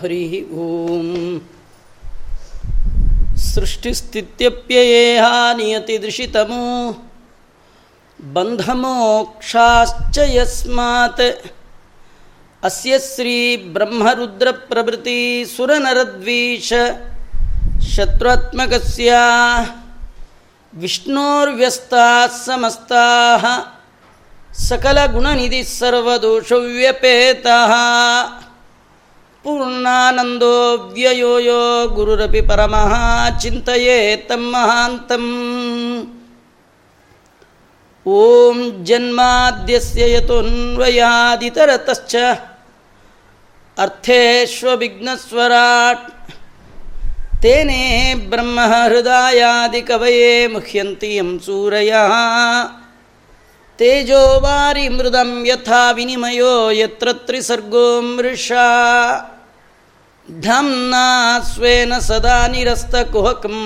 हरि ओम सृष्टिस्थित्यप्ययेहा नियतिदृशितमो। बंधमोक्षाच यस्मात्। अस्य सुरनरद्वीश शत्रुत्मकस्य विष्णोर्व्यस्ताः समस्ताः सकलगुणनिधिः व्यपेता ಪೂರ್ಣಾನಂದೋ ವ್ಯಯೋಯೋ ಗುರುರಪಿ ಪರಮಃ ಚಿಂತೆಯೇ ತಮ್ಮಹಾಂತಂ ಓಂ ಜನ್ಮಾದ್ಯಸ್ಯ ಯತೋನ್ವಯಾದಿತರತಶ್ಚ. ಅರ್ಥೇಶ್ವವಿಘ್ನಸ್ವರಾಟ್ ತೇನೇ ಬ್ರಹ್ಮ ಹೃದಯಾದಿ ಕವಯೇ ಮುಹ್ಯಂತಿ ಯಂ ಸೂರಯ. ತೇಜೋ ವಾರಿ ಮೃದಂ ಯಥಾ ವಿನಿಮಯೋ ಯತ್ರ ತ್ರಿಸರ್ಗೋ ಮೃಷಾ. ಧಮ್ನ ಸ್ವೇನ ಸದಾ ನಿರಸ್ತಕುಹಕಂ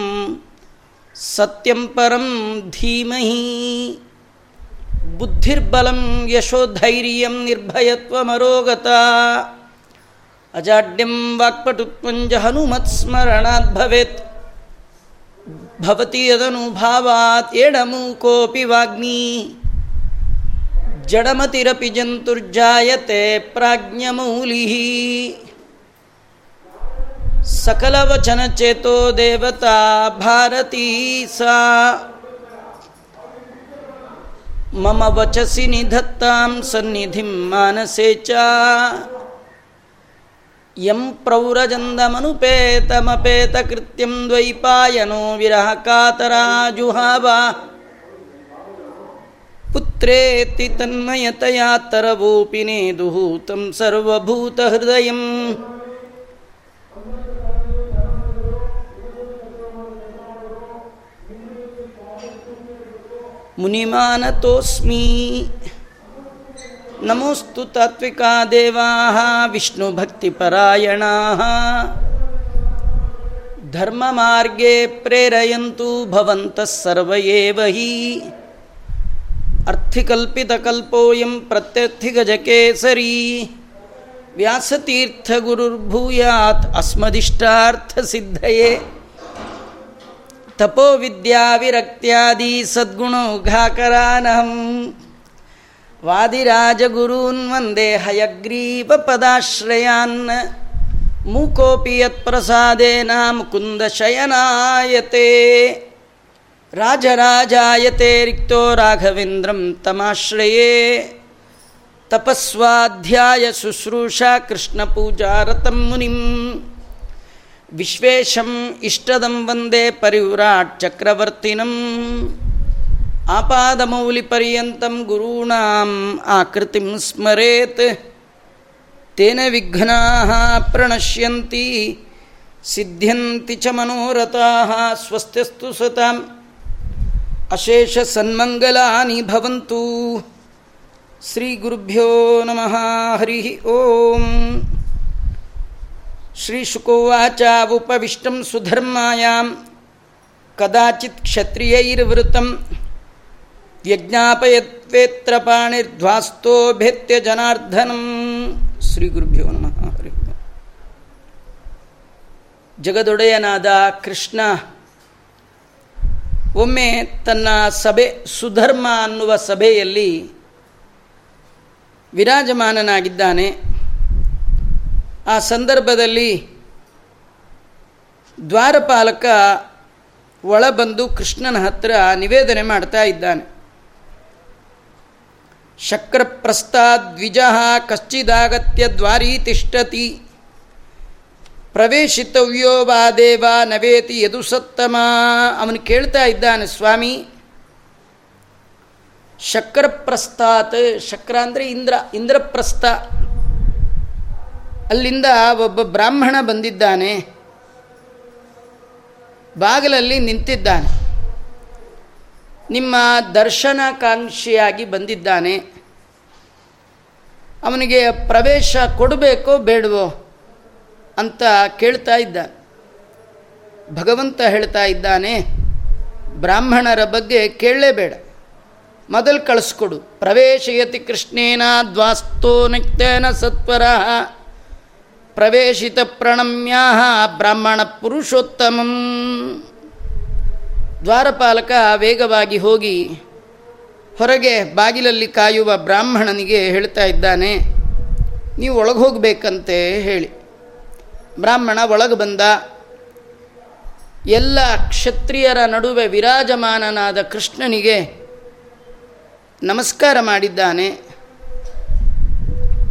ಸತ್ಯಂ ಪರಂ ಧೀಮಹಿ. ಬುದ್ಧಿರ್ಬಲಂ ಯಶೋಧೈರ್ಯಂ ನಿರ್ಭಯತ್ವಮರೋಗತ. ಅಜಾಡ್ಯಂ ವಾಕ್ಪಟುತ್ಪುಂಜ ಹನುಮತ್ಸ್ಮರಣಾತ್ ಭವೇತ್. ಭವತಿ ಯದನುಭಾವಾತ್ ಎಡಮು ಕೋಪಿ ವಾಗ್ಮೀ. ಜಡಮತಿರಪಿ ಜಂತುರ್ಜಾಯತೆ ಪ್ರಾಜ್ಞಮೌಲಿ. ಸಕಲವಚನಚೇತೋ ದೇವತಾ ಭಾರತೀ ಸಾ. ಮಮ ವಚಸಿ ನಿಧತ್ತಾಂ ಸನ್ನಿಧಿಂ ಮಾನಸೆ ಚ. ಯಂ ಪ್ರೌರಜಂದಮನುಪೇತಮಪೇತಕೃತ್ಯಂ ದ್ವೈಪಾಯನೋ ವಿರಹ ಕಾತರಾ ಜುಹಾವಾ पुत्रेति तन्मयतया तरवोऽपि नेदुः तं सर्वभूतहृदयम्। मुनिमानतोऽस्मि। नमोऽस्तु तात्विका देवाः, विष्णुभक्तिपरायणाः। धर्ममार्गे प्रेरयन्तु भवन्तः सर्व एव हि। ಅರ್ಥಿಕಲ್ಪಿತಕಲ್ಪೋಯಂ ಪ್ರತ್ಯರ್ಥಿಗಜಕೇಸರಿ ವ್ಯಾಸತೀರ್ಥಗುರುರ್ಭೂಯಾತ್ ಅಸ್ಮದಿಷ್ಟಾರ್ಥಸಿದ್ಧಯೇ ತಪೋವಿದ್ಯಾವಿರಕ್ತ್ಯಾದಿ ಸದ್ಗುಣೋಘಾಕರಾನಹಂ ವಾದಿರಾಜಗುರೂನ್ ವಂದೇ ಹಯಗ್ರೀವಪದಾಶ್ರಯಾನ್ ಮೂಕೋಪಿ ಯತ್ಪ್ರಸಾದೇನ ಮುಕುಂದಶಯನಾಯತೆ ರಾಜರಾಜಾಯತೆ ರಿಕ್ತೋ ರಾಘವೇಂದ್ರಂ ತಮಾಶ್ರಯೇ. ತಪಸ್ವಾಧ್ಯಾಯ ಶುಶ್ರೂಷಾ ಕೃಷ್ಣ ಪೂಜಾ ರಥಂ ಮುನಿಂ. ವಿಶ್ವೇಶಂ ಇಷ್ಟದಂ ವಂದೇ ಪರಿವ್ರಾಟ್ ಚಕ್ರವರ್ತಿನಂ. ಆಪಾದಮೌಲಿಪರ್ಯಂತಂ ಗುರೂಣಾಂ ಆಕೃತಿಂ ಸ್ಮರೇತ್. ತೇನ ವಿಘ್ನಾ ಪ್ರಣಶ್ಯಂತಿ, ಸಿದ್ಧ್ಯಂತಿ ಚ ಮನೋರಥಾ ಸ್ವಸ್ಥಸ್ತು ಸತಾಂ. ಅಶೇಷ ಸನ್ಮಂಗಲಾನಿ ಭವಂತು. ಶ್ರೀ ಗುರುಭ್ಯೋ ನಮಃ. ಹರಿ ಓಂ. ಶ್ರೀಶುಕೋವಾಚ ಉಪವಿಷ್ಟಂ ಸುಧರ್ಮಾಯಾಂ. ಕದಾಚಿತ್ ಕ್ಷತ್ರಿಯೈರ್ವೃತಂ. ಯಜ್ಞಾಪಯತ್ವೇತ್ರಪಾಣಿರ್ಧ್ವಾಸ್ತೋಭೇತ್ಯ ಜನಾರ್ಧನಂ. ಶ್ರೀ ಗುರುಭ್ಯೋ ನಮಃ. ಹರಿ ಜಗದೊಡೆಯನಾದ ಕೃಷ್ಣ ಒಮ್ಮೆ ತನ್ನ ಸಭೆ, ಸುಧರ್ಮ ಅನ್ನುವ ಸಭೆಯಲ್ಲಿ ವಿರಾಜಮಾನನಾಗಿದ್ದಾನೆ. ಆ ಸಂದರ್ಭದಲ್ಲಿ ದ್ವಾರಪಾಲಕ ಒಳಬಂದು ಕೃಷ್ಣನ ಹತ್ರ ನಿವೇದನೆ ಮಾಡ್ತಾ ಇದ್ದಾನೆ. ಶಕ್ರಪ್ರಸ್ತಾದ್ವಿಜ ಕಶ್ಚಿದಾಗತ್ಯ ದ್ವಾರೀ ತಿಷ್ಟತಿ ಪ್ರವೇಶಿತವ್ಯೋ ವಾ ದೇವ ನವೇತಿ ಯದು ಸತ್ತಮ. ಅವನು ಕೇಳ್ತಾ ಇದ್ದಾನೆ, ಸ್ವಾಮಿ. ಶಕ್ರಪ್ರಸ್ಥಾತ್, ಶಕ್ರ ಅಂದರೆ ಇಂದ್ರ, ಇಂದ್ರಪ್ರಸ್ಥ. ಅಲ್ಲಿಂದ ಒಬ್ಬ ಬ್ರಾಹ್ಮಣ ಬಂದಿದ್ದಾನೆ. ಬಾಗಿಲಲ್ಲಿ ನಿಂತಿದ್ದಾನೆ. ನಿಮ್ಮ ದರ್ಶನಾಕಾಂಕ್ಷಿಯಾಗಿ ಬಂದಿದ್ದಾನೆ. ಅವನಿಗೆ ಪ್ರವೇಶ ಕೊಡಬೇಕೋ ಬೇಡವೋ? ಅಂತ ಕೇಳ್ತಾ ಇದ್ದ. ಭಗವಂತ ಹೇಳ್ತಾ ಇದ್ದಾನೆ, ಬ್ರಾಹ್ಮಣರ ಬಗ್ಗೆ ಕೇಳಲೇಬೇಡ. ಮೊದಲು ಕಳಿಸ್ಕೊಡು. ಪ್ರವೇಶಯತಿ ಕೃಷ್ಣೇನ ದ್ವಾಸ್ತೋ ನಿತ್ಯನ ಸತ್ವರ. ಪ್ರವೇಶಿತ ಪ್ರಣಮ್ಯಾ ಬ್ರಾಹ್ಮಣ ಪುರುಷೋತ್ತಮಂ. ದ್ವಾರಪಾಲಕ ವೇಗವಾಗಿ ಹೋಗಿ ಹೊರಗೆ ಬಾಗಿಲಲ್ಲಿ ಕಾಯುವ ಬ್ರಾಹ್ಮಣನಿಗೆ ಹೇಳ್ತಾ ಇದ್ದಾನೆ, ನೀವು ಒಳಗೆ ಹೋಗಬೇಕಂತೆ ಹೇಳಿ. ಬ್ರಾಹ್ಮಣ ಒಳಗೆ ಬಂದ. ಎಲ್ಲ ಕ್ಷತ್ರಿಯರ ನಡುವೆ ವಿರಾಜಮಾನನಾದ ಕೃಷ್ಣನಿಗೆ ನಮಸ್ಕಾರ ಮಾಡಿದ್ದಾನೆ.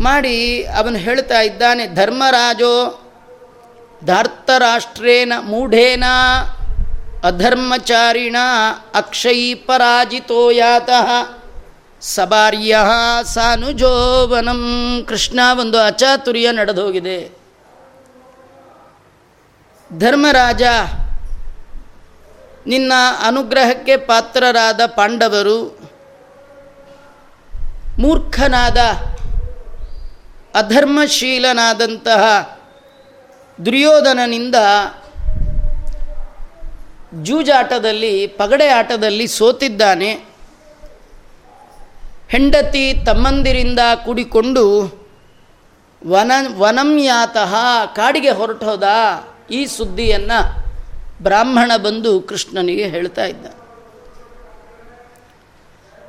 ಮಾಡಿ ಅವನು ಹೇಳ್ತಾ ಇದ್ದಾನೆ, ಧರ್ಮರಾಜೋ, ಧಾರ್ತರಾಷ್ಟ್ರೇನ ಮೂಢೇನ, ಅಧರ್ಮಚಾರಿಣ ಅಕ್ಷಯೀ ಪರಾಜಿತೋ ಯಾತಃ, ಸಬಾರ್ಯ ಸಾನುಜೋವನಂ. ಕೃಷ್ಣ ಒಂದು ಅಚಾತುರ್ಯ ನಡೆದೋಗಿದೆ. ಧರ್ಮರಾಜ, ನಿನ್ನ ಅನುಗ್ರಹಕ್ಕೆ ಪಾತ್ರರಾದ ಪಾಂಡವರು, ಮೂರ್ಖನಾದ, ಅಧರ್ಮಶೀಲನಾದಂತಹ ದುರ್ಯೋಧನನಿಂದ ಜೂಜಾಟದಲ್ಲಿ ಪಗಡೆ ಆಟದಲ್ಲಿ ಸೋತಿದ್ದಾನೆ. ಹೆಂಡತಿ ತಮ್ಮಂದಿರಿಂದ ಕೂಡಿಕೊಂಡು ವನ ವನಂಯಾತಃ ಕಾಡಿಗೆ ಹೊರಟೋದ. ಈ ಸುದ್ದಿಯನ್ನು ಬ್ರಾಹ್ಮಣ ಬಂದು ಕೃಷ್ಣನಿಗೆ ಹೇಳ್ತಾ ಇದ್ದ.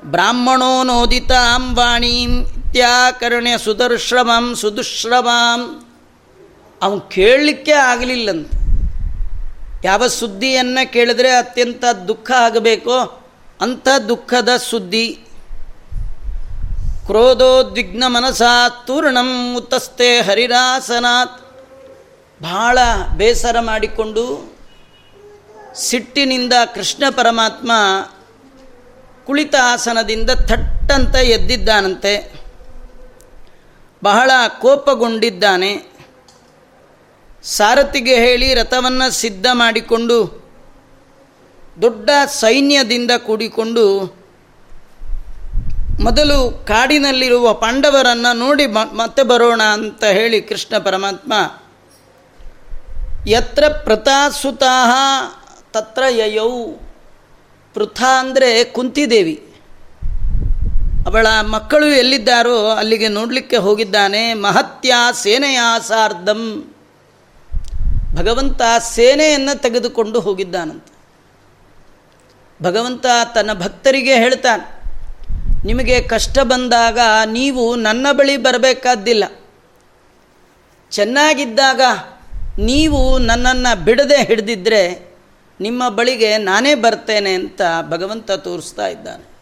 ಬ್ರಾಹ್ಮಣೋ ನೋದಿತಾಂ ವಾಣೀಂ ಇತ್ಯಾಕರ್ಣ್ಯ ಸುದರ್ಶ್ರಮಂ ಸುದುಶ್ರಮಾಂ. ಅವನು ಕೇಳಲಿಕ್ಕೆ ಆಗಲಿಲ್ಲಂತ. ಯಾವ ಸುದ್ದಿಯನ್ನು ಕೇಳಿದ್ರೆ ಅತ್ಯಂತ ದುಃಖ ಆಗಬೇಕೋ ಅಂಥ ದುಃಖದ ಸುದ್ದಿ. ಕ್ರೋಧೋದ್ವಿಗ್ನ ಮನಸಾ ತೂರ್ಣಂ ಉತಸ್ತೆ ಹರಿರಾಸನಾತ್. ಬಹಳ ಬೇಸರ ಮಾಡಿಕೊಂಡು ಸಿಟ್ಟಿನಿಂದ ಕೃಷ್ಣ ಪರಮಾತ್ಮ ಕುಳಿತ ಆಸನದಿಂದ ಥಟ್ಟಂತ ಎದ್ದಿದ್ದಾನಂತೆ. ಬಹಳ ಕೋಪಗೊಂಡಿದ್ದಾನೆ. ಸಾರಥಿಗೆ ಹೇಳಿ ರಥವನ್ನು ಸಿದ್ಧ ಮಾಡಿಕೊಂಡು ದೊಡ್ಡ ಸೈನ್ಯದಿಂದ ಕೂಡಿಕೊಂಡು ಮೊದಲು ಕಾಡಿನಲ್ಲಿರುವ ಪಾಂಡವರನ್ನು ನೋಡಿ ಮತ್ತೆ ಬರೋಣ ಅಂತ ಹೇಳಿ ಕೃಷ್ಣ ಪರಮಾತ್ಮ ಯತ್ರ ಪ್ರತಾಸುತಾ ತತ್ರ ಯಯೌ. ಪೃಥ ಅಂದರೆ ಕುಂತಿದೇವಿ. ಅವಳ ಮಕ್ಕಳು ಎಲ್ಲಿದ್ದಾರೋ ಅಲ್ಲಿಗೆ ನೋಡಲಿಕ್ಕೆ ಹೋಗಿದ್ದಾನೆ. ಮಹತ್ಯ ಸೇನೆಯ ಸಾರ್ಧಂ. ಭಗವಂತ ಸೇನೆಯನ್ನು ತೆಗೆದುಕೊಂಡು ಹೋಗಿದ್ದಾನಂತೆ. ಭಗವಂತ ತನ್ನ ಭಕ್ತರಿಗೆ ಹೇಳ್ತಾನೆ, ನಿಮಗೆ ಕಷ್ಟ ಬಂದಾಗ ನೀವು ನನ್ನ ಬಳಿ ಬರಬೇಕಾದ್ದಿಲ್ಲ. ಚೆನ್ನಾಗಿದ್ದಾಗ ನೀವು ನನ್ನನ್ನು ಬಿಡದೆ ಹಿಡಿದಿದ್ದರೆ ನಿಮ್ಮ ಬಳಿಗೆ ನಾನೇ ಬರ್ತೇನೆ ಅಂತ ಭಗವಂತ ತೋರಿಸ್ತಾ ಇದ್ದಾನೆ.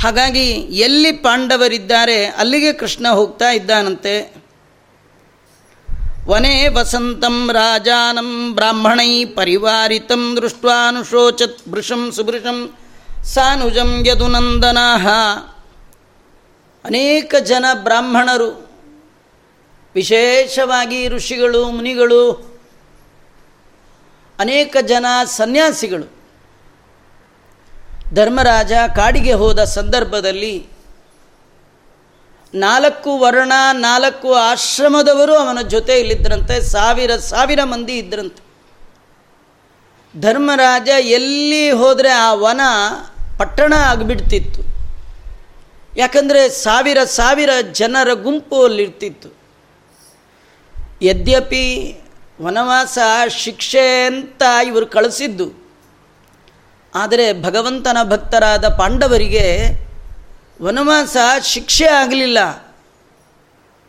ಹಾಗಾಗಿ ಎಲ್ಲಿ ಪಾಂಡವರಿದ್ದಾರೆ ಅಲ್ಲಿಗೆ ಕೃಷ್ಣ ಹೋಗ್ತಾ ಇದ್ದಾನಂತೆ. ವನೇ ವಸಂತಂ ರಾಜಾನಂ ಬ್ರಾಹ್ಮಣೈ ಪರಿವಾರಿತಂ ದೃಷ್ಟ್ವಾನುಶೋಚತ್ ಭೃಶಂ ಸುಭೃಶಂ ಸಾನುಜಂ ಯದುನಂದನಾ ಅನೇಕ ಜನ ಬ್ರಾಹ್ಮಣರು ವಿಶೇಷವಾಗಿ ಋಷಿಗಳು, ಮುನಿಗಳು, ಅನೇಕ ಜನ ಸನ್ಯಾಸಿಗಳು. ಧರ್ಮರಾಜ ಕಾಡಿಗೆ ಹೋದ ಸಂದರ್ಭದಲ್ಲಿ ನಾಲ್ಕು ವರ್ಣ, ನಾಲ್ಕು ಆಶ್ರಮದವರು ಅವನ ಜೊತೆಯಲ್ಲಿದ್ದರಂತೆ ಸಾವಿರ ಸಾವಿರ ಮಂದಿ ಇದ್ದರಂತೆ ಧರ್ಮರಾಜ ಎಲ್ಲಿ ಹೋದರೆ ಆ ವನ ಪಟ್ಟಣ ಆಗಿಬಿಡ್ತಿತ್ತು. ಯಾಕಂದರೆ ಸಾವಿರ ಸಾವಿರ ಜನರ ಗುಂಪು ಅಲ್ಲಿರ್ತಿತ್ತು. ಯದ್ಯಪಿ ವನವಾಸ ಶಿಕ್ಷೆ ಅಂತ ಇವರು ಕಳಿಸಿದ್ದು. ಆದರೆ ಭಗವಂತನ ಭಕ್ತರಾದ ಪಾಂಡವರಿಗೆ ವನವಾಸ ಶಿಕ್ಷೆ ಆಗಲಿಲ್ಲ.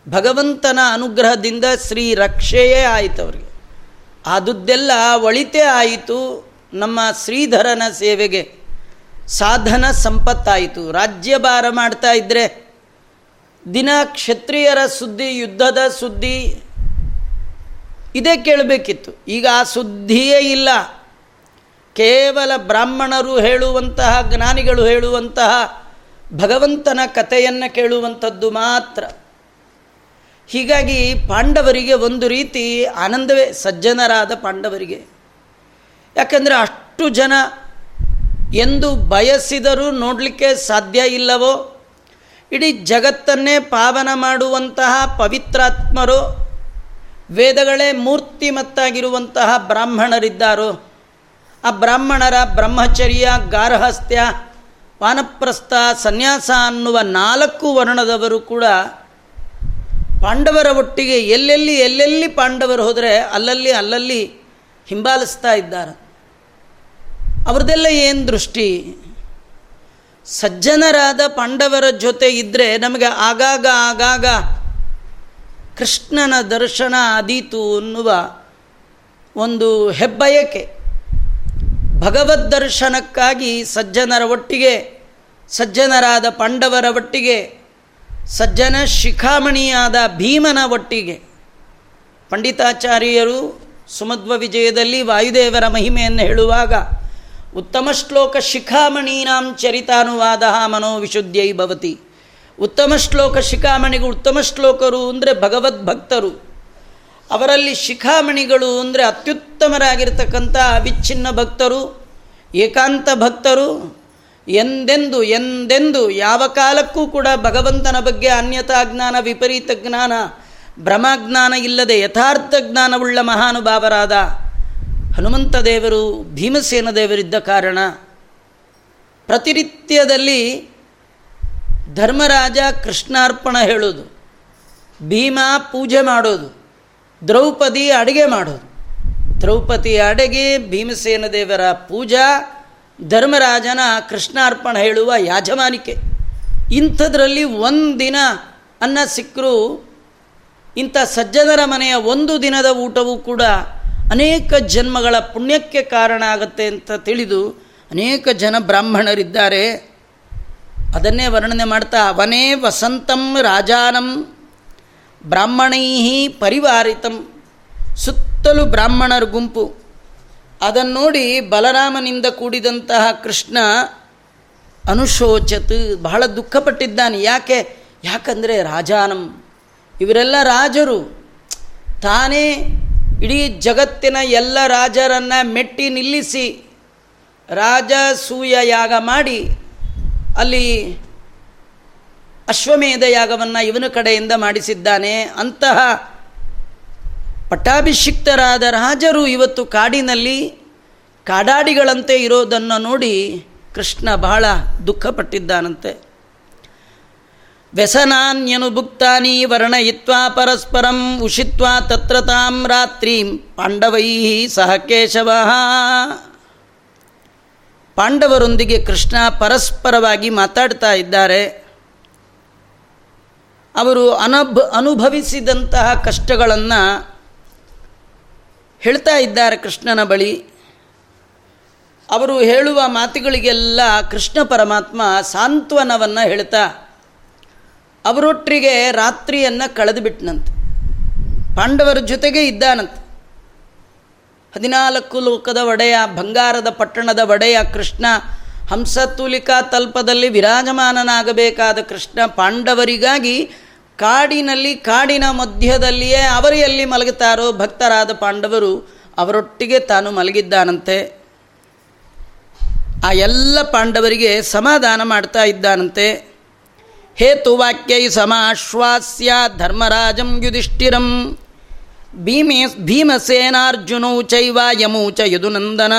ಭಗವಂತನ ಅನುಗ್ರಹದಿಂದ ಶ್ರೀ ರಕ್ಷೆಯೇ ಆಯಿತು ಅವರಿಗೆ. ಆದುದ್ದೆಲ್ಲ ಒಳಿತೇ ಆಯಿತು ನಮ್ಮ ಶ್ರೀಧರನ ಸೇವೆಗೆ. ಸಾಧನ ಸಂಪತ್ತಾಯಿತು. ರಾಜ್ಯಭಾರ ಮಾಡ್ತಾ ಇದ್ದರೆ ದಿನ ಕ್ಷತ್ರಿಯರ ಸುದ್ದಿ, ಯುದ್ಧದ ಸುದ್ದಿ ಇದೇ ಕೇಳಬೇಕಿತ್ತು. ಈಗ ಆ ಸುದ್ದಿಯೇ ಇಲ್ಲ. ಕೇವಲ ಬ್ರಾಹ್ಮಣರು ಹೇಳುವಂತಹ, ಜ್ಞಾನಿಗಳು ಹೇಳುವಂತಹ ಭಗವಂತನ ಕಥೆಯನ್ನು ಕೇಳುವಂಥದ್ದು ಮಾತ್ರ. ಹೀಗಾಗಿ ಪಾಂಡವರಿಗೆ ಒಂದು ರೀತಿ ಆನಂದವೇ ಸಜ್ಜನರಾದ ಪಾಂಡವರಿಗೆ. ಯಾಕಂದರೆ ಅಷ್ಟು ಜನ ಎಂದು ಬಯಸಿದರೂ ನೋಡಲಿಕ್ಕೆ ಸಾಧ್ಯ ಇಲ್ಲವೋ? ಇಡೀ ಜಗತ್ತನ್ನೇ ಪಾವನ ಮಾಡುವಂತಹ ಪವಿತ್ರಾತ್ಮರು ವೇದಗಳೇ ಮೂರ್ತಿಮತ್ತಾಗಿರುವಂತಹ ಬ್ರಾಹ್ಮಣರಿದ್ದಾರೋ, ಆ ಬ್ರಾಹ್ಮಣರ ಬ್ರಹ್ಮಚರ್ಯ, ಗಾರ್ಹಸ್ಥ್ಯ, ವಾನಪ್ರಸ್ಥ, ಸನ್ಯಾಸ ಅನ್ನುವ ನಾಲ್ಕು ವರ್ಣದವರು ಕೂಡ ಪಾಂಡವರ ಒಟ್ಟಿಗೆ ಎಲ್ಲೆಲ್ಲಿ ಎಲ್ಲೆಲ್ಲಿ ಪಾಂಡವರು ಹೋದರೆ ಅಲ್ಲಲ್ಲಿ ಅಲ್ಲಲ್ಲಿ ಹಿಂಬಾಲಿಸ್ತಾ ಇದ್ದಾರೆ. ಅವ್ರದ್ದೆಲ್ಲ ಏನು ದೃಷ್ಟಿ? ಸಜ್ಜನರಾದ ಪಾಂಡವರ ಜೊತೆ ಇದ್ದರೆ ನಮಗೆ ಆಗಾಗ ಆಗಾಗ ಕೃಷ್ಣನ ದರ್ಶನ ಆದೀತು ಅನ್ನುವ ಒಂದು ಹೆಬ್ಬಯಕೆ. ಭಗವದ್ ದರ್ಶನಕ್ಕಾಗಿ ಸಜ್ಜನರ ಒಟ್ಟಿಗೆ, ಸಜ್ಜನರಾದ ಪಾಂಡವರ ಒಟ್ಟಿಗೆ, ಸಜ್ಜನ ಶಿಖಾಮಣಿಯಾದ ಭೀಮನ ಒಟ್ಟಿಗೆ. ಪಂಡಿತಾಚಾರ್ಯರು ಸುಮಧ್ವ ವಿಜಯದಲ್ಲಿ ವಾಯುದೇವರ ಮಹಿಮೆಯನ್ನು ಹೇಳುವಾಗ, ಉತ್ತಮ ಶ್ಲೋಕ ಶಿಖಾಮಣೀನಾಂ ಚರಿತಾನುವಾದ ಮನೋವಿಶುದ್ಧೈ ಭವತಿ. ಉತ್ತಮ ಶ್ಲೋಕ ಶಿಖಾಮಣಿಗಳು ಉತ್ತಮ ಶ್ಲೋಕರು ಅಂದರೆ ಭಗವದ್ಭಕ್ತರು ಅವರಲ್ಲಿ ಶಿಖಾಮಣಿಗಳು ಅಂದರೆ ಅತ್ಯುತ್ತಮರಾಗಿರ್ತಕ್ಕಂಥ ಅವಿಚ್ಛಿನ್ನ ಭಕ್ತರು, ಏಕಾಂತ ಭಕ್ತರು, ಎಂದೆಂದು ಎಂದೆಂದು, ಯಾವ ಕಾಲಕ್ಕೂ ಕೂಡ ಭಗವಂತನ ಬಗ್ಗೆ ಅನ್ಯತಾ ಜ್ಞಾನ, ವಿಪರೀತ ಜ್ಞಾನ ಭ್ರಮಾಜ್ಞಾನ ಇಲ್ಲದೆ ಯಥಾರ್ಥ ಜ್ಞಾನವುಳ್ಳ ಮಹಾನುಭಾವರಾದ ಹನುಮಂತ ದೇವರು, ಭೀಮಸೇನ ದೇವರಿದ್ದ ಕಾರಣ ಪ್ರತಿನಿತ್ಯದಲ್ಲಿ ಧರ್ಮರಾಜ ಕೃಷ್ಣಾರ್ಪಣ ಹೇಳೋದು, ಭೀಮ ಪೂಜೆ ಮಾಡೋದು, ದ್ರೌಪದಿ ಅಡುಗೆ ಮಾಡೋದು. ದ್ರೌಪದಿ ಅಡುಗೆ ಭೀಮಸೇನ ದೇವರ ಪೂಜಾ, ಧರ್ಮರಾಜನ ಕೃಷ್ಣಾರ್ಪಣ ಹೇಳುವ ಯಾಜಮಾನಿಕೆ. ಇಂಥದ್ರಲ್ಲಿ ಒಂದಿನ ಅನ್ನ ಸಿಕ್ಕರು ಇಂಥ ಸಜ್ಜನರ ಮನೆಯ ಒಂದು ದಿನದ ಊಟವೂ ಕೂಡ ಅನೇಕ ಜನ್ಮಗಳ ಪುಣ್ಯಕ್ಕೆ ಕಾರಣ ಆಗುತ್ತೆ ಅಂತ ತಿಳಿದು ಅನೇಕ ಜನ ಬ್ರಾಹ್ಮಣರಿದ್ದಾರೆ. ಅದನ್ನೇ ವರ್ಣನೆ ಮಾಡ್ತಾ ಅವನೇ ವಸಂತಂ ರಾಜಾನಂ ಬ್ರಾಹ್ಮಣೈ ಪರಿವಾರಿತಂ. ಸುತ್ತಲೂ ಬ್ರಾಹ್ಮಣರ ಗುಂಪು. ಅದನ್ನು ನೋಡಿ ಬಲರಾಮನಿಂದ ಕೂಡಿದಂತಹ ಕೃಷ್ಣ ಅನುಶೋಚತ್, ಬಹಳ ದುಃಖಪಟ್ಟಿದ್ದಾನೆ. ಯಾಕೆ? ಯಾಕಂದರೆ ರಾಜಾನಂ. ಇವರೆಲ್ಲ ರಾಜರು. ತಾನೇ ಇಡೀ ಜಗತ್ತಿನ ಎಲ್ಲ ರಾಜರನ್ನು ಮೆಟ್ಟಿ ನಿಲ್ಲಿಸಿ ರಾಜಸೂಯ ಯಾಗ ಮಾಡಿ ಅಲ್ಲಿ ಅಶ್ವಮೇಧ ಯಾಗವನ್ನು ಇವನ ಕಡೆಯಿಂದ ಮಾಡಿಸಿದ್ದಾನೆ. ಅಂತಹ ಪಟ್ಟಾಭಿಷಿಕ್ತರಾದ ರಾಜರು ಇವತ್ತು ಕಾಡಿನಲ್ಲಿ ಕಾಡಾಡಿಗಳಂತೆ ಇರೋದನ್ನು ನೋಡಿ ಕೃಷ್ಣ ಬಹಳ ದುಃಖಪಟ್ಟಿದ್ದಾನಂತೆ. ವ್ಯಸನಾನ್ಯನುಭುಕ್ತಾನಿ ವರ್ಣಯಿತ್ವಾ ಪರಸ್ಪರಂ ಉಷಿತ್ವಾ ತತ್ರ ತಾಂ ರಾತ್ರಿಂ ಪಾಂಡವೈ ಸಹ ಕೇಶವ. ಪಾಂಡವರೊಂದಿಗೆ ಕೃಷ್ಣ ಪರಸ್ಪರವಾಗಿ ಮಾತಾಡ್ತಾ ಇದ್ದಾರೆ. ಅವರು ಅನಭ, ಅನುಭವಿಸಿದಂತಹ ಕಷ್ಟಗಳನ್ನು ಹೇಳ್ತಾ ಇದ್ದಾರೆ ಕೃಷ್ಣನ ಬಳಿ. ಅವರು ಹೇಳುವ ಮಾತುಗಳಿಗೆಲ್ಲ ಕೃಷ್ಣ ಪರಮಾತ್ಮ ಸಾಂತ್ವನವನ್ನು ಹೇಳ್ತಾ, ಅವರೊಟ್ಟಿಗೆ ರಾತ್ರಿಯನ್ನು ಕಳೆದುಬಿಟ್ನಂತೆ. ಪಾಂಡವರ ಜೊತೆಗೆ ಇದ್ದಾನಂತೆ. ಹದಿನಾಲ್ಕು ಲೋಕದ ಒಡೆಯ, ಬಂಗಾರದ ಪಟ್ಟಣದ ಒಡೆಯ ಕೃಷ್ಣ, ಹಂಸತೂಲಿಕಾ ತಲ್ಪದಲ್ಲಿ ವಿರಾಜಮಾನನಾಗಬೇಕಾದ ಕೃಷ್ಣ ಪಾಂಡವರಿಗಾಗಿ ಕಾಡಿನಲ್ಲಿ, ಕಾಡಿನ ಮಧ್ಯದಲ್ಲಿಯೇ ಅವರು ಎಲ್ಲಿ ಮಲಗುತ್ತಾರೋ ಭಕ್ತರಾದ ಪಾಂಡವರು ಅವರೊಟ್ಟಿಗೆ ತಾನು ಮಲಗಿದ್ದಾನಂತೆ. ಆ ಎಲ್ಲ ಪಾಂಡವರಿಗೆ ಸಮಾಧಾನ ಮಾಡ್ತಾ ಇದ್ದಾನಂತೆ. ಹೇತುವಾಕ್ಯೈ ಸಮಾಶ್ವಾಸ್ಯ ಧರ್ಮರಾಜಂ ಯುಧಿಷ್ಠಿರಂ. ಭೀಮೇ ಭೀಮಸೇನಾರ್ಜುನೌ ಚೈವ ಯಮೌ ಚ ಯದುನಂದನ.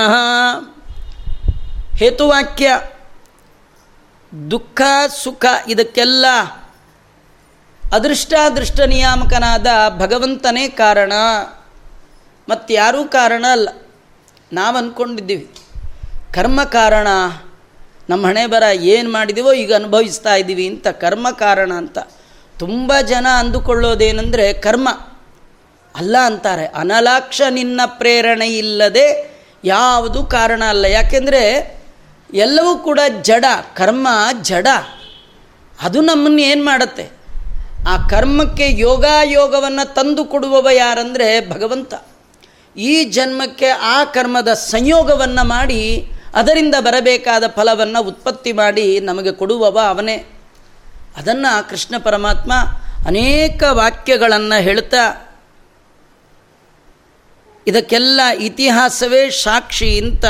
ಹೇತುವಾಕ್ಯ, ದುಃಖ, ಸುಖ, ಇದಕ್ಕೆಲ್ಲ ಅದೃಷ್ಟಾದೃಷ್ಟ ನಿಯಾಮಕನಾದ ಭಗವಂತನೇ ಕಾರಣ. ಮತ್ತಾರೂ ಕಾರಣ ಅಲ್ಲ. ನಾವು ಅಂದ್ಕೊಂಡಿದ್ದೀವಿ ಕರ್ಮ ಕಾರಣ. ನಮ್ಮ ಹಣೆ ಬರ ಏನು ಮಾಡಿದೀವೋ ಈಗ ಅನುಭವಿಸ್ತಾ ಇದ್ದೀವಿ ಅಂತ ಕರ್ಮ ಕಾರಣ ಅಂತ. ತುಂಬ ಜನ ಅಂದುಕೊಳ್ಳೋದೇನೆಂದರೆ ಕರ್ಮ. ಅಲ್ಲ ಅಂತಾರೆ, ಅನಲಾಕ್ಷ ನಿನ್ನ ಪ್ರೇರಣೆ ಇಲ್ಲದೆ ಯಾವುದು ಕಾರಣ ಅಲ್ಲ. ಯಾಕೆಂದರೆ ಎಲ್ಲವೂ ಕೂಡ ಜಡ, ಕರ್ಮ ಜಡ. ಅದು ನಮ್ಮನ್ನು ಏನು ಮಾಡುತ್ತೆ? ಆ ಕರ್ಮಕ್ಕೆ ಯೋಗಾಯೋಗವನ್ನು ತಂದು ಕೊಡುವವ ಯಾರಂದರೆ ಭಗವಂತ. ಈ ಜನ್ಮಕ್ಕೆ ಆ ಕರ್ಮದ ಸಂಯೋಗವನ್ನು ಮಾಡಿ ಅದರಿಂದ ಬರಬೇಕಾದ ಫಲವನ್ನು ಉತ್ಪತ್ತಿ ಮಾಡಿ ನಮಗೆ ಕೊಡುವವ ಅವನೇ. ಅದನ್ನು ಕೃಷ್ಣ ಪರಮಾತ್ಮ ಅನೇಕ ವಾಕ್ಯಗಳನ್ನು ಹೇಳ್ತಾ ಇದಕ್ಕೆಲ್ಲ ಇತಿಹಾಸವೇ ಸಾಕ್ಷಿ ಅಂತ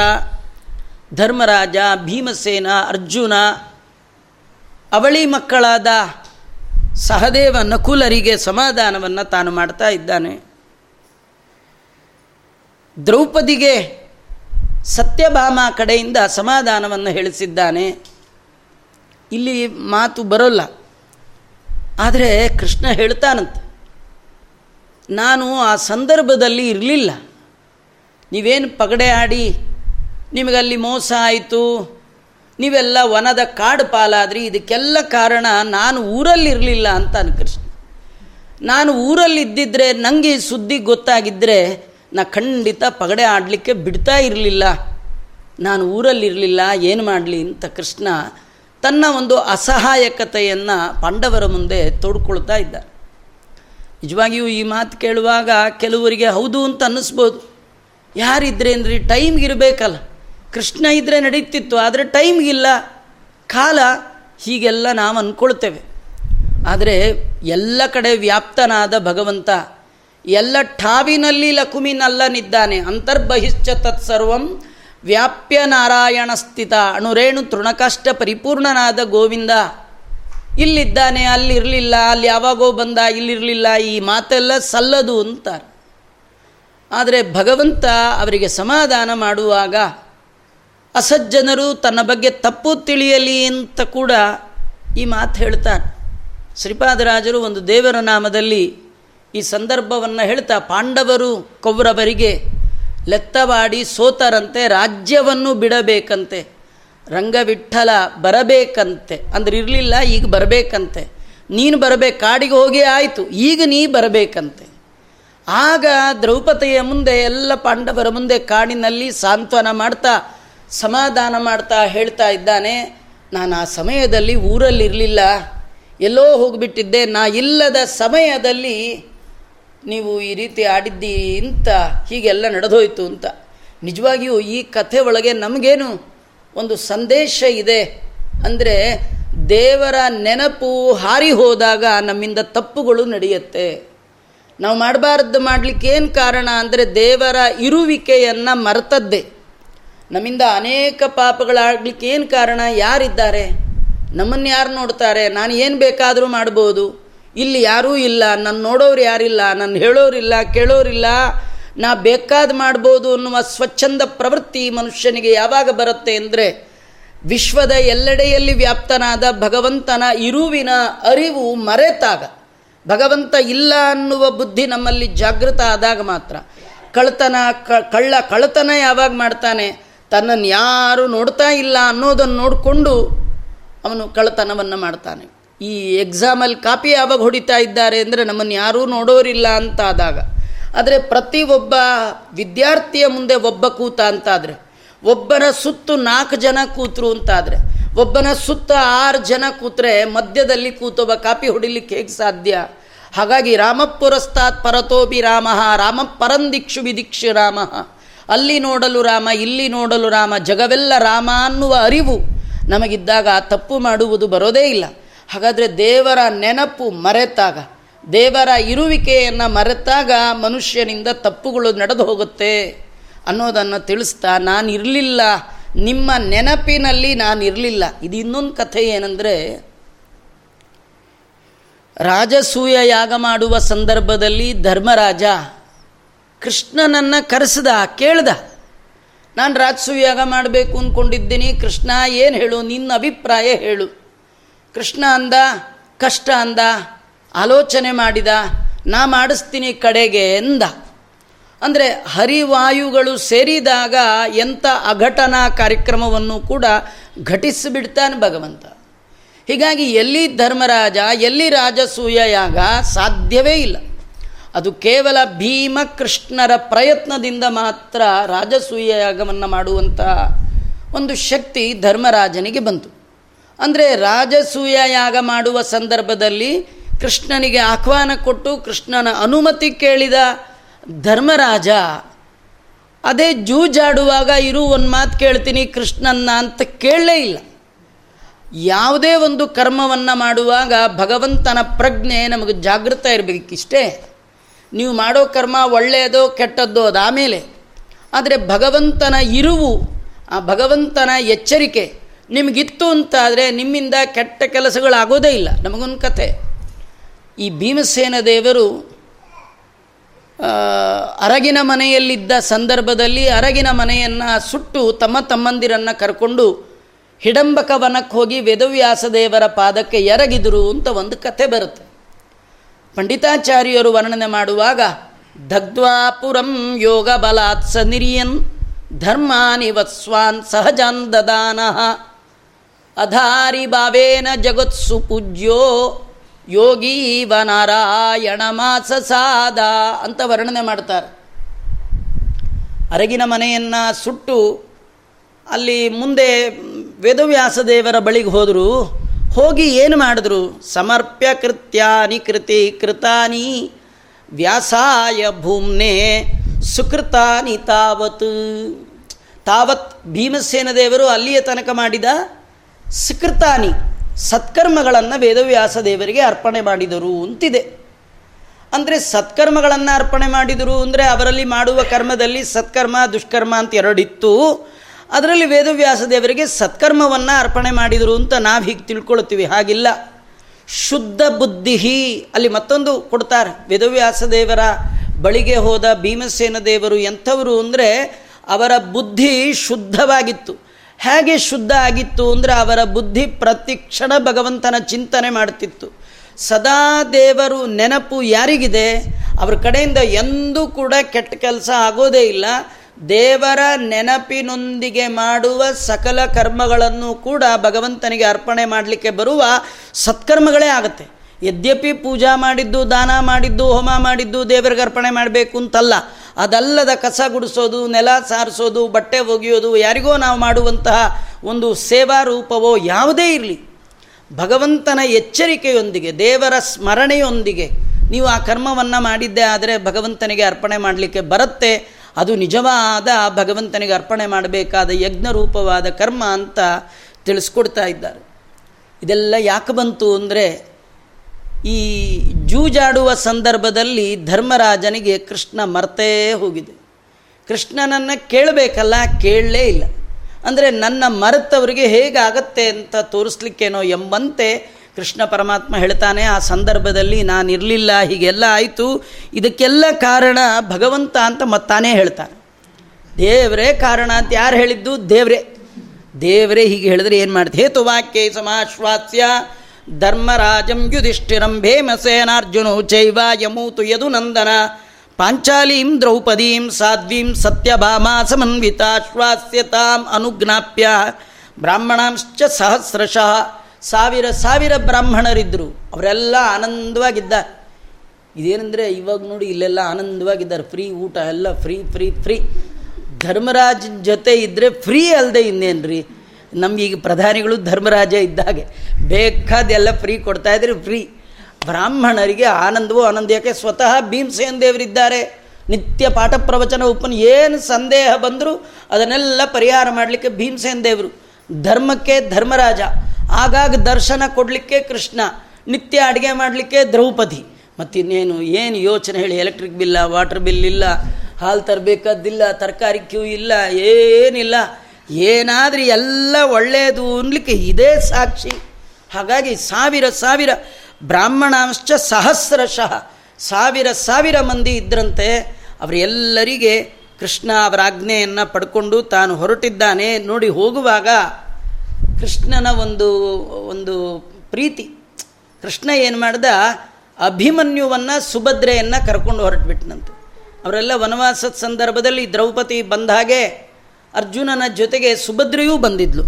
ಧರ್ಮರಾಜ, ಭೀಮಸೇನ, ಅರ್ಜುನ, ಅವಳಿ ಮಕ್ಕಳಾದ ಸಹದೇವ ನಕುಲರಿಗೆ ಸಮಾಧಾನವನ್ನು ತಾನು ಮಾಡ್ತಾ ಇದ್ದಾನೆ. ದ್ರೌಪದಿಗೆ ಸತ್ಯಭಾಮ ಕಡೆಯಿಂದ ಸಮಾಧಾನವನ್ನು ಹೇಳಿಸಿದ್ದಾನೆ. ಇಲ್ಲಿ ಮಾತು ಬರೋಲ್ಲ. ಆದರೆ ಕೃಷ್ಣ ಹೇಳ್ತಾನಂತೆ ನಾನು ಆ ಸಂದರ್ಭದಲ್ಲಿ ಇರಲಿಲ್ಲ. ನೀವೇನು ಪಗಡೆ ಆಡಿ, ನಿಮಗಲ್ಲಿ ಮೋಸ ಆಯಿತು, ನೀವೆಲ್ಲ ವನದ ಕಾಡು ಪಾಲಾದ್ರಿ, ಇದಕ್ಕೆಲ್ಲ ಕಾರಣ ನಾನು ಊರಲ್ಲಿರಲಿಲ್ಲ ಅಂತ ಅನ್ಕೃಷ್ಣ ನಾನು ಊರಲ್ಲಿದ್ದಿದ್ರೆ ನನಗೆ ಸುದ್ದಿ ಗೊತ್ತಾಗಿದ್ದರೆ ನಾ ಖಂಡಿತ ಪಗಡೆ ಆಡಲಿಕ್ಕೆ ಬಿಡ್ತಾ ಇರಲಿಲ್ಲ. ನಾನು ಊರಲ್ಲಿರಲಿಲ್ಲ ಏನು ಮಾಡಲಿ ಅಂತ ಕೃಷ್ಣ ತನ್ನ ಒಂದು ಅಸಹಾಯಕತೆಯನ್ನು ಪಾಂಡವರ ಮುಂದೆ ತೋಡ್ಕೊಳ್ತಾ ಇದ್ದ ನಿಜವಾಗಿಯೂ ಈ ಮಾತು ಕೇಳುವಾಗ ಕೆಲವರಿಗೆ ಹೌದು ಅಂತ ಅನ್ನಿಸ್ಬೋದು. ಯಾರಿದ್ರೇನ್ರಿ ಟೈಮ್ಗಿರಬೇಕಲ್ಲ ಕೃಷ್ಣ ಇದ್ದರೆ ನಡೀತಿತ್ತು, ಆದರೆ ಟೈಮ್ಗಿಲ್ಲ ಕಾಲ ಹೀಗೆಲ್ಲ ನಾವು ಅಂದ್ಕೊಳ್ತೇವೆ ಆದರೆ ಎಲ್ಲ ಕಡೆ ವ್ಯಾಪ್ತನಾದ ಭಗವಂತ, ಎಲ್ಲ ಠಾವಿನಲ್ಲಿ ಲಕುಮಿನಲ್ಲನಿದ್ದಾನೆ. ಅಂತರ್ಬಹಿಶ್ಚ ತತ್ಸರ್ವಂ ವ್ಯಾಪ್ಯ ನಾರಾಯಣ ಸ್ಥಿತ ಅಣುರೇಣು ತೃಣಕಷ್ಟ ಪರಿಪೂರ್ಣನಾದ ಗೋವಿಂದ. ಇಲ್ಲಿದ್ದಾನೆ, ಅಲ್ಲಿರಲಿಲ್ಲ, ಅಲ್ಲಿ ಯಾವಾಗೋ ಬಂದ, ಇಲ್ಲಿರಲಿಲ್ಲ, ಈ ಮಾತೆಲ್ಲ ಸಲ್ಲದು ಅಂತಾರೆ. ಆದರೆ ಭಗವಂತ ಅವರಿಗೆ ಸಮಾಧಾನ ಮಾಡುವಾಗ ಅಸಜ್ಜನರು ತನ್ನ ಬಗ್ಗೆ ತಪ್ಪು ತಿಳಿಯಲಿ ಅಂತ ಕೂಡ ಈ ಮಾತು ಹೇಳ್ತಾರೆ. ಶ್ರೀಪಾದರಾಜರು ಒಂದು ದೇವರ ನಾಮದಲ್ಲಿ ಈ ಸಂದರ್ಭವನ್ನು ಹೇಳ್ತಾ, ಪಾಂಡವರು ಕೌರವರಿಗೆ ಲೆತ್ತವಾಡಿ ಸೋತರಂತೆ, ರಾಜ್ಯವನ್ನು ಬಿಡಬೇಕಂತೆ ರಂಗವಿಠಲ ಬರಬೇಕಂತೆ. ಅಂದ್ರೆ ಇರಲಿಲ್ಲ, ಈಗ ಬರಬೇಕಂತೆ. ನೀನು ಬರಬೇಕು, ಕಾಡಿಗೆ ಹೋಗಿ ಆಯಿತು, ಈಗ ನೀ ಬರಬೇಕಂತೆ. ಆಗ ದ್ರೌಪದಿಯ ಮುಂದೆ ಎಲ್ಲ ಪಾಂಡವರ ಮುಂದೆ ಕಾಡಿನಲ್ಲಿ ಸಾಂತ್ವನ ಮಾಡ್ತಾ, ಸಮಾಧಾನ ಮಾಡ್ತಾ ಹೇಳ್ತಾ ಇದ್ದಾನೆ, ನಾನು ಆ ಸಮಯದಲ್ಲಿ ಊರಲ್ಲಿರಲಿಲ್ಲ. ಎಲ್ಲೋ ಹೋಗಿಬಿಟ್ಟಿದ್ದೆ. ನಾ ಇಲ್ಲದ ಸಮಯದಲ್ಲಿ ನೀವು ಈ ರೀತಿ ಆಡಿದ್ದೀ ಅಂತ ಹೀಗೆಲ್ಲ ನಡೆದೋಯ್ತು ಅಂತ. ನಿಜವಾಗಿಯೂ ಈ ಕಥೆ ಒಳಗೆ ನಮಗೇನು ಒಂದು ಸಂದೇಶ ಇದೆ. ಅಂದರೆ ದೇವರ ನೆನಪು ಹಾರಿ ಹೋದಾಗ ನಮ್ಮಿಂದ ತಪ್ಪುಗಳು ನಡೆಯುತ್ತೆ. ನಾವು ಮಾಡಬಾರ್ದು ಮಾಡಲಿಕ್ಕೆ ಏನು ಕಾರಣ ಅಂದರೆ ದೇವರ ಇರುವಿಕೆಯನ್ನು ಮರೆತದ್ದೇ. ನಮ್ಮಿಂದ ಅನೇಕ ಪಾಪಗಳಾಗಲಿಕ್ಕೆ ಏನು ಕಾರಣ? ಯಾರಿದ್ದಾರೆ? ನಮ್ಮನ್ನು ಯಾರು ನೋಡ್ತಾರೆ? ನಾನು ಏನು ಬೇಕಾದರೂ ಮಾಡ್ಬೋದು. ಇಲ್ಲಿ ಯಾರೂ ಇಲ್ಲ. ನನ್ನ ನೋಡೋರು ಯಾರಿಲ್ಲ? ನನ್ನ ಹೇಳೋರಿಲ್ಲ, ಕೇಳೋರಿಲ್ಲ. ನಾ ಬೇಕಾದ ಮಾಡ್ಬೋದು ಅನ್ನುವ ಸ್ವಚ್ಛಂದ ಪ್ರವೃತ್ತಿ ಮನುಷ್ಯನಿಗೆ ಯಾವಾಗ ಬರುತ್ತೆ ಅಂದರೆ ವಿಶ್ವದ ಎಲ್ಲೆಡೆಯಲ್ಲಿ ವ್ಯಾಪ್ತನಾದ ಭಗವಂತನ ಇರುವಿನ ಅರಿವು ಮರೆತಾಗ. ಭಗವಂತ ಇಲ್ಲ ಅನ್ನುವ ಬುದ್ಧಿ ನಮ್ಮಲ್ಲಿ ಜಾಗೃತ ಆದಾಗ ಮಾತ್ರ. ಕಳ್ತನ ಕಳ್ಳ ಕಳ್ಳತನ ಯಾವಾಗ ಮಾಡ್ತಾನೆ? ತನ್ನನ್ನು ಯಾರು ನೋಡ್ತಾ ಇಲ್ಲ ಅನ್ನೋದನ್ನು ನೋಡಿಕೊಂಡು ಅವನು ಕಳ್ಳತನವನ್ನು ಮಾಡ್ತಾನೆ. ಈ ಎಕ್ಸಾಮಲ್ಲಿ ಕಾಪಿ ಯಾವಾಗ ಹೊಡಿತಾ ಇದ್ದಾರೆ ಅಂದರೆ ನಮ್ಮನ್ನು ಯಾರೂ ನೋಡೋರಿಲ್ಲ ಅಂತ ಆದಾಗ ಆದರೆ ಪ್ರತಿ ಒಬ್ಬ ವಿದ್ಯಾರ್ಥಿಯ ಮುಂದೆ ಒಬ್ಬ ಕೂತ ಅಂತಾದರೆ, ಒಬ್ಬನ ಸುತ್ತು ನಾಲ್ಕು ಜನ ಕೂತರು ಅಂತಾದರೆ, ಒಬ್ಬನ ಸುತ್ತ ಆರು ಜನ ಕೂತ್ರೆ ಮಧ್ಯದಲ್ಲಿ ಕೂತೊಬ್ಬ ಕಾಪಿ ಹೊಡಿಲಿಕ್ಕೆ ಹೇಗೆ ಸಾಧ್ಯ? ಹಾಗಾಗಿ ರಾಮಪುರಸ್ತಾತ್ ಪರತೋಪಿ ರಾಮ ರಾಮ ಪರಂದಿಕ್ಷು ವಿದಿಕ್ಷು ರಾಮ. ಅಲ್ಲಿ ನೋಡಲು ರಾಮ, ಇಲ್ಲಿ ನೋಡಲು ರಾಮ, ಜಗವೆಲ್ಲ ರಾಮ ಅನ್ನುವ ಅರಿವು ನಮಗಿದ್ದಾಗ ತಪ್ಪು ಮಾಡುವುದು ಬರೋದೇ ಇಲ್ಲ. ಹಾಗಾದರೆ ದೇವರ ನೆನಪು ಮರೆತಾಗ ದೇವರ ಇರುವಿಕೆಯನ್ನು ಮರೆತಾಗ ಮನುಷ್ಯನಿಂದ ತಪ್ಪುಗಳು ನಡೆದು ಹೋಗುತ್ತೆ ಅನ್ನೋದನ್ನು ತಿಳಿಸ್ತಾ, ನಾನು ಇರಲಿಲ್ಲ. ನಿಮ್ಮ ನೆನಪಿನಲ್ಲಿ ನಾನು ಇರಲಿಲ್ಲ. ಇದು ಇನ್ನೊಂದು ಕಥೆ ಏನಂದರೆ, ರಾಜಸೂಯ ಯಾಗ ಮಾಡುವ ಸಂದರ್ಭದಲ್ಲಿ ಧರ್ಮರಾಜ ಕೃಷ್ಣನನ್ನು ಕರೆಸ್ದ, ಕೇಳ್ದ, ನಾನು ರಾಜಸೂಯ ಯಾಗ ಮಾಡಬೇಕು ಅಂದ್ಕೊಂಡಿದ್ದೀನಿ ಕೃಷ್ಣ, ಏನು ಹೇಳು? ನಿನ್ನ ಅಭಿಪ್ರಾಯ ಹೇಳು. ಕೃಷ್ಣ ಅಂದ, ಕಷ್ಟ ಅಂದ ಆಲೋಚನೆ ಮಾಡಿದ, ನಾ ಮಾಡಿಸ್ತೀನಿ ಕಡೆಗೆ ಎಂದ. ಅಂದರೆ ಹರಿವಾಯುಗಳು ಸೇರಿದಾಗ ಎಂಥ ಅಘಟನಾ ಕಾರ್ಯಕ್ರಮವನ್ನು ಕೂಡ ಘಟಿಸಿಬಿಡ್ತಾನೆ ಭಗವಂತ. ಹೀಗಾಗಿ ಎಲ್ಲಿ ಧರ್ಮರಾಜ, ಎಲ್ಲಿ ರಾಜಸೂಯ ಯಾಗ ಸಾಧ್ಯವೇ ಇಲ್ಲ. ಅದು ಕೇವಲ ಭೀಮ ಕೃಷ್ಣರ ಪ್ರಯತ್ನದಿಂದ ಮಾತ್ರ ರಾಜಸೂಯ ಯಾಗವನ್ನು ಮಾಡುವಂಥ ಒಂದು ಶಕ್ತಿ ಧರ್ಮರಾಜನಿಗೆ ಬಂತು. ಅಂದರೆ ರಾಜಸೂಯ ಯಾಗ ಮಾಡುವ ಸಂದರ್ಭದಲ್ಲಿ ಕೃಷ್ಣನಿಗೆ ಆಹ್ವಾನ ಕೊಟ್ಟು ಕೃಷ್ಣನ ಅನುಮತಿ ಕೇಳಿದ ಧರ್ಮರಾಜ, ಅದೇ ಜೂಜಾಡುವಾಗ ಇರು ಒಂದು ಮಾತು ಕೇಳ್ತೀನಿ ಕೃಷ್ಣನ್ನ ಅಂತ ಕೇಳಲೇ ಇಲ್ಲ. ಯಾವುದೇ ಒಂದು ಕರ್ಮವನ್ನು ಮಾಡುವಾಗ ಭಗವಂತನ ಪ್ರಜ್ಞೆ ನಮಗೆ ಜಾಗೃತ ಇರಬೇಕಿಷ್ಟೇ. ನೀವು ಮಾಡೋ ಕರ್ಮ ಒಳ್ಳೆಯದೋ ಕೆಟ್ಟದ್ದೋ ಅದಾಮೇಲೆ ಆದರೆ ಭಗವಂತನ ಇರುವು, ಆ ಭಗವಂತನ ಎಚ್ಚರಿಕೆ ನಿಮಗಿತ್ತು ಅಂತಾದರೆ ನಿಮ್ಮಿಂದ ಕೆಟ್ಟ ಕೆಲಸಗಳಾಗೋದೇ ಇಲ್ಲ. ನಮಗೊಂದು ಕತೆ. ಈ ಭೀಮಸೇನ ದೇವರು ಅರಗಿನ ಮನೆಯಲ್ಲಿದ್ದ ಸಂದರ್ಭದಲ್ಲಿ ಅರಗಿನ ಮನೆಯನ್ನು ಸುಟ್ಟು ತಮ್ಮ ತಮ್ಮಂದಿರನ್ನು ಕರ್ಕೊಂಡು ಹಿಡಂಬಕ ವನಕ್ಕೆ ಹೋಗಿ ವೇದವ್ಯಾಸ ದೇವರ ಪಾದಕ್ಕೆ ಎರಗಿದರು ಅಂತ ಒಂದು ಕಥೆ ಬರುತ್ತೆ. ಪಂಡಿತಾಚಾರ್ಯರು ವರ್ಣನೆ ಮಾಡುವಾಗ ದಗ್ಧ್ವಾಪುರಂ ಯೋಗ ಬಲಾತ್ ಸ ನಿರಿಯನ್ ಧರ್ಮಾನಿ ವತ್ಸ್ವಾನ್ ಸಹಜಾನ್ ದದಾನಃ ಅಧಾರಿ ಭಾವೇನ ಜಗತ್ಸು ಪೂಜ್ಯೋ ಯೋಗೀವ ನಾರಾಯಣ ಮಾಸ ಸಾದ ಅಂತ ವರ್ಣನೆ ಮಾಡ್ತಾರೆ. ಅರಗಿನ ಮನೆಯನ್ನು ಸುಟ್ಟು ಅಲ್ಲಿ ಮುಂದೆ ವೇದವ್ಯಾಸ ದೇವರ ಬಳಿಗೆ ಹೋದರು. ಹೋಗಿ ಏನು ಮಾಡಿದ್ರು? ಸಮರ್ಪ್ಯ ಕೃತ್ಯಾನಿ ಕೃತಿ ಕೃತಾನಿ ವ್ಯಾಸಾಯ ಭೂಮ್ನೆ ಸುಕೃತಾನಿ ತಾವತ್. ತಾವತ್ ಭೀಮಸೇನ ದೇವರು ಅಲ್ಲಿಯ ತನಕ ಮಾಡಿದ ಸುಕೃತಾನಿ. ಸತ್ಕರ್ಮಗಳನ್ನು ವೇದವ್ಯಾಸ ದೇವರಿಗೆ ಅರ್ಪಣೆ ಮಾಡಿದರು ಅಂತಿದೆ. ಅಂದರೆ ಸತ್ಕರ್ಮಗಳನ್ನು ಅರ್ಪಣೆ ಮಾಡಿದರು ಅಂದರೆ ಅವರಲ್ಲಿ ಮಾಡುವ ಕರ್ಮದಲ್ಲಿ ಸತ್ಕರ್ಮ, ದುಷ್ಕರ್ಮ ಅಂತ ಎರಡಿತ್ತು. ಅದರಲ್ಲಿ ವೇದವ್ಯಾಸ ದೇವರಿಗೆ ಸತ್ಕರ್ಮವನ್ನು ಅರ್ಪಣೆ ಮಾಡಿದರು ಅಂತ ನಾವು ಹೀಗೆ ತಿಳ್ಕೊಳ್ತೀವಿ. ಹಾಗಿಲ್ಲ. ಶುದ್ಧ ಬುದ್ಧಿ ಅಲ್ಲಿ ಮತ್ತೊಂದು ಕೊಡ್ತಾರೆ. ವೇದವ್ಯಾಸ ದೇವರ ಬಳಿಗೆ ಹೋದ ಭೀಮಸೇನ ದೇವರು ಎಂಥವರು ಅಂದರೆ ಅವರ ಬುದ್ಧಿ ಶುದ್ಧವಾಗಿತ್ತು. ಹೇಗೆ ಶುದ್ಧ ಆಗಿತ್ತು ಅಂದರೆ ಅವರ ಬುದ್ಧಿ ಪ್ರತಿಕ್ಷಣ ಭಗವಂತನ ಚಿಂತನೆ ಮಾಡ್ತಿತ್ತು. ಸದಾ ದೇವರು ನೆನಪು ಯಾರಿಗಿದೆ? ಅವ್ರ ಕಡೆಯಿಂದ ಎಂದೂ ಕೂಡ ಕೆಟ್ಟ ಕೆಲಸ ಆಗೋದೇ ಇಲ್ಲ. ದೇವರ ನೆನಪಿನೊಂದಿಗೆ ಮಾಡುವ ಸಕಲ ಕರ್ಮಗಳನ್ನು ಕೂಡ ಭಗವಂತನಿಗೆ ಅರ್ಪಣೆ ಮಾಡಲಿಕ್ಕೆ ಬರುವ ಸತ್ಕರ್ಮಗಳೇ ಆಗುತ್ತೆ. ಯದ್ಯಪಿ ಪೂಜಾ ಮಾಡಿದ್ದು, ದಾನ ಮಾಡಿದ್ದು, ಹೋಮ ಮಾಡಿದ್ದು, ದೇವರಿಗೆ ಅರ್ಪಣೆ ಮಾಡಬೇಕು ಅಂತಲ್ಲ, ಅದಲ್ಲದ ಕಸ ಗುಡಿಸೋದು, ನೆಲ ಸಾರಿಸೋದು, ಬಟ್ಟೆ ಒಗೆಯೋದು, ಯಾರಿಗೋ ನಾವು ಮಾಡುವಂತಹ ಒಂದು ಸೇವಾ ರೂಪವೋ ಯಾವುದೇ ಇರಲಿ. ಭಗವಂತನ ಎಚ್ಚರಿಕೆಯೊಂದಿಗೆ, ದೇವರ ಸ್ಮರಣೆಯೊಂದಿಗೆ ನೀವು ಆ ಕರ್ಮವನ್ನು ಮಾಡಿದ್ದೇ ಆದರೆ ಭಗವಂತನಿಗೆ ಅರ್ಪಣೆ ಮಾಡಲಿಕ್ಕೆ ಬರುತ್ತೆ. ಅದು ನಿಜವಾದ ಭಗವಂತನಿಗೆ ಅರ್ಪಣೆ ಮಾಡಬೇಕಾದ ಯಜ್ಞ ರೂಪವಾದ ಕರ್ಮ ಅಂತ ತಿಳಿಸ್ಕೊಡ್ತಾ ಇದ್ದಾರೆ. ಇದೆಲ್ಲ ಯಾಕೆ ಬಂತು ಅಂದರೆ ಈ ಜೂಜಾಡುವ ಸಂದರ್ಭದಲ್ಲಿ ಧರ್ಮರಾಜನಿಗೆ ಕೃಷ್ಣ ಮರ್ತೇ ಹೋಗಿದೆ. ಕೃಷ್ಣನನ್ನು ಕೇಳಬೇಕಲ್ಲ, ಕೇಳಲೇ ಇಲ್ಲ. ಅಂದರೆ ನನ್ನ ಮರೆತವರಿಗೆ ಹೇಗಾಗತ್ತೆ ಅಂತ ತೋರಿಸ್ಲಿಕ್ಕೇನೋ ಎಂಬಂತೆ ಕೃಷ್ಣ ಪರಮಾತ್ಮ ಹೇಳ್ತಾನೆ, ಆ ಸಂದರ್ಭದಲ್ಲಿ ನಾನು ಇರಲಿಲ್ಲ ಹೀಗೆಲ್ಲ ಆಯಿತು. ಇದಕ್ಕೆಲ್ಲ ಕಾರಣ ಭಗವಂತ ಅಂತ ಮತ್ತಾನೇ ಹೇಳ್ತಾನೆ. ದೇವರೇ ಕಾರಣ ಅಂತ ಯಾರು ಹೇಳಿದ್ದು? ದೇವರೇ. ದೇವರೇ ಹೀಗೆ ಹೇಳಿದ್ರೆ ಏನು ಮಾಡ್ತೀವಿ ಹೇತುವಾಕ್ಯ ಸಮಾಶ್ವಾಸ್ಯ. ಧರ್ಮರಾಜಂ ಯುಧಿಷ್ಠಿರಂ ಭೇಮಸೇನಾರ್ಜುನೋ ಚೈವ ಯಮೂತು ಯದುನಂದನ ಪಾಂಚಾಲೀಂ ದ್ರೌಪದೀಂ ಸಾಧ್ವೀಂ ಸತ್ಯಭಾಮಾ ಸಮನ್ವಿತಾಶ್ವಾಸ್ಯತಾಂ ಅನುಜ್ಞಾಪ್ಯ. ಬ್ರಾಹ್ಮಣಾಂಶ್ಚ ಸಹಸ್ರಶಃ ಸಾವಿರ ಸಾವಿರ ಬ್ರಾಹ್ಮಣರಿದ್ದರು ಅವರೆಲ್ಲ ಆನಂದವಾಗಿದ್ದ. ಇದೇನೆಂದರೆ ಇವಾಗ ನೋಡಿ ಇಲ್ಲೆಲ್ಲ ಆನಂದವಾಗಿದ್ದಾರೆ. ಫ್ರೀ ಊಟ ಎಲ್ಲ ಫ್ರೀ ಫ್ರೀ ಫ್ರೀ. ಧರ್ಮರಾಜನ ಜೊತೆ ಇದ್ದರೆ ಫ್ರೀ ಅಲ್ಲದೆ ಇನ್ನೇನು ರೀ ನಮಗೀಗ ಪ್ರಧಾನಿಗಳು ಧರ್ಮರಾಜ ಇದ್ದಾಗೆ ಬೇಕಾದೆಲ್ಲ ಫ್ರೀ ಕೊಡ್ತಾಯಿದ್ರೆ ಫ್ರೀ ಬ್ರಾಹ್ಮಣರಿಗೆ ಆನಂದವೋ ಆನಂದ ಯಾಕೆ? ಸ್ವತಃ ಭೀಮಸೇನ್ ದೇವರಿದ್ದಾರೆ. ನಿತ್ಯ ಪಾಠ ಪ್ರವಚನ ಉಪನ ಏನು ಸಂದೇಹ ಬಂದರೂ ಅದನ್ನೆಲ್ಲ ಪರಿಹಾರ ಮಾಡಲಿಕ್ಕೆ ಭೀಮಸೇನ್ ದೇವರು. ಧರ್ಮಕ್ಕೆ ಧರ್ಮರಾಜ. ಆಗಾಗ ದರ್ಶನ ಕೊಡಲಿಕ್ಕೆ ಕೃಷ್ಣ. ನಿತ್ಯ ಅಡುಗೆ ಮಾಡಲಿಕ್ಕೆ ದ್ರೌಪದಿ. ಮತ್ತಿನ್ನೇನು? ಏನು ಯೋಚನೆ ಹೇಳಿ? ಎಲೆಕ್ಟ್ರಿಕ್ ಬಿಲ್ಲ ವಾಟರ್ ಬಿಲ್ ಇಲ್ಲ. ಹಾಲು ತರಬೇಕಾದ್ದಿಲ್ಲ, ತರಕಾರಿ ಕ್ಯೂ ಇಲ್ಲ, ಏನಿಲ್ಲ. ಏನಾದರೂ ಎಲ್ಲ ಒಳ್ಳೆಯದು ಅನ್ಲಿಕ್ಕೆ ಇದೇ ಸಾಕ್ಷಿ. ಹಾಗಾಗಿ ಸಾವಿರ ಸಾವಿರ ಬ್ರಾಹ್ಮಣಾಂಶ ಸಹಸ್ರಶಃ ಸಾವಿರ ಸಾವಿರ ಮಂದಿ ಇದ್ರಂತೆ ಅವರೆಲ್ಲರಿಗೆ ಕೃಷ್ಣ ಅವರ ಆಜ್ಞೆಯನ್ನು ಪಡ್ಕೊಂಡು ತಾನು ಹೊರಟಿದ್ದಾನೆ ನೋಡಿ ಹೋಗುವಾಗ ಕೃಷ್ಣನ ಒಂದು ಒಂದು ಪ್ರೀತಿ. ಕೃಷ್ಣ ಏನು ಮಾಡ್ದ? ಅಭಿಮನ್ಯುವನ್ನು ಸುಭದ್ರೆಯನ್ನು ಕರ್ಕೊಂಡು ಹೊರಟ್ಬಿಟ್ನಂತೆ. ಅವರೆಲ್ಲ ವನವಾಸದ ಸಂದರ್ಭದಲ್ಲಿ ದ್ರೌಪದಿ ಬಂದ ಹಾಗೆ ಅರ್ಜುನನ ಜೊತೆಗೆ ಸುಭದ್ರೆಯೂ ಬಂದಿದ್ಲು.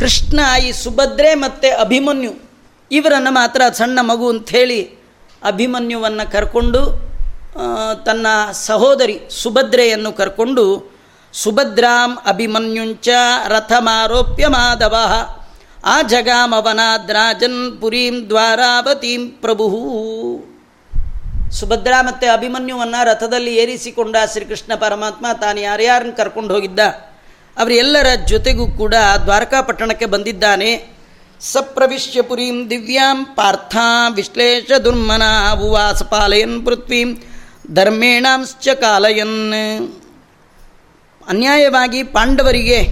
ಕೃಷ್ಣ ಈ ಸುಭದ್ರೆ ಮತ್ತು ಅಭಿಮನ್ಯು. ಇವರನ್ನು ಮಾತ್ರ ಸಣ್ಣ ಮಗು ಅಂಥೇಳಿ ಅಭಿಮನ್ಯುವನ್ನು ಕರ್ಕೊಂಡು ತನ್ನ ಸಹೋದರಿ ಸುಭದ್ರೆಯನ್ನು ಕರ್ಕೊಂಡು ಸುಭದ್ರಾಂ ಅಭಿಮನ್ಯುಂಚ ರಥಮಾರೋಪ್ಯ ಮಾಧವ. ಆ ಜಗಾಮವನಾದ್ರಾಜನ್ ಪುರೀಂ ದ್ವಾರಾವತೀಂ ಪ್ರಭು. ಸುಭದ್ರಾ ಮತ್ತು ಅಭಿಮನ್ಯುವನ್ನು ರಥದಲ್ಲಿ ಏರಿಸಿಕೊಂಡ ಶ್ರೀಕೃಷ್ಣ ಪರಮಾತ್ಮ ತಾನು ಯಾರ್ಯಾರನ್ನು ಕರ್ಕೊಂಡು ಹೋಗಿದ್ದ? ಅವರೆಲ್ಲರ ಜೊತೆಗೂ ಕೂಡ ದ್ವಾರಕಾಪಟ್ಟಣಕ್ಕೆ ಬಂದಿದ್ದಾನೆ. ಸಪ್ರವಿಶ್ಯ ಪುರೀಂ ದಿವ್ಯಾಂ ಪಾರ್ಥ ವಿಶ್ಲೇಷ ದುರ್ಮನ ಉವಾಸ ಪಾಲಯನ್ ಪೃಥ್ವೀಂ ಧರ್ಮೇಣಾಂಶ್ಚ ಕಾಲಯನ್. ಅನ್ಯಾಯವಾಗಿ ಪಾಂಡವರಿಗೆ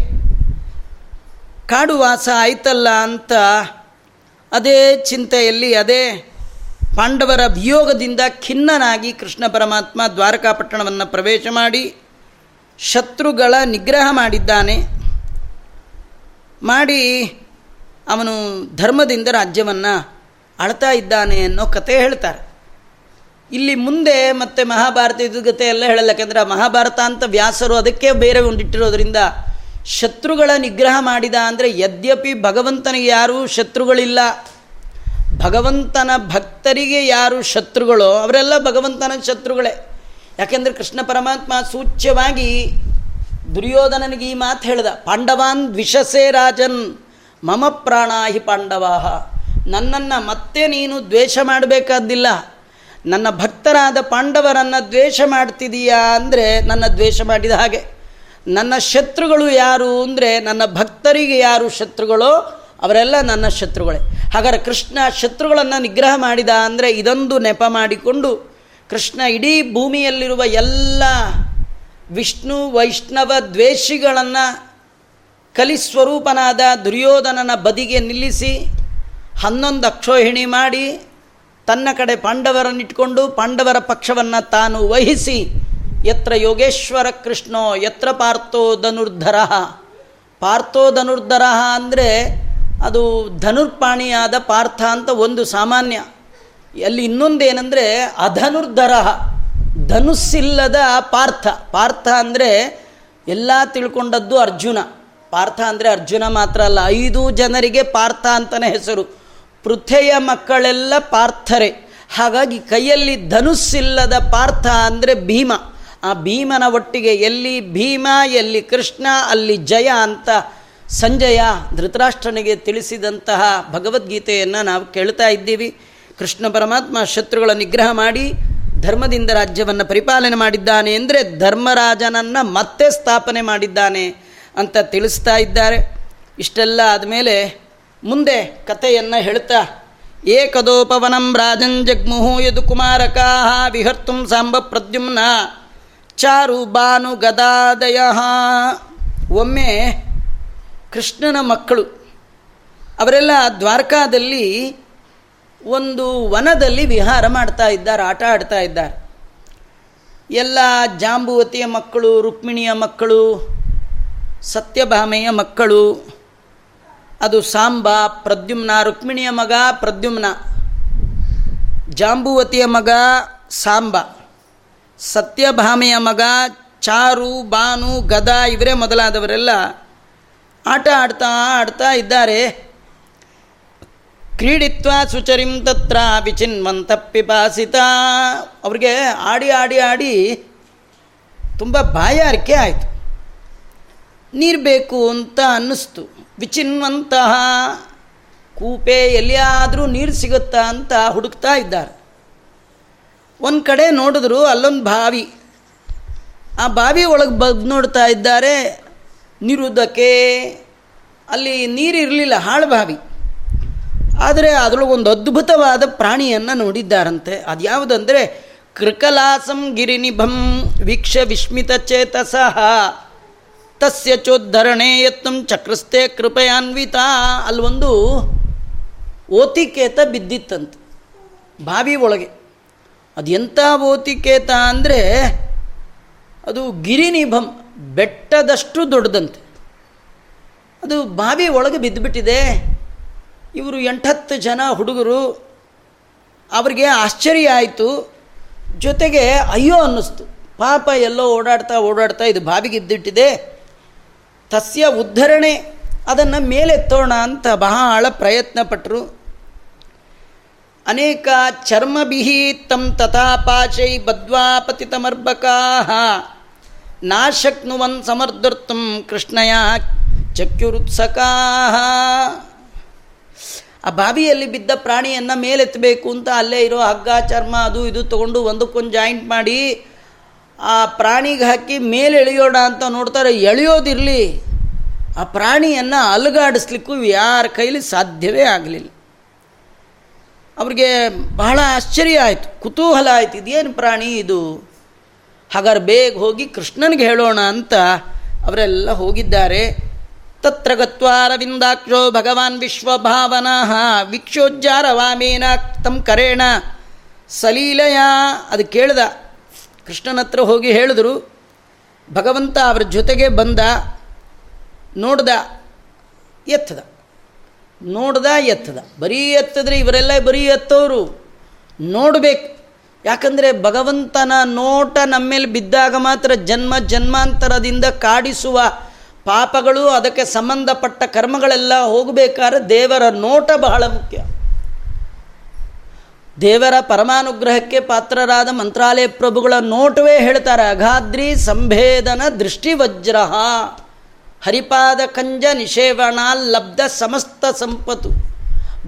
ಕಾಡುವಾಸ ಆಯ್ತಲ್ಲ ಅಂತ ಅದೇ ಚಿಂತೆಯಲ್ಲಿ ಅದೇ ಪಾಂಡವರ ವಿಯೋಗದಿಂದ ಖಿನ್ನನಾಗಿ ಕೃಷ್ಣ ಪರಮಾತ್ಮ ದ್ವಾರಕಾಪಟ್ಟಣವನ್ನು ಪ್ರವೇಶ ಮಾಡಿ ಶತ್ರುಗಳ ನಿಗ್ರಹ ಮಾಡಿದ್ದಾನೆ. ಮಾಡಿ ಅವನು ಧರ್ಮದಿಂದ ರಾಜ್ಯವನ್ನು ಅಳ್ತಾ ಇದ್ದಾನೆ ಅನ್ನೋ ಕತೆ ಹೇಳ್ತಾರೆ. ಇಲ್ಲಿ ಮುಂದೆ ಮತ್ತೆ ಮಹಾಭಾರತ ಕತೆ ಎಲ್ಲ ಹೇಳಲ್ಲ, ಯಾಕೆಂದರೆ ಮಹಾಭಾರತ ಅಂತ ವ್ಯಾಸರು ಅದಕ್ಕೆ ಬೇರೆ ಒಂದಿಟ್ಟಿರೋದ್ರಿಂದ ಶತ್ರುಗಳ ನಿಗ್ರಹ ಮಾಡಿದ ಅಂದರೆ ಯದ್ಯಪಿ ಭಗವಂತನಿಗೆ ಯಾರೂ ಶತ್ರುಗಳಿಲ್ಲ. ಭಗವಂತನ ಭಕ್ತರಿಗೆ ಯಾರು ಶತ್ರುಗಳೋ, ಅವರೆಲ್ಲ ಭಗವಂತನ ಶತ್ರುಗಳೇ. ಯಾಕೆಂದರೆ ಕೃಷ್ಣ ಪರಮಾತ್ಮ ಸೂಚ್ಯವಾಗಿ ದುರ್ಯೋಧನನಿಗೆ ಈ ಮಾತು ಹೇಳ್ದ, ಪಾಂಡವಾನ್ ದ್ವಿಷಸೇ ರಾಜನ್, ಮಮ ಪ್ರಾಣಾಹಿ ಪಾಂಡವಾಹ. ನನ್ನನ್ನು ಮತ್ತೆ ನೀನು ದ್ವೇಷ ಮಾಡಬೇಕಾದ್ದಿಲ್ಲ. ನನ್ನ ಭಕ್ತರಾದ ಪಾಂಡವರನ್ನು ದ್ವೇಷ ಮಾಡ್ತಿದೀಯಾ ಅಂದರೆ ನನ್ನ ದ್ವೇಷ ಮಾಡಿದ ಹಾಗೆ. ನನ್ನ ಶತ್ರುಗಳು ಯಾರು ಅಂದರೆ ನನ್ನ ಭಕ್ತರಿಗೆ ಯಾರು ಶತ್ರುಗಳೋ ಅವರೆಲ್ಲ ನನ್ನ ಶತ್ರುಗಳೇ. ಹಾಗಾದರೆ ಕೃಷ್ಣ ಶತ್ರುಗಳನ್ನು ನಿಗ್ರಹ ಮಾಡಿದ ಅಂದರೆ ಇದೊಂದು ನೆಪ ಮಾಡಿಕೊಂಡು ಕೃಷ್ಣ ಇಡೀ ಭೂಮಿಯಲ್ಲಿರುವ ಎಲ್ಲ ವಿಷ್ಣು, ವೈಷ್ಣವ ದ್ವೇಷಿಗಳನ್ನು ಕಲಿಸ್ವರೂಪನಾದ ದುರ್ಯೋಧನನ ಬದಿಗೆ ನಿಲ್ಲಿಸಿ ಹನ್ನೊಂದು ಅಕ್ಷೋಹಿಣಿ ಮಾಡಿ ತನ್ನ ಕಡೆ ಪಾಂಡವರನ್ನಿಟ್ಕೊಂಡು ಪಾಂಡವರ ಪಕ್ಷವನ್ನು ತಾನು ವಹಿಸಿ, ಯತ್ರ ಯೋಗೇಶ್ವರ ಕೃಷ್ಣೋ, ಯತ್ರ ಪಾರ್ಥೋ ಧನುರ್ಧರ. ಪಾರ್ಥೋ ಧನುರ್ಧರ ಅಂದರೆ ಅದು ಧನುರ್ಪಾಣಿಯಾದ ಪಾರ್ಥ ಅಂತ ಒಂದು ಸಾಮಾನ್ಯ. ಅಲ್ಲಿ ಇನ್ನೊಂದೇನೆಂದರೆ ಅಧನುರ್ಧರ. ಧನುಸ್ಸಿಲ್ಲದ ಪಾರ್ಥ. ಪಾರ್ಥ ಅಂದರೆ ಎಲ್ಲ ತಿಳ್ಕೊಂಡದ್ದು ಅರ್ಜುನ. ಪಾರ್ಥ ಅಂದರೆ ಅರ್ಜುನ ಮಾತ್ರ ಅಲ್ಲ, ಐದು ಜನರಿಗೆ ಪಾರ್ಥ ಅಂತಲೇ ಹೆಸರು. ಪೃಥೆಯ ಮಕ್ಕಳೆಲ್ಲ ಪಾರ್ಥರೆ. ಹಾಗಾಗಿ ಕೈಯಲ್ಲಿ ಧನುಸ್ಸಿಲ್ಲದ ಪಾರ್ಥ ಅಂದರೆ ಭೀಮ. ಆ ಭೀಮನ ಒಟ್ಟಿಗೆ ಎಲ್ಲಿ ಭೀಮ, ಎಲ್ಲಿ ಕೃಷ್ಣ, ಅಲ್ಲಿ ಜಯ ಅಂತ ಸಂಜಯ ಧೃತರಾಷ್ಟ್ರನಿಗೆ ತಿಳಿಸಿದಂತಹ ಭಗವದ್ಗೀತೆಯನ್ನು ನಾವು ಕೇಳ್ತಾ ಇದ್ದೀವಿ. ಕೃಷ್ಣ ಪರಮಾತ್ಮ ಶತ್ರುಗಳ ನಿಗ್ರಹ ಮಾಡಿ ಧರ್ಮದಿಂದ ರಾಜ್ಯವನ್ನು ಪರಿಪಾಲನೆ ಮಾಡಿದ್ದಾನೆ ಅಂದರೆ ಧರ್ಮರಾಜನನ್ನು ಮತ್ತೆ ಸ್ಥಾಪನೆ ಮಾಡಿದ್ದಾನೆ ಅಂತ ತಿಳಿಸ್ತಾ ಇದ್ದಾರೆ. ಇಷ್ಟೆಲ್ಲ ಆದಮೇಲೆ ಮುಂದೆ ಕಥೆಯನ್ನು ಹೇಳ್ತಾ, ಏಕದೋಪವನಂ ರಾಜನ್ ಜಗ್ಮುಹು ಯದು ಕುಮಾರಕಾ ವಿಹರ್ತು ಸಾಂಬ ಪ್ರದ್ಯುಮ್ನ ಚಾರು ಬಾನು ಗದಾದಯ. ಒಮ್ಮೆ ಕೃಷ್ಣನ ಮಕ್ಕಳು, ಅವರೆಲ್ಲ ದ್ವಾರಕಾದಲ್ಲಿ ಒಂದು ವನದಲ್ಲಿ ವಿಹಾರ ಮಾಡ್ತಾ ಇದ್ದಾರೆ, ಆಟ ಆಡ್ತಾ ಇದ್ದಾರೆ. ಎಲ್ಲ ಜಾಂಬುವತಿಯ ಮಕ್ಕಳು, ರುಕ್ಮಿಣಿಯ ಮಕ್ಕಳು, ಸತ್ಯಭಾಮೆಯ ಮಕ್ಕಳು, ಅದು ಸಾಂಬ, ಪ್ರದ್ಯುಮ್ನ, ರುಕ್ಮಿಣಿಯ ಮಗ, ಪ್ರದ್ಯುಮ್ನ. ಜಾಂಬುವತಿಯ ಮಗ, ಸಾಂಬ. ಸತ್ಯಭಾಮೆಯ ಮಗ, ಚಾರು, ಬಾನು, ಗದ, ಇವರೇ ಮೊದಲಾದವರೆಲ್ಲ ಆಟ ಆಡ್ತಾ ಆಡ್ತಾ ಇದ್ದಾರೆ. ಕ್ರೀಡಿತ್ವ ಸುಚರಿಂ ತತ್ರ ವಿಚಿನ್ವಂತ ಪಿಪಾಸಿತ ಅವ್ರಿಗೆ ಆಡಿ ಆಡಿ ಆಡಿ ತುಂಬ ಬಾಯಾರಿಕೆ ಆಯಿತು. ನೀರು ಬೇಕು ಅಂತ ಅನ್ನಿಸ್ತು. ವಿಚಿನ್ವಂತಹ ಕೂಪೆ ಎಲ್ಲಿಯಾದರೂ ನೀರು ಸಿಗುತ್ತಾ ಅಂತ ಹುಡುಕ್ತಾ ಇದ್ದಾರೆ. ಒಂದು ಕಡೆ ನೋಡಿದ್ರು ಅಲ್ಲೊಂದು ಬಾವಿ. ಆ ಬಾವಿ ಒಳಗೆ ಬಗ್ ನೋಡ್ತಾ ಇದ್ದಾರೆ. ನೀರುದಕ್ಕೆ ಅಲ್ಲಿ ನೀರಿರಲಿಲ್ಲ ಹಾಳು ಬಾವಿ. ಆದರೆ ಅದರೊಳಗೊಂದು ಅದ್ಭುತವಾದ ಪ್ರಾಣಿಯನ್ನು ನೋಡಿದ್ದಾರಂತೆ. ಅದು ಯಾವುದಂದರೆ, ಕೃಕಲಾಸಂ ಗಿರಿನಿಭಂ ವೀಕ್ಷ ವಿಸ್ಮಿತ ಚೇತಸಃ. ತಸ್ಯ ಚೋದ್ಧರಣೆ ಯತ್ನಂ ಚಕ್ರಸ್ಥೆ ಕೃಪಯಾನ್ವಿತ. ಅಲ್ಲೊಂದು ಓತಿಕೇತ ಬಿದ್ದಿತ್ತಂತೆ, ಬಾವಿ ಒಳಗೆ. ಅದು ಎಂಥ ಓತಿಕೇತ ಅಂದರೆ, ಅದು ಗಿರಿನಿಭಂ ಬೆಟ್ಟದಷ್ಟು ದೊಡ್ಡದಂತೆ. ಅದು ಬಾವಿ ಒಳಗೆ ಬಿದ್ದುಬಿಟ್ಟಿದೆ ಇವರು ಎಂಟತ್ತು ಜನ ಹುಡುಗರು. ಅವರಿಗೆ ಆಶ್ಚರ್ಯ ಆಯಿತು. ಜೊತೆಗೆ ಅಯ್ಯೋ ಅನ್ನಿಸ್ತು. ಪಾಪ ಎಲ್ಲೋ ಓಡಾಡ್ತಾ ಓಡಾಡ್ತಾ ಇದು ಬಾವಿಗೆ ಇದ್ದಿಟ್ಟಿದೆ ತಸ್ಯ ಉದ್ಧರಣೆ, ಅದನ್ನು ಮೇಲೆತ್ತೋಣ ಅಂತ ಬಹಳ ಪ್ರಯತ್ನ ಪಟ್ಟರು ಅನೇಕ ಚರ್ಮಬಿಹಿ ತಂ ತಥಾ ಪಾಚೈ ಬದ್ವಾಪತಿತಮರ್ಬಕಾ ನಾಶಕ್ನುವನ್ ಸಮರ್ಧರ್ತು ಕೃಷ್ಣಯ ಚಕ್ಯುರುತ್ಸಕಾ ಆ ಬಾವಿಯಲ್ಲಿ ಬಿದ್ದ ಪ್ರಾಣಿಯನ್ನು ಮೇಲೆತ್ತಬೇಕು ಅಂತ ಅಲ್ಲೇ ಇರೋ ಹಗ್ಗ, ಚರ್ಮ ಅದು ಇದು ತೊಗೊಂಡು ಒಂದಕ್ಕೊಂದು ಜಾಯಿಂಟ್ ಮಾಡಿ ಆ ಪ್ರಾಣಿಗೆ ಹಾಕಿ ಮೇಲೆ ಎಳೆಯೋಣ ಅಂತ ನೋಡ್ತಾರೆ, ಎಳೆಯೋದಿರಲಿ. ಆ ಪ್ರಾಣಿಯನ್ನು ಅಲುಗಾಡಿಸ್ಲಿಕ್ಕೂ ಯಾರ ಕೈಲಿ ಸಾಧ್ಯವೇ ಆಗಲಿಲ್ಲ. ಅವ್ರಿಗೆ ಬಹಳ ಆಶ್ಚರ್ಯ ಆಯಿತು, ಕುತೂಹಲ ಆಯಿತು, ಇದೇನು ಪ್ರಾಣಿ ಇದು? ಹಾಗಾದ್ರೆ ಬೇಗ ಹೋಗಿ ಕೃಷ್ಣನಿಗೆ ಹೇಳೋಣ ಅಂತ ಅವರೆಲ್ಲ ಹೋಗಿದ್ದಾರೆ. ತತ್ರ ಗತ್ವಾರವಿಂದಾಕ್ಷೋ ಭಗವಾನ್ ವಿಶ್ವಭಾವನಃ ವಿಕ್ಷೋಜ್ಜಾರ ವಾಮೇನ ತಂ ಕರೇಣ ಸಲೀಲಯ ಅದು ಕೇಳ್ದ. ಕೃಷ್ಣನ ಹತ್ರ ಹೋಗಿ ಹೇಳಿದ್ರು. ಭಗವಂತ ಅವರ ಜೊತೆಗೆ ಬಂದ. ನೋಡ್ದ, ಎತ್ತದ. ನೋಡ್ದ, ಎತ್ತದ. ಬರೀ ಎತ್ತದ್ರೆ ಇವರೆಲ್ಲ ಬರೀ ಎತ್ತವರು ನೋಡಬೇಕು. ಯಾಕಂದರೆ ಭಗವಂತನ ನೋಟ ನಮ್ಮೇಲೆ ಬಿದ್ದಾಗ ಮಾತ್ರ ಜನ್ಮ ಜನ್ಮಾಂತರದಿಂದ ಕಾಡಿಸುವ ಪಾಪಗಳು ಅದಕ್ಕೆ ಸಂಬಂಧಪಟ್ಟ ಕರ್ಮಗಳೆಲ್ಲ ಹೋಗಬೇಕಾದ್ರೆ ದೇವರ ನೋಟ ಬಹಳ ಮುಖ್ಯ. ದೇವರ ಪರಮಾನುಗ್ರಹಕ್ಕೆ ಪಾತ್ರರಾದ ಮಂತ್ರಾಲಯ ಪ್ರಭುಗಳ ನೋಟವೇ ಹೇಳ್ತಾರೆ ಅಘಾದ್ರಿ ಸಂಭೇದನ ದೃಷ್ಟಿವಜ್ರ ಹರಿಪಾದ ಕಂಜ ನಿಷೇವಣ ಲಬ್ಧ ಸಮಸ್ತ ಸಂಪತ್ತು.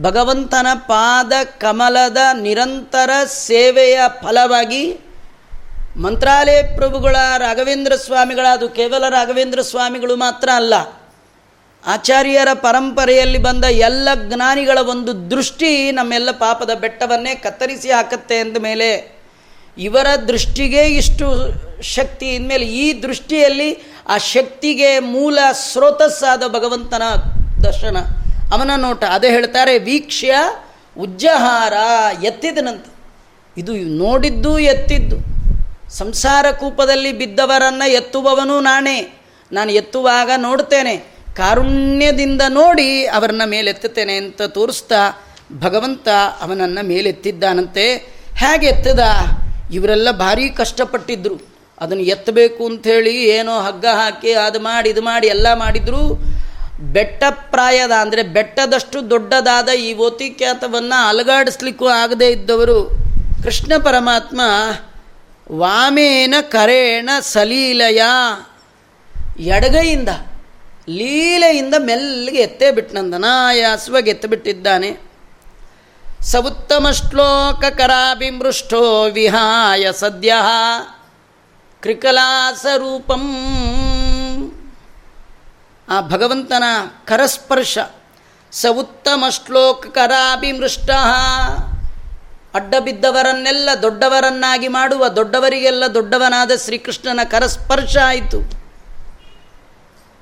ಭಗವಂತನ ಪಾದ ಕಮಲದ ನಿರಂತರ ಸೇವೆಯ ಫಲವಾಗಿ ಮಂತ್ರಾಲಯ ಪ್ರಭುಗಳ ರಾಘವೇಂದ್ರ ಸ್ವಾಮಿಗಳ, ಅದು ಕೇವಲ ರಾಘವೇಂದ್ರ ಸ್ವಾಮಿಗಳು ಮಾತ್ರ ಅಲ್ಲ. ಆಚಾರ್ಯರ ಪರಂಪರೆಯಲ್ಲಿ ಬಂದ ಎಲ್ಲ ಜ್ಞಾನಿಗಳ ಒಂದು ದೃಷ್ಟಿ ನಮ್ಮೆಲ್ಲ ಪಾಪದ ಬೆಟ್ಟವನ್ನೇ ಕತ್ತರಿಸಿ ಹಾಕತ್ತೆ ಅಂದ ಮೇಲೆ ಇವರ ದೃಷ್ಟಿಗೆ ಇಷ್ಟು ಶಕ್ತಿ ಇನ್ಮೇಲೆ ಈ ದೃಷ್ಟಿಯಲ್ಲಿ ಆ ಶಕ್ತಿಗೆ ಮೂಲ ಸ್ರೋತಸ್ಸಾದ ಭಗವಂತನ ದರ್ಶನ. ಅವನ ನೋಟ ಅದೇ ಹೇಳ್ತಾರೆ, ವೀಕ್ಷ್ಯ ಉಜ್ಜಹಾರ ಎತ್ತಿದನಂತೆ. ಇದು ನೋಡಿದ್ದು ಎತ್ತಿದ್ದು. ಸಂಸಾರ ಕೂಪದಲ್ಲಿ ಬಿದ್ದವರನ್ನು ಎತ್ತುವವನು ನಾನೇ. ನಾನು ಎತ್ತುವಾಗ ನೋಡ್ತೇನೆ. ಕಾರುಣ್ಯದಿಂದ ನೋಡಿ ಅವರನ್ನ ಮೇಲೆತ್ತುತ್ತೇನೆ ಅಂತ ತೋರಿಸ್ತಾ ಭಗವಂತ ಅವನನ್ನು ಮೇಲೆತ್ತಿದ್ದಾನಂತೆ. ಹೇಗೆ ಎತ್ತದ? ಇವರೆಲ್ಲ ಭಾರೀ ಕಷ್ಟಪಟ್ಟಿದ್ದರು ಅದನ್ನು ಎತ್ತಬೇಕು ಅಂಥೇಳಿ ಏನೋ ಹಗ್ಗ ಹಾಕಿ ಅದು ಮಾಡಿ, ಇದು ಮಾಡಿ ಎಲ್ಲ ಮಾಡಿದ್ರು. ಬೆಟ್ಟ ಪ್ರಾಯದ ಅಂದರೆ ಬೆಟ್ಟದಷ್ಟು ದೊಡ್ಡದಾದ ಈ ಓತಿಖ್ಯಾತವನ್ನು ಅಲಗಾಡಿಸ್ಲಿಕ್ಕೂ ಆಗದೇ ಇದ್ದವರು ಕೃಷ್ಣ ಪರಮಾತ್ಮ ವಾಮೇನ ಕರೇಣ ಸಲೀಲಯ. ಎಡಗೈಯಿಂದ, ಲೀಲೆಯಿಂದ ಮೆಲ್ಲಿಗೆ ಎತ್ತೇ ಬಿಟ್ಟನಂದನಾಯಾಸವಾಗಿ ಎತ್ತಬಿಟ್ಟಿದ್ದಾನೆ ಸ ಉತ್ತಮ ಶ್ಲೋಕ ಕರಾಭಿಮೃಷ್ಟೋ ವಿಹಾಯ ಸದ್ಯ ಕೃಕಲಾಸರೂಪಂ ಆ ಭಗವಂತನ ಕರಸ್ಪರ್ಶ ಸ ಉತ್ತಮ ಶ್ಲೋಕ ಕರಾಭಿಮೃಷ್ಟ. ಅಡ್ಡ ಬಿದ್ದವರನ್ನೆಲ್ಲ ದೊಡ್ಡವರನ್ನಾಗಿ ಮಾಡುವ ದೊಡ್ಡವರಿಗೆಲ್ಲ ದೊಡ್ಡವನಾದ ಶ್ರೀಕೃಷ್ಣನ ಕರಸ್ಪರ್ಶ ಆಯಿತು.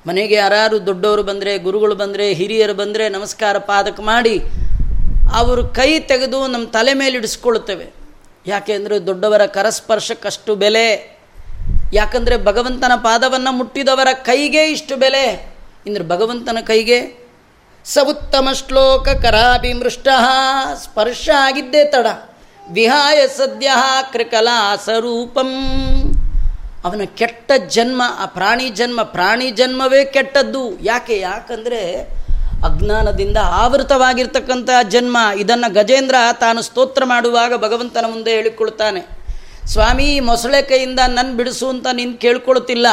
ಮನೆಗೆ ಯಾರು ದೊಡ್ಡವರು ಬಂದರೆ, ಗುರುಗಳು ಬಂದರೆ, ಹಿರಿಯರು ಬಂದರೆ ನಮಸ್ಕಾರ ಪಾದಕ ಮಾಡಿ ಅವರು ಕೈ ತೆಗೆದು ನಮ್ಮ ತಲೆ ಮೇಲೆ ಇಡಿಸ್ಕೊಳ್ತೇವೆ ಯಾಕೆಂದರೆ ದೊಡ್ಡವರ ಕರಸ್ಪರ್ಶಕ್ಕಷ್ಟು ಬೆಲೆ. ಯಾಕಂದರೆ ಭಗವಂತನ ಪಾದವನ್ನು ಮುಟ್ಟಿದವರ ಕೈಗೆ ಇಷ್ಟು ಬೆಲೆ. ಇಂದ್ರೆ ಭಗವಂತನ ಕೈಗೆ ಸ ಉತ್ತಮ ಶ್ಲೋಕ ಕರಾಭಿಮೃಷ್ಟ ಸ್ಪರ್ಶ ಆಗಿದ್ದೇ ತಡ. ವಿಹಾಯ ಸದ್ಯ ಕೃಕಲಾ ಸ್ವರೂಪಂ ಅವನ ಕೆಟ್ಟ ಜನ್ಮ, ಆ ಪ್ರಾಣಿ ಜನ್ಮ, ಪ್ರಾಣಿ ಜನ್ಮವೇ ಕೆಟ್ಟದ್ದು. ಯಾಕೆ? ಯಾಕಂದರೆ ಅಜ್ಞಾನದಿಂದ ಆವೃತವಾಗಿರ್ತಕ್ಕಂಥ ಜನ್ಮ. ಇದನ್ನು ಗಜೇಂದ್ರ ತಾನು ಸ್ತೋತ್ರ ಮಾಡುವಾಗ ಭಗವಂತನ ಮುಂದೆ ಹೇಳಿಕೊಳ್ತಾನೆ. ಸ್ವಾಮಿ, ಮೊಸಳೆ ಕೈಯಿಂದ ನನ್ನ ಬಿಡಿಸು ಅಂತ ನೀನು ಕೇಳ್ಕೊಳ್ತಿಲ್ಲ.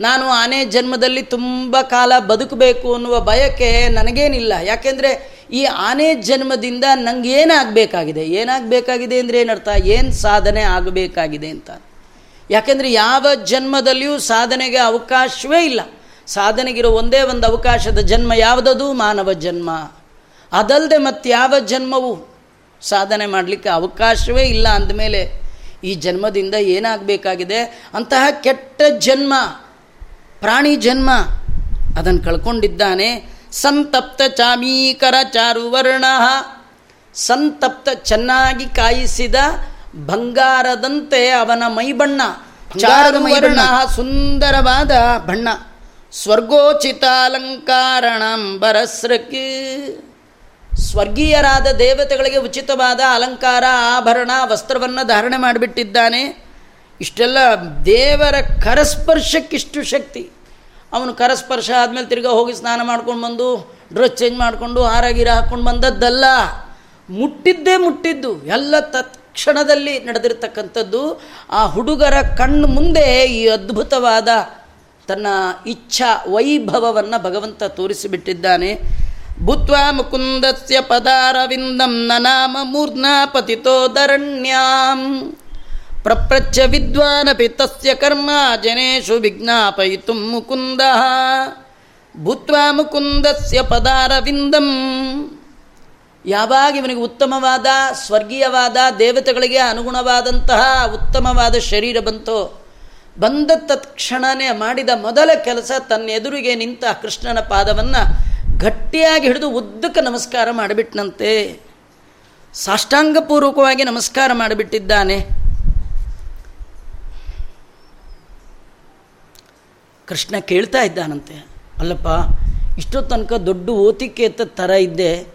ನಾನು ಆನೆ ಜನ್ಮದಲ್ಲಿ ತುಂಬ ಕಾಲ ಬದುಕಬೇಕು ಅನ್ನುವ ಬಯಕೆ ನನಗೇನಿಲ್ಲ. ಯಾಕೆಂದರೆ ಈ ಆನೆ ಜನ್ಮದಿಂದ ನಂಗೆ ಏನಾಗಬೇಕಾಗಿದೆ? ಏನಾಗಬೇಕಾಗಿದೆ ಅಂದರೆ ಏನರ್ಥ? ಏನು ಸಾಧನೆ ಆಗಬೇಕಾಗಿದೆ ಅಂತ. ಯಾಕೆಂದರೆ ಯಾವ ಜನ್ಮದಲ್ಲಿಯೂ ಸಾಧನೆಗೆ ಅವಕಾಶವೇ ಇಲ್ಲ. ಸಾಧನೆಗಿರೋ ಒಂದೇ ಒಂದು ಅವಕಾಶದ ಜನ್ಮ ಯಾವುದದು? ಮಾನವ ಜನ್ಮ. ಅದಲ್ಲದೆ ಯಾವ ಜನ್ಮವು ಸಾಧನೆ ಮಾಡಲಿಕ್ಕೆ ಅವಕಾಶವೇ ಇಲ್ಲ ಅಂದಮೇಲೆ ಈ ಜನ್ಮದಿಂದ ಏನಾಗಬೇಕಾಗಿದೆ? ಅಂತಹ ಕೆಟ್ಟ ಜನ್ಮ ಪ್ರಾಣಿ ಜನ್ಮ. ಅದನ್ನು ಕಳ್ಕೊಂಡಿದ್ದಾನೆ. ಸಂತಪ್ತ ಚಾಮೀಕರ ಚಾರುವರ್ಣ. ಸಂತಪ್ತ ಚೆನ್ನಾಗಿ ಕಾಯಿಸಿದ ಬಂಗಾರದಂತೆ ಅವನ ಮೈಬಣ್ಣ. ಚಾರುವರ್ಣ ಸುಂದರವಾದ ಬಣ್ಣ. ಸ್ವರ್ಗೋಚಿತಾಲಂಕಾರಣಂಬರಸ್ರಕ್ಕೆ ಸ್ವರ್ಗೀಯರಾದ ದೇವತೆಗಳಿಗೆ ಉಚಿತವಾದ ಅಲಂಕಾರ ಆಭರಣ ವಸ್ತ್ರವನ್ನು ಧಾರಣೆ ಮಾಡಿಬಿಟ್ಟಿದ್ದಾನೆ. ಇಷ್ಟೆಲ್ಲ ದೇವರ ಕರಸ್ಪರ್ಶಕ್ಕಿಷ್ಟು ಶಕ್ತಿ. ಅವನು ಕರಸ್ಪರ್ಶ ಆದಮೇಲೆ ತಿರ್ಗಾ ಹೋಗಿ ಸ್ನಾನ ಮಾಡ್ಕೊಂಡು ಬಂದು, ಡ್ರೆಸ್ ಚೇಂಜ್ ಮಾಡಿಕೊಂಡು, ಹಾರಾಗಿರ ಹಾಕ್ಕೊಂಡು ಬಂದದ್ದಲ್ಲ. ಮುಟ್ಟಿದ್ದೇ ಮುಟ್ಟಿದ್ದು. ಎಲ್ಲ ತತ್ಕ್ಷಣದಲ್ಲಿ ನಡೆದಿರ್ತಕ್ಕಂಥದ್ದು. ಆ ಹುಡುಗರ ಕಣ್ಣು ಮುಂದೆ ಈ ಅದ್ಭುತವಾದ ತನ್ನ ಇಚ್ಛಾ ವೈಭವವನ್ನು ಭಗವಂತ ತೋರಿಸಿಬಿಟ್ಟಿದ್ದಾನೆ. ಭೂತ್ವಾ ಮುಕುಂದಸ್ಯ ಪದಾರವಿಂದಂ ನನಾಮ ಪತಿತೋ ಪತಿತೋದರಣ್ಯಾಂ ಪ್ರಪ್ರಚ್ಛ ವಿದ್ವಾನಪಿ ತಸ್ಯ ಕರ್ಮ ಜನೇಶು ವಿಜ್ಞಾಪಯಿತು ಮುಕುಂದ. ಭೂತ್ವಾ ಮುಕುಂದಸ್ಯ ಪದಾರವಿಂದಂ. ಯಾವಾಗ ಇವನಿಗೆ ಉತ್ತಮವಾದ, ಸ್ವರ್ಗೀಯವಾದ, ದೇವತೆಗಳಿಗೆ ಅನುಗುಣವಾದಂತಹ ಉತ್ತಮವಾದ ಶರೀರ ಬಂತೋ, ಬಂದ ತತ್ಕ್ಷಣನೇ ಮಾಡಿದ ಮೊದಲ ಕೆಲಸ ತನ್ನ ಎದುರಿಗೆ ನಿಂತ ಕೃಷ್ಣನ ಪಾದವನ್ನು ಗಟ್ಟಿಯಾಗಿ ಹಿಡಿದು ಉದ್ದಕ್ಕೆ ನಮಸ್ಕಾರ ಮಾಡಿಬಿಟ್ನಂತೆ. ಸಾಷ್ಟಾಂಗಪೂರ್ವಕವಾಗಿ ನಮಸ್ಕಾರ ಮಾಡಿಬಿಟ್ಟಿದ್ದಾನೆ. ಕೃಷ್ಣ ಕೇಳ್ತಾ ಇದ್ದಾನಂತೆ, ಅಲ್ಲಪ್ಪ ಇಷ್ಟೋ ತನಕ ದೊಡ್ಡ ಓತಿಕೇತ ಥರ ಇದ್ದೆ,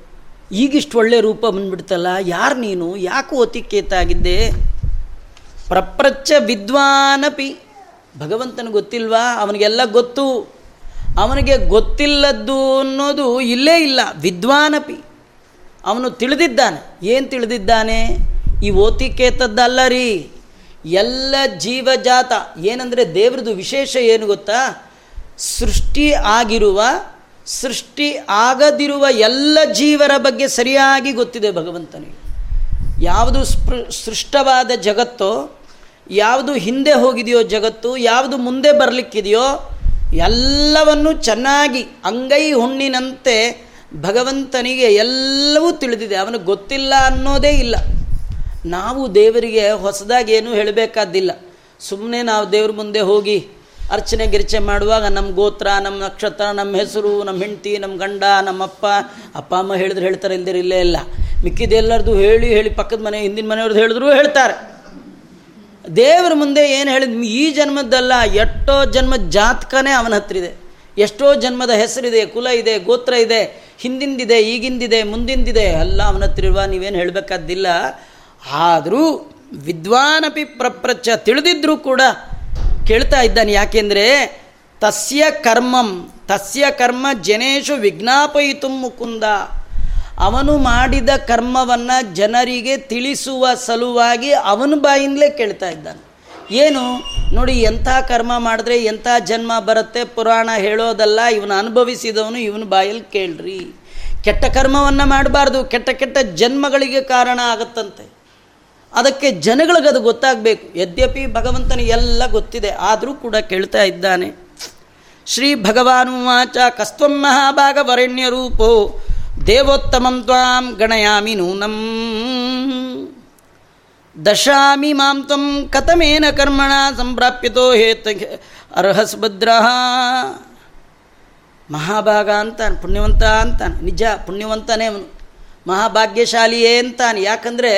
ಈಗಿಷ್ಟು ಒಳ್ಳೆ ರೂಪ ಬಂದ್ಬಿಡ್ತಲ್ಲ, ಯಾರು ನೀನು? ಯಾಕೆ ಓತಿಕೇತ ಆಗಿದ್ದೆ? ಪ್ರಪ್ರಚ್ಚ ವಿದ್ವಾನಪಿ. ಭಗವಂತನ ಗೊತ್ತಿಲ್ವಾ? ಅವನಿಗೆಲ್ಲ ಗೊತ್ತು. ಅವನಿಗೆ ಗೊತ್ತಿಲ್ಲದ್ದು ಅನ್ನೋದು ಇಲ್ಲೇ ಇಲ್ಲ, ವಿದ್ವಾನಪಿ. ಅವನು ತಿಳಿದಿದ್ದಾನೆ. ಏನು ತಿಳಿದಿದ್ದಾನೆ? ಈ ಓತಿಕೇತದ್ದಲ್ಲ ರೀ ಎಲ್ಲ ಜೀವಜಾತ ಏನಂದರೆ ದೇವ್ರದ್ದು ವಿಶೇಷ ಏನು ಗೊತ್ತಾ? ಸೃಷ್ಟಿ ಆಗಿರುವ, ಸೃಷ್ಟಿ ಆಗದಿರುವ ಎಲ್ಲ ಜೀವರ ಬಗ್ಗೆ ಸರಿಯಾಗಿ ಗೊತ್ತಿದೆ ಭಗವಂತನಿಗೆ. ಯಾವುದು ಸ್ಪೃ, ಸೃಷ್ಟವಾದ ಜಗತ್ತೋ, ಯಾವುದು ಹಿಂದೆ ಹೋಗಿದೆಯೋ ಜಗತ್ತು, ಯಾವುದು ಮುಂದೆ ಬರಲಿಕ್ಕಿದೆಯೋ, ಎಲ್ಲವನ್ನು ಚೆನ್ನಾಗಿ ಅಂಗೈ ಹುಣ್ಣಿನಂತೆ ಭಗವಂತನಿಗೆ ಎಲ್ಲವೂ ತಿಳಿದಿದೆ. ಅವನಿಗೆ ಗೊತ್ತಿಲ್ಲ ಅನ್ನೋದೇ ಇಲ್ಲ. ನಾವು ದೇವರಿಗೆ ಹೊಸದಾಗಿ ಏನೂ ಹೇಳಬೇಕಾದ್ದಿಲ್ಲ. ಸುಮ್ಮನೆ ನಾವು ದೇವ್ರ ಮುಂದೆ ಹೋಗಿ ಅರ್ಚನೆ ಗಿರ್ಚೆ ಮಾಡುವಾಗ ನಮ್ಮ ಗೋತ್ರ, ನಮ್ಮ ನಕ್ಷತ್ರ, ನಮ್ಮ ಹೆಸರು, ನಮ್ಮ ಹೆಂಡತಿ, ನಮ್ಮ ಗಂಡ ನಮ್ಮಪ್ಪ ಅಪ್ಪ ಅಮ್ಮ ಹೇಳಿದ್ರೆ ಹೇಳ್ತಾರೆ ಇಲ್ದಿರ ಇಲ್ಲೇ ಇಲ್ಲ. ಮಿಕ್ಕಿದೆಲ್ಲರದು ಹೇಳಿ ಹೇಳಿ ಪಕ್ಕದ ಮನೆ, ಹಿಂದಿನ ಮನೆಯವ್ರದ್ದು ಹೇಳಿದ್ರು ಹೇಳ್ತಾರೆ. ದೇವರ ಮುಂದೆ ಏನು ಹೇಳಿದ್, ಈ ಜನ್ಮದ್ದಲ್ಲ, ಎಷ್ಟೋ ಜನ್ಮ ಜಾತಕನೇ ಅವನ ಹತ್ರ ಇದೆ ಎಷ್ಟೋ ಜನ್ಮದ ಹೆಸರಿದೆ, ಕುಲ ಇದೆ, ಗೋತ್ರ ಇದೆ, ಹಿಂದಿಂದಿದೆ, ಈಗಿಂದಿದೆ, ಮುಂದಿಂದಿದೆ, ಎಲ್ಲ ಅವನ ಹತ್ರ ಇರುವ ನೀವೇನು ಹೇಳಬೇಕಾದ್ದಿಲ್ಲ. ಆದರೂ ವಿದ್ವಾನಪಿ ಪ್ರಪ್ರಚ ತಿಳಿದಿದ್ರೂ ಕೂಡ ಕೇಳ್ತಾ ಇದ್ದಾನೆ. ಯಾಕೆಂದರೆ ತಸ್ಯ ಕರ್ಮಂ, ತಸ್ಯ ಕರ್ಮ ಜನೇಶು ವಿಜ್ಞಾಪಯಿತು ಮುಕುಂದ. ಅವನು ಮಾಡಿದ ಕರ್ಮವನ್ನು ಜನರಿಗೆ ತಿಳಿಸುವ ಸಲುವಾಗಿ ಅವನ ಬಾಯಿಂದಲೇ ಕೇಳ್ತಾ ಇದ್ದಾನೆ. ಏನು? ನೋಡಿ, ಎಂಥ ಕರ್ಮ ಮಾಡಿದ್ರೆ ಎಂಥ ಜನ್ಮ ಬರುತ್ತೆ? ಪುರಾಣ ಹೇಳೋದಲ್ಲ, ಇವನು ಅನುಭವಿಸಿದವನು ಇವನ ಬಾಯಲ್ಲಿ ಕೇಳ್ರಿ. ಕೆಟ್ಟ ಕರ್ಮವನ್ನು ಮಾಡಬಾರ್ದು. ಕೆಟ್ಟ ಕೆಟ್ಟ ಜನ್ಮಗಳಿಗೆ ಕಾರಣ ಆಗುತ್ತಂತೆ. ಅದಕ್ಕೆ ಜನಗಳಿಗೆ ಅದು ಗೊತ್ತಾಗಬೇಕು. ಯದ್ಯಪಿ ಭಗವಂತನಿಗೆ ಎಲ್ಲ ಗೊತ್ತಿದೆ, ಆದರೂ ಕೂಡ ಕೇಳ್ತಾ ಇದ್ದಾನೆ. ಶ್ರೀ ಭಗವಾನುವಾಚ ಕಸ್ತ್ವಂ ಮಹಾಭಾಗವರಣ್ಯ ರೂಪೋ, ದೇವೋತ್ತಮಂ ತ್ವಾಂ ಗಣಯಾಮಿ ನೂನಂ. ದಶಾಮಿ ಮಾಂ ತ್ವಂ ಕಥಮೇನ ಕರ್ಮಣ ಸಂಪ್ರಾಪ್ಯತೋ ಹೇತ ಅರ್ಹಸ್ಭದ್ರ. ಮಹಾಭಾಗ ಅಂತಾನೆ, ಪುಣ್ಯವಂತ ಅಂತಾನೆ, ನಿಜ, ಪುಣ್ಯವಂತನೇ ಅವನು. ಮಹಾಭಾಗ್ಯಶಾಲಿಯೇ ಅಂತಾನೆ. ಯಾಕಂದರೆ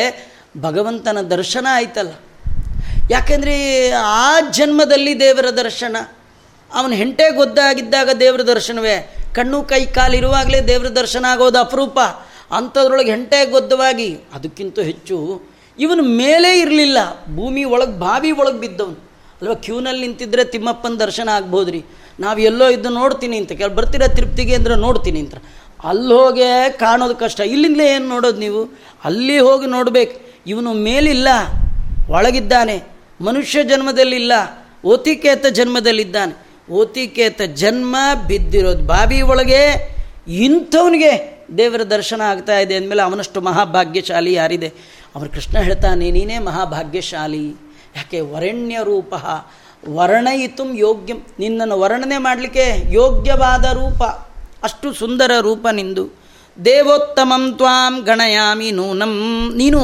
ಭಗವಂತನ ದರ್ಶನ ಆಯ್ತಲ್ಲ. ಯಾಕೆಂದರೆ ಆ ಜನ್ಮದಲ್ಲಿ ದೇವರ ದರ್ಶನ, ಅವನ ಹೆಂಟೆ ಗೊದ್ದಾಗಿದ್ದಾಗ ದೇವರ ದರ್ಶನವೇ. ಕಣ್ಣು ಕೈ ಕಾಲಿರುವಾಗಲೇ ದೇವರ ದರ್ಶನ ಆಗೋದು ಅಪರೂಪ. ಅಂಥದ್ರೊಳಗೆ ಹೆಂಟೆ ಗೊದ್ದವಾಗಿ, ಅದಕ್ಕಿಂತ ಹೆಚ್ಚು ಇವನು ಮೇಲೆ ಇರಲಿಲ್ಲ. ಭೂಮಿ ಒಳಗೆ, ಬಾವಿ ಒಳಗೆ ಬಿದ್ದವನು. ಅಲ್ವಾ, ಕ್ಯೂನಲ್ಲಿ ನಿಂತಿದ್ರೆ ತಿಮ್ಮಪ್ಪನ ದರ್ಶನ ಆಗ್ಬೋದು ರೀ ನಾವು ಎಲ್ಲೋ ಇದ್ದು ನೋಡ್ತೀನಿ ಅಂತ, ಕೆಲ ಬರ್ತೀರಾ ತಿರುಪ್ತಿಗೆ ಅಂದ್ರೆ ನೋಡ್ತೀನಿ ಅಂತ. ಅಲ್ಲಿ ಹೋಗೇ ಕಾಣೋದು ಕಷ್ಟ. ಇಲ್ಲಿಂದಲೇ ಏನು ನೋಡೋದು ನೀವು? ಅಲ್ಲಿ ಹೋಗಿ ನೋಡಬೇಕು. ಇವನು ಮೇಲಿಲ್ಲ, ಒಳಗಿದ್ದಾನೆ, ಮನುಷ್ಯ ಜನ್ಮದಲ್ಲಿಲ್ಲ, ಓತಿಕೇತ ಜನ್ಮದಲ್ಲಿದ್ದಾನೆ. ಓತಿಕೇತ ಜನ್ಮ ಬಿದ್ದಿರೋದು ಬಾವಿ ಒಳಗೆ, ಇಂಥವನಿಗೆ ದೇವರ ದರ್ಶನ ಆಗ್ತಾ ಇದೆ ಅಂದಮೇಲೆ ಅವನಷ್ಟು ಮಹಾಭಾಗ್ಯಶಾಲಿ ಯಾರಿದೆ? ಅವರು ಕೃಷ್ಣ ಹೇಳ್ತಾನೆ, ನೀನೇ ಮಹಾಭಾಗ್ಯಶಾಲಿ, ಯಾಕೆ ವರಣ್ಯ ರೂಪ, ವರ್ಣಯಿತು ಯೋಗ್ಯಂ, ನಿನ್ನನ್ನು ವರ್ಣನೆ ಮಾಡಲಿಕ್ಕೆ ಯೋಗ್ಯವಾದ ರೂಪ, ಅಷ್ಟು ಸುಂದರ ರೂಪ ನಿಂದು. ದೇವೋತ್ತಮಂ ತ್ವಾಂ ಗಣಯಾಮಿ ನೂನಂ. ನೀನು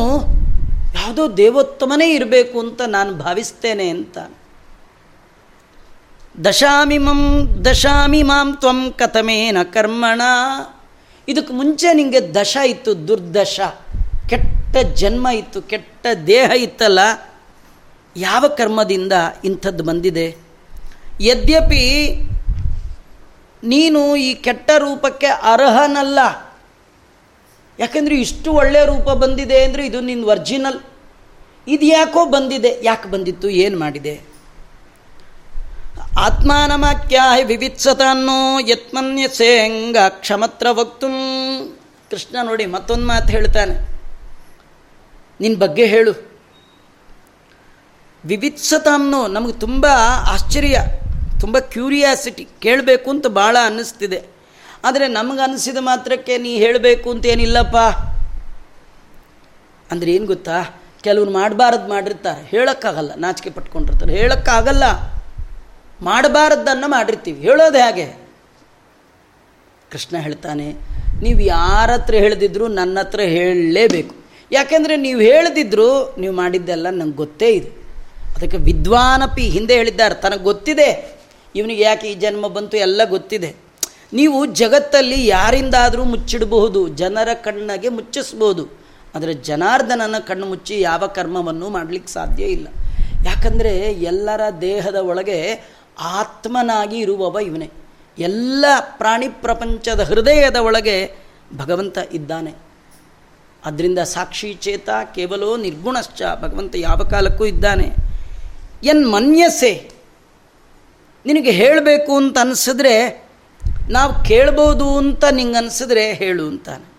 ಯಾವುದೋ ದೇವೋತ್ತಮನೇ ಇರಬೇಕು ಅಂತ ನಾನು ಭಾವಿಸ್ತೇನೆ ಅಂತ. ದಶಾಮಿ ಮಂ, ದಶಾಮಿ ಮಾಂ ತ್ವಂ ಕಥಮೇನ ಕರ್ಮಣ. ಇದಕ್ಕೆ ಮುಂಚೆ ನಿಮಗೆ ದಶ ಇತ್ತು, ದುರ್ದಶ. ಕೆಟ್ಟ ಜನ್ಮ ಇತ್ತು, ಕೆಟ್ಟ ದೇಹ ಇತ್ತಲ್ಲ, ಯಾವ ಕರ್ಮದಿಂದ ಇಂಥದ್ದು ಬಂದಿದೆ? ಯದ್ಯಪಿ ನೀನು ಈ ಕೆಟ್ಟ ರೂಪಕ್ಕೆ ಅರ್ಹನಲ್ಲ ಯಾಕೆಂದರೆ ಇಷ್ಟು ಒಳ್ಳೆಯ ರೂಪ ಬಂದಿದೆ ಅಂದರೆ ಇದು ನಿನ್ನ ಒರ್ಜಿನಲ್. ಇದು ಯಾಕೋ ಬಂದಿದೆ? ಯಾಕೆ ಬಂದಿತ್ತು? ಏನು ಮಾಡಿದೆ? ಆತ್ಮಾನಮಾಕ್ಯಾಹ ವಿವಿತ್ಸತನ್ನೋ ಯತ್ಮನ್ಯ ಸೇಂಗ ಕ್ಷಮತ್ರ ವಕ್ತು. ಕೃಷ್ಣ ನೋಡಿ ಮತ್ತೊಂದು ಮಾತು ಹೇಳ್ತಾನೆ. ನಿನ್ನ ಬಗ್ಗೆ ಹೇಳು. ವಿವಿತ್ಸತಾಮ್ನೋ ನಮಗೆ ತುಂಬ ಆಶ್ಚರ್ಯ, ತುಂಬ ಕ್ಯೂರಿಯಾಸಿಟಿ, ಕೇಳಬೇಕು ಅಂತ ಭಾಳ ಅನ್ನಿಸ್ತಿದೆ. ಆದರೆ ನಮಗೆ ಅನ್ನಿಸಿದ ಮಾತ್ರಕ್ಕೆ ನೀ ಹೇಳಬೇಕು ಅಂತ ಏನಿಲ್ಲಪ್ಪ. ಅಂದರೆ ಏನು ಗೊತ್ತಾ? ಕೆಲವ್ರು ಮಾಡಬಾರ್ದು ಮಾಡಿರ್ತಾರೆ. ಹೇಳೋಕ್ಕಾಗಲ್ಲ. ನಾಚಿಕೆ ಪಟ್ಕೊಂಡಿರ್ತಾರೆ. ಹೇಳೋಕ್ಕಾಗಲ್ಲ. ಮಾಡಬಾರದ್ದನ್ನು ಮಾಡಿರ್ತೀವಿ. ಹೇಳೋದು ಹೇಗೆ? ಕೃಷ್ಣ ಹೇಳ್ತಾನೆ, ನೀವು ಯಾರ ಹತ್ರ ಹೇಳ್ದಿದ್ರು ನನ್ನ ಹತ್ರ ಹೇಳಲೇಬೇಕು. ಯಾಕೆಂದರೆ ನೀವು ಹೇಳಿದಿದ್ರು ನೀವು ಮಾಡಿದ್ದೆಲ್ಲ ನಂಗೆ ಗೊತ್ತೇ ಇದೆ. ಅದಕ್ಕೆ ವಿದ್ವಾನಪಿ ಹಿಂದೆ ಹೇಳಿದ್ದಾರೆ. ತನಗೆ ಗೊತ್ತಿದೆ. ಇವನಿಗೆ ಯಾಕೆ ಈ ಜನ್ಮ ಬಂತು ಎಲ್ಲ ಗೊತ್ತಿದೆ. ನೀವು ಜಗತ್ತಲ್ಲಿ ಯಾರಿಂದಾದರೂ ಮುಚ್ಚಿಡಬಹುದು, ಜನರ ಕಣ್ಣಿಗೆ ಮುಚ್ಚಿಸ್ಬೋದು ಆದರೆ ಜನಾರ್ದನನ ಕಣ್ಣು ಮುಚ್ಚಿ ಯಾವ ಕರ್ಮವನ್ನು ಮಾಡಲಿಕ್ಕೆ ಸಾಧ್ಯ ಇಲ್ಲ. ಯಾಕಂದರೆ ಎಲ್ಲರ ದೇಹದ ಒಳಗೆ ಆತ್ಮನಾಗಿ ಇರುವವ ಇವನೇ. ಎಲ್ಲ ಪ್ರಾಣಿ ಪ್ರಪಂಚದ ಹೃದಯದ ಒಳಗೆ ಭಗವಂತ ಇದ್ದಾನೆ. ಅದರಿಂದ ಸಾಕ್ಷಿ ಚೇತ ಕೇವಲೋ ನಿರ್ಗುಣಶ್ಚ ಭಗವಂತ ಯಾವ ಕಾಲಕ್ಕೂ ಇದ್ದಾನೆ. ಎನ್ ಮನ್ಯಸೆ, ನಿನಗೆ ಹೇಳಬೇಕು ಅಂತ ಅನಿಸಿದ್ರೆ ನಾವು ಕೇಳ್ಬೋದು ಅಂತ ನಿಂಗೆ ಅನಿಸಿದ್ರೆ ಹೇಳು ಅಂತಾನೆ.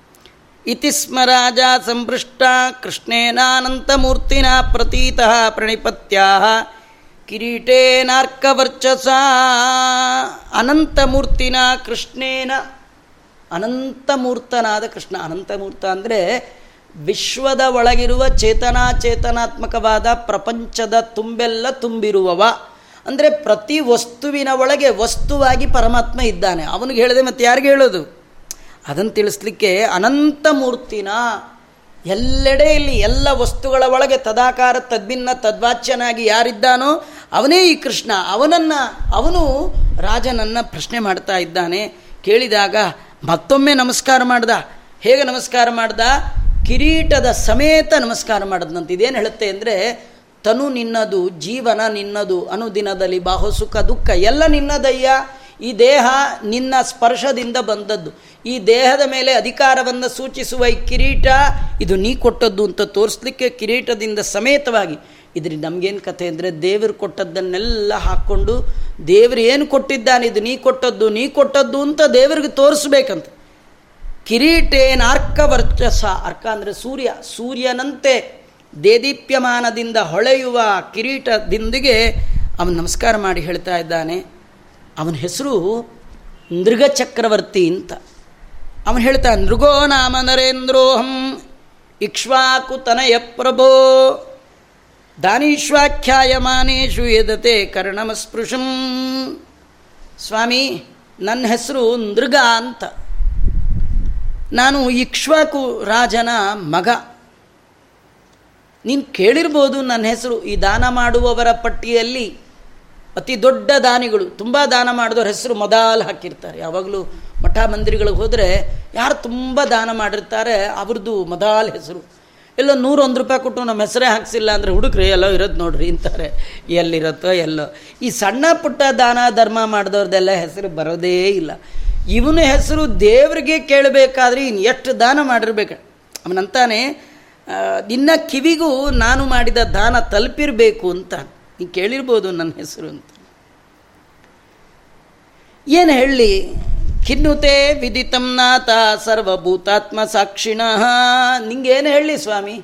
ಇತಿ ಸ್ಮ ರಾಜ ಸಂಪೃಷ್ಟ ಕೃಷ್ಣೇನಾನಂತಮೂರ್ತಿನ ಪ್ರತೀತಃ ಪ್ರಣಿಪತ್ಯಾ ಕಿರೀಟೇನಾರ್ಕವರ್ಚಸ ಅನಂತಮೂರ್ತಿನ ಕೃಷ್ಣೇನ, ಅನಂತಮೂರ್ತನಾದ ಕೃಷ್ಣ, ಅನಂತಮೂರ್ತ ಅಂದರೆ ವಿಶ್ವದ ಒಳಗಿರುವ ಚೇತನಾಚೇತನಾತ್ಮಕವಾದ ಪ್ರಪಂಚದ ತುಂಬೆಲ್ಲ ತುಂಬಿರುವವ. ಅಂದರೆ ಪ್ರತಿ ವಸ್ತುವಿನ ಒಳಗೆ ವಸ್ತುವಾಗಿ ಪರಮಾತ್ಮ ಇದ್ದಾನೆ. ಅವನಿಗೆ ಹೇಳಿದೆ ಮತ್ತು ಯಾರಿಗೆ ಹೇಳೋದು? ಅದನ್ನು ತಿಳಿಸ್ಲಿಕ್ಕೆ ಅನಂತ ಮೂರ್ತಿನ ಎಲ್ಲೆಡೆಯಲ್ಲಿ ಎಲ್ಲ ವಸ್ತುಗಳ ಒಳಗೆ ತದಾಕಾರ, ತದ್ಭಿನ್ನ, ತದ್ವಾಚ್ಯನಾಗಿ ಯಾರಿದ್ದಾನೋ ಅವನೇ ಈ ಕೃಷ್ಣ. ಅವನನ್ನು, ಅವನು ರಾಜನನ್ನು ಪ್ರಶ್ನೆ ಮಾಡ್ತಾ ಇದ್ದಾನೆ. ಕೇಳಿದಾಗ ಮತ್ತೊಮ್ಮೆ ನಮಸ್ಕಾರ ಮಾಡ್ದ. ಹೇಗೆ ನಮಸ್ಕಾರ ಮಾಡ್ದ? ಕಿರೀಟದ ಸಮೇತ ನಮಸ್ಕಾರ ಮಾಡಿದ್ನಂತ. ಇದೇನು ಹೇಳುತ್ತೆ ಅಂದರೆ ತನು ನಿನ್ನದು, ಜೀವನ ನಿನ್ನದು, ಅನುದಿನದಲ್ಲಿ ಬಾಹು ಸುಖ, ದುಃಖ, ಎಲ್ಲ ನಿನ್ನದಯ್ಯ. ಈ ದೇಹ ನಿನ್ನ ಸ್ಪರ್ಶದಿಂದ ಬಂದದ್ದು. ಈ ದೇಹದ ಮೇಲೆ ಅಧಿಕಾರವನ್ನು ಸೂಚಿಸುವ ಈ ಕಿರೀಟ, ಇದು ನೀ ಕೊಟ್ಟದ್ದು ಅಂತ ತೋರಿಸ್ಲಿಕ್ಕೆ ಕಿರೀಟದಿಂದ ಸಮೇತವಾಗಿ. ಇದರಿಂದ ನಮಗೇನು ಕಥೆ ಅಂದರೆ ದೇವರು ಕೊಟ್ಟದ್ದನ್ನೆಲ್ಲ ಹಾಕ್ಕೊಂಡು, ದೇವರು ಏನು ಕೊಟ್ಟಿದ್ದಾನೆ, ಇದು ನೀ ಕೊಟ್ಟದ್ದು ನೀ ಕೊಟ್ಟದ್ದು ಅಂತ ದೇವರಿಗೆ ತೋರಿಸ್ಬೇಕಂತ. ಕಿರೀಟೇನ ಅರ್ಕ ವರ್ಚಸ ಅರ್ಕ ಅಂದರೆ ಸೂರ್ಯ, ಸೂರ್ಯನಂತೆ ದೇದೀಪ್ಯಮಾನದಿಂದ ಹೊಳೆಯುವ ಕಿರೀಟದಿಂದಿಗೆ ಅವನು ನಮಸ್ಕಾರ ಮಾಡಿ ಹೇಳ್ತಾ ಇದ್ದಾನೆ. ಅವನ ಹೆಸರು ನೃಗ ಚಕ್ರವರ್ತಿ ಅಂತ. ಅವನು ಹೇಳ್ತಾ ನೃಗೋ ನಾಮ ನರೇಂದ್ರೋಹಂ ಇಕ್ಷ್ವಾಕುತನಯ ಪ್ರಭೋ. ದಾನೀಶ್ವಾಖ್ಯಾಯಮಾನೇಶು ಎದತೆ ಕರ್ಣಮಸ್ಪೃಶಂ. ಸ್ವಾಮಿ, ನನ್ನ ಹೆಸರು ನೃಗ ಅಂತ. ನಾನು ಇಕ್ಷ್ವಾಕು ರಾಜನ ಮಗ. ನೀನು ಕೇಳಿರ್ಬೋದು ನನ್ನ ಹೆಸರು. ಈ ದಾನ ಮಾಡುವವರ ಪಟ್ಟಿಯಲ್ಲಿ ಅತಿ ದೊಡ್ಡ ದಾನಿಗಳು, ತುಂಬ ದಾನ ಮಾಡಿದವ್ರ ಹೆಸರು ಮೊದಲು ಹಾಕಿರ್ತಾರೆ. ಯಾವಾಗಲೂ ಮಠ ಮಂದಿರಗಳಿಗೆ ಹೋದರೆ ಯಾರು ತುಂಬ ದಾನ ಮಾಡಿರ್ತಾರೆ, ಅವ್ರದ್ದು ಮೊದಲ ಹೆಸರು. ಎಲ್ಲೋ ನೂರೊಂದು ರೂಪಾಯಿ ಕೊಟ್ಟು ನಮ್ಮ ಹೆಸರೇ ಹಾಕ್ಸಿಲ್ಲ ಅಂದರೆ ಹುಡುಕ್ರಿ, ಎಲ್ಲೋ ಇರೋದು ನೋಡ್ರಿ ಅಂತಾರೆ. ಎಲ್ಲಿರುತ್ತೋ ಎಲ್ಲೋ. ಈ ಸಣ್ಣ ಪುಟ್ಟ ದಾನ, ಧರ್ಮ ಮಾಡಿದವ್ರದ್ದೆಲ್ಲ ಹೆಸರು ಬರೋದೇ ಇಲ್ಲ. ಇವನ ಹೆಸರು ದೇವರಿಗೆ ಕೇಳಬೇಕಾದ್ರೆ ಇನ್ನು ಎಷ್ಟು ದಾನ ಮಾಡಿರ್ಬೇಕು? ಅವನಂತಾನೆ ನಿನ್ನ ಕಿವಿಗೂ ನಾನು ಮಾಡಿದ ದಾನ ತಲುಪಿರಬೇಕು ಅಂತ. ನೀ ಕೇಳಿರ್ಬೋದು ನನ್ನ ಹೆಸರು ಅಂತ. ಏನು ಹೇಳಿ? ಖಿನ್ನುತೆ ವಿದಿತಂ ನಾಥ ಸರ್ವಭೂತಾತ್ಮ ಸಾಕ್ಷಿಣ. ನಿಂಗೇನು ಹೇಳಿ ಸ್ವಾಮಿ?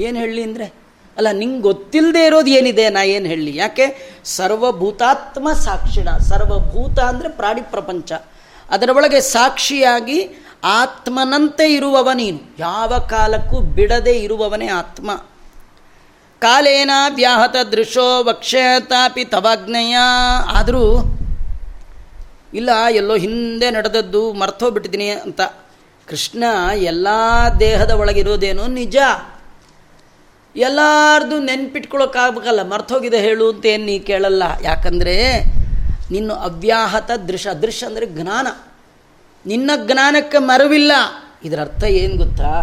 ಏನು ಹೇಳಿ ಅಂದರೆ? ಅಲ್ಲ, ನಿಂಗೆ ಗೊತ್ತಿಲ್ಲದೆ ಇರೋದು ಏನಿದೆ? ನಾ ಏನು ಹೇಳಿ? ಯಾಕೆ? ಸರ್ವಭೂತಾತ್ಮ ಸಾಕ್ಷಿಣ. ಸರ್ವಭೂತ ಅಂದರೆ ಪ್ರಾಣಿ ಪ್ರಪಂಚ. ಅದರ ಒಳಗೆ ಸಾಕ್ಷಿಯಾಗಿ ಆತ್ಮನಂತೆ ಇರುವವ ನೀನು. ಯಾವ ಕಾಲಕ್ಕೂ ಬಿಡದೆ ಇರುವವನೇ ಆತ್ಮ. ಕಾಲೇನ ವ್ಯಾಹತ ದೃಶೋ ವಕ್ಷತಾಪಿ ತವಾಜ್ಞೆಯ. ಆದರೂ, ಇಲ್ಲ, ಎಲ್ಲೋ ಹಿಂದೆ ನಡೆದದ್ದು ಮರ್ತೋಗ್ಬಿಟ್ಟಿದ್ದೀನಿ ಅಂತ. ಕೃಷ್ಣ, ಎಲ್ಲ ದೇಹದ ಒಳಗಿರೋದೇನೋ ನಿಜ? ಎಲ್ಲಾರ್ದು ನೆನ್ಪಿಟ್ಕೊಳಕ್ಕಾಗಬೇಕಲ್ಲ, ಮರ್ತೋಗಿದೆ ಹೇಳು ಅಂತ ಏನು ನೀ ಕೇಳಲ್ಲ. ಯಾಕಂದರೆ, ನಿನ್ನ ಅವ್ಯಾಹತ ದೃಶ್ಯ ದೃಶ್ಯ ಅಂದರೆ ಜ್ಞಾನ. ನಿನ್ನ ಜ್ಞಾನಕ್ಕೆ ಮರವಿಲ್ಲ. ಇದರ ಅರ್ಥ ಏನು ಗೊತ್ತಾ?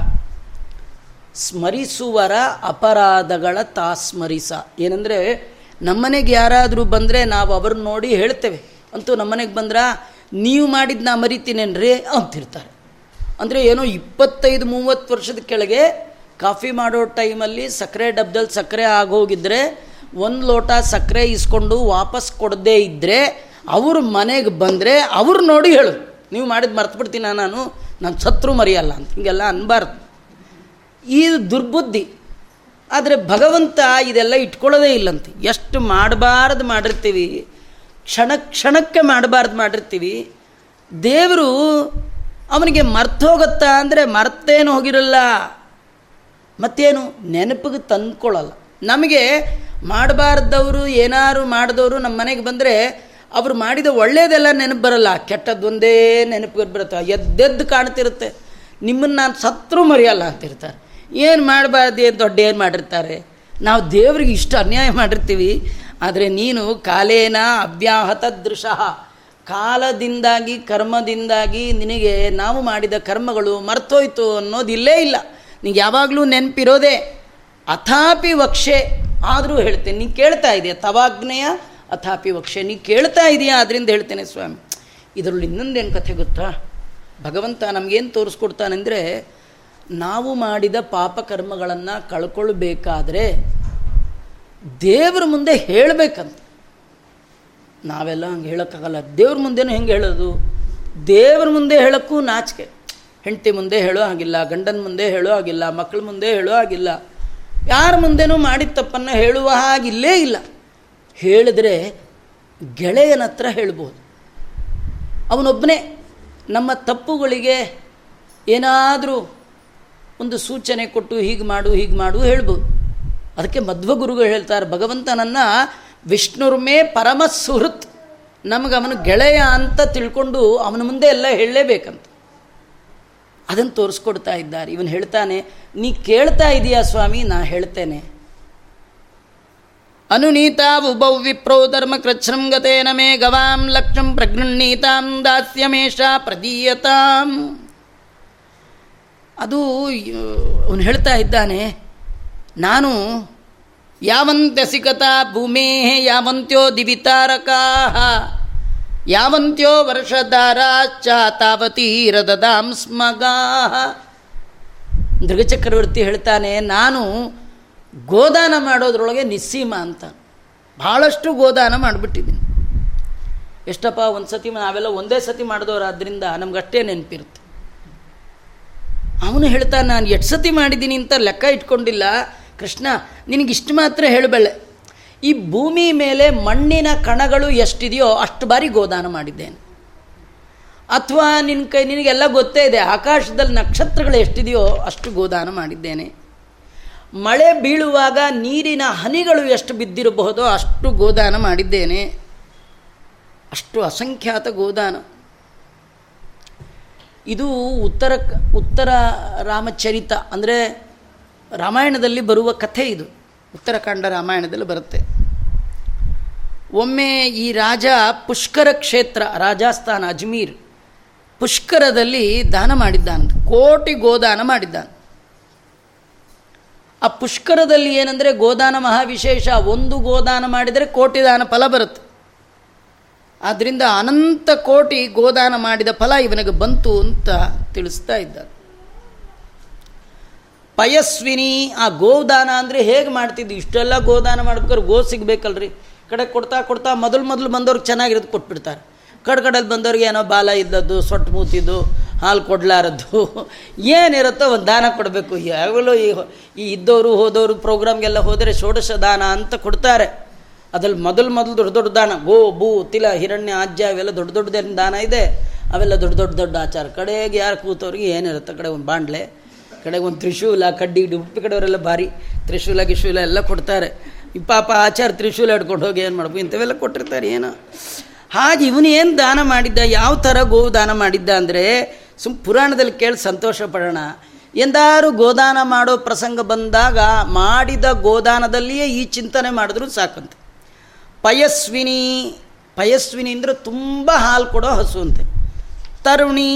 ಸ್ಮರಿಸುವರ ಅಪರಾಧಗಳ ತಾ ಸ್ಮರಿಸ ಏನಂದರೆ, ನಮ್ಮನೆಗೆ ಯಾರಾದರೂ ಬಂದರೆ ನಾವು ಅವ್ರನ್ನ ನೋಡಿ ಹೇಳ್ತೇವೆ. ಅಂತೂ ನಮ್ಮನೆಗೆ ಬಂದ್ರೆ, ನೀವು ಮಾಡಿದ್ದು ನಾ ಮರಿತೀನೇನ್ರಿ? ಅಂತಿರ್ತಾರೆ. ಅಂದರೆ ಏನೋ ಇಪ್ಪತ್ತೈದು, ಮೂವತ್ತು ವರ್ಷದ ಕೆಳಗೆ ಕಾಫಿ ಮಾಡೋ ಟೈಮಲ್ಲಿ ಸಕ್ಕರೆ ಡಬ್ದಲ್ಲಿ ಸಕ್ಕರೆ ಆಗೋಗಿದ್ರೆ, ಒಂದು ಲೋಟ ಸಕ್ಕರೆ ಇಸ್ಕೊಂಡು ವಾಪಸ್ ಕೊಡದೇ ಇದ್ದರೆ ಅವ್ರ ಮನೆಗೆ ಬಂದರೆ ಅವ್ರು ನೋಡಿ ಹೇಳು ನೀವು ಮಾಡಿದ್ದು ಮರ್ತುಬಿಡ್ತೀನ ನಾನು? ನಾನು ಶತ್ರು ಮರೆಯಲ್ಲ ಅಂತ. ಹಿಂಗೆಲ್ಲ ಅನ್ಬಾರ್ದು. ಈ ದುರ್ಬುದ್ಧಿ, ಆದರೆ ಭಗವಂತ ಇದೆಲ್ಲ ಇಟ್ಕೊಳ್ಳೋದೇ ಇಲ್ಲಂತೆ. ಎಷ್ಟು ಮಾಡಬಾರ್ದು ಮಾಡಿರ್ತೀವಿ, ಕ್ಷಣ ಕ್ಷಣಕ್ಕೆ ಮಾಡಬಾರ್ದು ಮಾಡಿರ್ತೀವಿ. ದೇವರು ಅವನಿಗೆ ಮರ್ತೋಗತ್ತಾ ಅಂದರೆ ಮರ್ತೇನು ಹೋಗಿರಲ್ಲ. ಮತ್ತೇನು? ನೆನಪಿಗೆ ತಂದ್ಕೊಳ್ಳಲ್ಲ. ನಮಗೆ ಮಾಡಬಾರ್ದವರು, ಏನಾರು ಮಾಡಿದವರು ನಮ್ಮ ಮನೆಗೆ ಬಂದರೆ ಅವರು ಮಾಡಿದ ಒಳ್ಳೆಯದೆಲ್ಲ ನೆನಪು ಬರಲ್ಲ. ಕೆಟ್ಟದ್ದೊಂದೇ ನೆನಪು ಬರುತ್ತೆ ಎದ್ದೆದ್ದು ಕಾಣ್ತಿರುತ್ತೆ. ನಿಮ್ಮನ್ನು ನಾನು ಸತ್ರು ಮರೆಯಲ್ಲ ಅಂತಿರ್ತಾರೆ. ಏನು ಮಾಡಬಾರ್ದು ಏನು ದೊಡ್ಡ ಏನು ಮಾಡಿರ್ತಾರೆ. ನಾವು ದೇವರಿಗೆ ಇಷ್ಟು ಅನ್ಯಾಯ ಮಾಡಿರ್ತೀವಿ. ಆದರೆ ನೀನು ಕಾಲೇನ ಅವ್ಯಾಹತ ದೃಶಃ ಕಾಲದಿಂದಾಗಿ, ಕರ್ಮದಿಂದಾಗಿ ನಿನಗೆ ನಾವು ಮಾಡಿದ ಕರ್ಮಗಳು ಮರ್ತೋಯ್ತು ಅನ್ನೋದಿಲ್ಲೇ ಇಲ್ಲ. ನಿಂಗೆ ಯಾವಾಗಲೂ ನೆನಪಿರೋದೇ. ಅಥಾಪಿ ವಕ್ಷೆ ಆದರೂ ಹೇಳ್ತೇನೆ. ನೀನು ಕೇಳ್ತಾ ಇದೆಯಾ. ತವಾಗ್ನೆಯ ಅಥಾಪಿ ವಕ್ಷೆ, ನೀ ಕೇಳ್ತಾ ಇದೆಯಾ? ಅದರಿಂದ ಹೇಳ್ತೇನೆ ಸ್ವಾಮಿ. ಇದರಲ್ಲಿ ಇನ್ನೊಂದೇನು ಕಥೆ ಗೊತ್ತಾ? ಭಗವಂತ ನಮಗೇನು ತೋರಿಸ್ಕೊಡ್ತಾನೆಂದರೆ, ನಾವು ಮಾಡಿದ ಪಾಪಕರ್ಮಗಳನ್ನು ಕಳ್ಕೊಳ್ಬೇಕಾದ್ರೆ ದೇವ್ರ ಮುಂದೆ ಹೇಳಬೇಕಂತ. ನಾವೆಲ್ಲ ಹಂಗೆ ಹೇಳೋಕ್ಕಾಗಲ್ಲ. ದೇವ್ರ ಮುಂದೆನೂ ಹೆಂಗೆ ಹೇಳೋದು? ದೇವ್ರ ಮುಂದೆ ಹೇಳೋಕ್ಕೂ ನಾಚಿಕೆ. ಹೆಂಡತಿ ಮುಂದೆ ಹೇಳೋ ಹಾಗಿಲ್ಲ, ಗಂಡನ ಮುಂದೆ ಹೇಳೋ ಹಾಗಿಲ್ಲ ಮಕ್ಕಳ ಮುಂದೆ ಹೇಳೋ ಹಾಗಿಲ್ಲ. ಯಾರ ಮುಂದೆನೂ ಮಾಡಿದ ತಪ್ಪನ್ನು ಹೇಳುವ ಹಾಗಿಲ್ಲೇ ಇಲ್ಲ. ಹೇಳಿದ್ರೆ ಗೆಳೆಯನ ಹತ್ರ ಹೇಳ್ಬೋದು. ಅವನೊಬ್ಬನೇ ನಮ್ಮ ತಪ್ಪುಗಳಿಗೆ ಏನಾದರೂ ಒಂದು ಸೂಚನೆ ಕೊಟ್ಟು ಹೀಗೆ ಮಾಡು ಹೀಗೆ ಮಾಡು ಹೇಳ್ಬೋದು. ಅದಕ್ಕೆ ಮಧ್ವಗುರುಗಳು ಹೇಳ್ತಾರೆ, ಭಗವಂತನನ್ನು ವಿಷ್ಣುರ್ಮೇ ಪರಮ ಸುಹೃತ್ ನಮಗೆ ಅವನು ಗೆಳೆಯ ಅಂತ ತಿಳ್ಕೊಂಡು ಅವನ ಮುಂದೆ ಎಲ್ಲ ಹೇಳಲೇಬೇಕಂತ. ಅದನ್ನು ತೋರಿಸ್ಕೊಡ್ತಾ ಇದ್ದಾರೆ. ಇವನು ಹೇಳ್ತಾನೆ, ನೀ ಕೇಳ್ತಾ ಇದೀಯಾ ಸ್ವಾಮಿ, ನಾ ಹೇಳ್ತೇನೆ. ಅನುನೀತಾ ಉಭೌ ವಿಪ್ರೋ ಧರ್ಮ ಕೃಚ್ಛ್ರಂ ಗತೇನ ಮೇ ಗವಾಂ ಲಕ್ಷ್ಯಂ ಪ್ರಗೃಹೀತಾಂ ದಾಸ್ಯಮೇಷಾ ಪ್ರದೀಯತಾಂ. ಅದು ಅವನು ಹೇಳ್ತಾ ಇದ್ದಾನೆ, ನಾನು ಯಾವಂತ್ಯ ಸಿಕತಾ ಭೂಮೇ ಯಾವಂತ್ಯೋ ದಿವಿತಾರಕಾ ಯಾವಂತ್ಯೋ ವರ್ಷಧಾರಾಶ್ಚ ತಾವತೀರದಾಂ ಸ್ಮಗಾ ದೃಗಚಕ್ರವರ್ತಿ ಹೇಳ್ತಾನೆ, ನಾನು ಗೋದಾನ ಮಾಡೋದ್ರೊಳಗೆ ನಿಸ್ಸೀಮ ಅಂತ. ಭಾಳಷ್ಟು ಗೋದಾನ ಮಾಡಿಬಿಟ್ಟಿದ್ದೀನಿ. ಎಷ್ಟಪ್ಪ, ಒಂದು ಸತಿ ನಾವೆಲ್ಲ ಒಂದೇ ಸತಿ ಮಾಡಿದವರಾದ್ರಿಂದ ನಮ್ಗಷ್ಟೇ ನೆನಪಿರುತ್ತೆ. ಅವನು ಹೇಳ್ತಾನೆ, ನಾನು ಎಷ್ಟು ಸತಿ ಮಾಡಿದ್ದೀನಿ ಅಂತ ಲೆಕ್ಕ ಇಟ್ಕೊಂಡಿಲ್ಲ. ಕೃಷ್ಣ ನಿನಗಿಷ್ಟು ಮಾತ್ರ ಹೇಳಬಲ್ಲೆ. ಈ ಭೂಮಿ ಮೇಲೆ ಮಣ್ಣಿನ ಕಣಗಳು ಎಷ್ಟಿದೆಯೋ ಅಷ್ಟು ಬಾರಿ ಗೋದಾನ ಮಾಡಿದ್ದೇನೆ. ಅಥವಾ ನಿನ್ನ ಕೈ, ನಿನಗೆಲ್ಲ ಗೊತ್ತೇ ಇದೆ, ಆಕಾಶದಲ್ಲಿ ನಕ್ಷತ್ರಗಳು ಎಷ್ಟಿದೆಯೋ ಅಷ್ಟು ಗೋದಾನ ಮಾಡಿದ್ದೇನೆ. ಮಳೆ ಬೀಳುವಾಗ ನೀರಿನ ಹನಿಗಳು ಎಷ್ಟು ಬಿದ್ದಿರಬಹುದೋ ಅಷ್ಟು ಗೋದಾನ ಮಾಡಿದ್ದೇನೆ. ಅಷ್ಟು ಅಸಂಖ್ಯಾತ ಗೋದಾನ. ಇದು ಉತ್ತರ ಉತ್ತರ ರಾಮಚರಿತ, ಅಂದರೆ ರಾಮಾಯಣದಲ್ಲಿ ಬರುವ ಕಥೆ ಇದು. ಉತ್ತರಕಾಂಡ ರಾಮಾಯಣದಲ್ಲಿ ಬರುತ್ತೆ. ಒಮ್ಮೆ ಈ ರಾಜ ಪುಷ್ಕರ ಕ್ಷೇತ್ರ, ರಾಜಸ್ಥಾನ ಅಜ್ಮೀರ್ ಪುಷ್ಕರದಲ್ಲಿ ದಾನ ಮಾಡಿದ್ದಾನಂತ. ಕೋಟಿ ಗೋದಾನ ಮಾಡಿದ್ದಾನೆ ಆ ಪುಷ್ಕರದಲ್ಲಿ ಏನಂದರೆ ಗೋದಾನ ಮಹಾವಿಶೇಷ, ಒಂದು ಗೋದಾನ ಮಾಡಿದರೆ ಕೋಟಿ ದಾನ ಫಲ ಬರುತ್ತೆ. ಆದ್ದರಿಂದ ಅನಂತ ಕೋಟಿ ಗೋದಾನ ಮಾಡಿದ ಫಲ ಇವನಿಗೆ ಬಂತು ಅಂತ ತಿಳಿಸ್ತಾ ಇದ್ದಾರೆ. ಪಯಸ್ವಿನಿ, ಆ ಗೋದಾನ ಅಂದರೆ ಹೇಗೆ ಮಾಡ್ತಿದ್ವಿ ಇಷ್ಟೆಲ್ಲ ಗೋದಾನ ಮಾಡ್ಬೇಕಾದ್ರೆ ಗೋ ಸಿಗಬೇಕಲ್ರಿ. ಕಡೆ ಕೊಡ್ತಾ ಕೊಡ್ತಾ ಮೊದಲು ಮೊದಲು ಬಂದವ್ರಿಗೆ ಚೆನ್ನಾಗಿರೋದು ಕೊಟ್ಬಿಡ್ತಾರೆ. ಕಡೆ ಕಡೆಯಲ್ಲಿ ಬಂದವ್ರಿಗೆ ಏನೋ ಬಾಲ ಇದ್ದದ್ದು, ಸೊಟ್ಟು ಮೂತಿದ್ದು ಹಾಲು ಕೊಡಲಾರದ್ದು. ಏನಿರುತ್ತೋ ಒಂದು ದಾನ ಕೊಡಬೇಕು. ಯಾವಾಗಲೂ ಈ ಈ ಇದ್ದವರು ಹೋದವರು ಪ್ರೋಗ್ರಾಮ್ಗೆಲ್ಲ ಹೋದರೆ ಷೋಡಶ ದಾನ ಅಂತ ಕೊಡ್ತಾರೆ. ಅದ್ರಲ್ಲಿ ಮೊದಲು ಮೊದಲು ದೊಡ್ಡ ದೊಡ್ಡ ದಾನ. ಗೋ ಭೂ, ತಿಲ, ಹಿರಣ್ಯ, ಆಜ್ಯ ಅವೆಲ್ಲ ದೊಡ್ಡ ದೊಡ್ಡದೇನು ದಾನ ಇದೆ. ಅವೆಲ್ಲ ದೊಡ್ಡ ದೊಡ್ಡ ದೊಡ್ಡ ಆಚಾರ. ಕಡೆಗೆ ಯಾರು ಕೂತವ್ರಿಗೆ ಏನಿರುತ್ತೆ ಕಡೆ ಒಂದು ಬಾಂಡ್ಲೆ, ಕಡೆಗೆ ಒಂದು ತ್ರಿಶೂಲ, ಕಡ್ಡಿ ಉಡುಪಿ ಕಡೆಯವರೆಲ್ಲ ಭಾರಿ. ತ್ರಿಶೂಲ, ಗಿಶೂಲ ಎಲ್ಲ ಕೊಡ್ತಾರೆ. ಈ ಪಾಪ ಆಚಾರ ತ್ರಿಶೂಲ ಹಿಡ್ಕೊಂಡು ಹೋಗಿ ಏನು ಮಾಡ್ಬೇಕು? ಇಂಥವೆಲ್ಲ ಕೊಟ್ಟಿರ್ತಾರೆ. ಏನೋ? ಹಾಗೆ ಇವನು ಏನು ದಾನ ಮಾಡಿದ್ದ? ಯಾವ ಥರ ಗೋ ದಾನ ಮಾಡಿದ್ದ ಅಂದರೆ ಸುಮ್ ಪುರಾಣದಲ್ಲಿ ಕೇಳಿ ಸಂತೋಷ ಪಡೋಣ. ಎಂದಾರು ಗೋದಾನ ಮಾಡೋ ಪ್ರಸಂಗ ಬಂದಾಗ ಮಾಡಿದ ಗೋದಾನದಲ್ಲಿಯೇ ಈ ಚಿಂತನೆ ಮಾಡಿದ್ರು ಸಾಕಂತೆ. ಪಯಸ್ವಿನಿ ಪಯಸ್ವಿನಿ ಅಂದರೆ ತುಂಬ ಹಾಲು ಕೊಡೋ ಹಸು ಅಂತೆ. ತರುಣಿ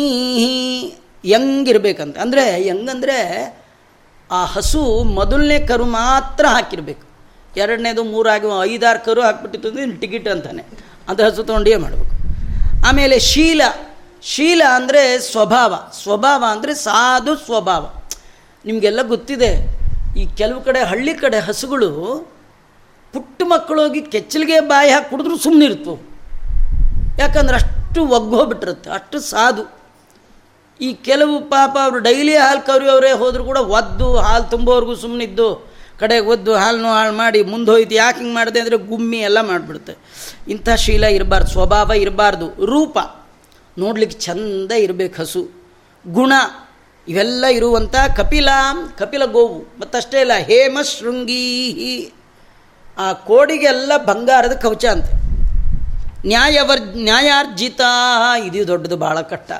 ಯಂಗಿರ್ಬೇಕಂತೆ ಅಂದರೆ ಹೆಂಗಂದರೆ ಆ ಹಸು ಮೊದಲನೇ ಕರು ಮಾತ್ರ ಹಾಕಿರಬೇಕು. ಎರಡನೇದು ಮೂರಾಗಿ ಐದಾರು ಕರು ಹಾಕ್ಬಿಟ್ಟಿತ್ತು ಅಂದ್ರೆ ಟಿಕೆಟ್ ಅಂತಾನೆ. ಅಂತ ಹಸು ತೊಗೊಂಡೇ ಮಾಡಬೇಕು. ಆಮೇಲೆ ಶೀಲ. ಶೀಲ ಅಂದರೆ ಸ್ವಭಾವ. ಸ್ವಭಾವ ಅಂದರೆ ಸಾಧು ಸ್ವಭಾವ. ನಿಮಗೆಲ್ಲ ಗೊತ್ತಿದೆ, ಈ ಕೆಲವು ಕಡೆ ಹಳ್ಳಿ ಕಡೆ ಹಸುಗಳು ಪುಟ್ಟ ಮಕ್ಕಳೋಗಿ ಕೆಚ್ಚಲಿಗೆ ಬಾಯಿ ಹಾಕಿ ಕುಡಿದ್ರು ಸುಮ್ಮನೆ ಇರ್ತವೆ. ಯಾಕಂದ್ರೆ ಅಷ್ಟು ಒಗ್ಗೋಗ್ಬಿಟ್ಟಿರುತ್ತೆ ಅಷ್ಟು ಸಾಧು. ಈ ಕೆಲವು ಪಾಪ ಅವರು ಡೈಲಿ ಹಾಲು ಕರಿಯೋರೇ ಹೋದರೂ ಕೂಡ ಒದ್ದು, ಹಾಲು ತುಂಬೋರ್ಗೂ ಸುಮ್ಮನಿದ್ದು ಕಡೆಗೆ ಒದ್ದು ಹಾಲನ್ನು ಹಾಳು ಮಾಡಿ ಮುಂದೆ ಹೋಯ್ತು, ಯಾಕೆ ಹಿಂಗೆ ಮಾಡಿದೆ ಅಂದರೆ ಗುಮ್ಮಿ ಎಲ್ಲ ಮಾಡಿಬಿಡುತ್ತೆ. ಇಂಥ ಶೀಲ ಇರಬಾರ್ದು, ಸ್ವಭಾವ ಇರಬಾರ್ದು, ರೂಪ. ನೋಡ್ಲಿಕ್ಕೆ ಚಂದ ಇರಬೇಕು ಹಸು. ಗುಣ, ಇವೆಲ್ಲ ಇರುವಂಥ ಕಪಿಲ ಕಪಿಲ ಗೋವು. ಮತ್ತಷ್ಟೇ ಇಲ್ಲ, ಹೇಮ ಶೃಂಗೀ ಆ ಕೋಡಿಗೆಲ್ಲ ಬಂಗಾರದ ಕವಚ ಅಂತೆ. ನ್ಯಾಯವರ್, ನ್ಯಾಯಾರ್ಜಿತ, ಇದು ದೊಡ್ಡದು ಭಾಳ ಕಷ್ಟ.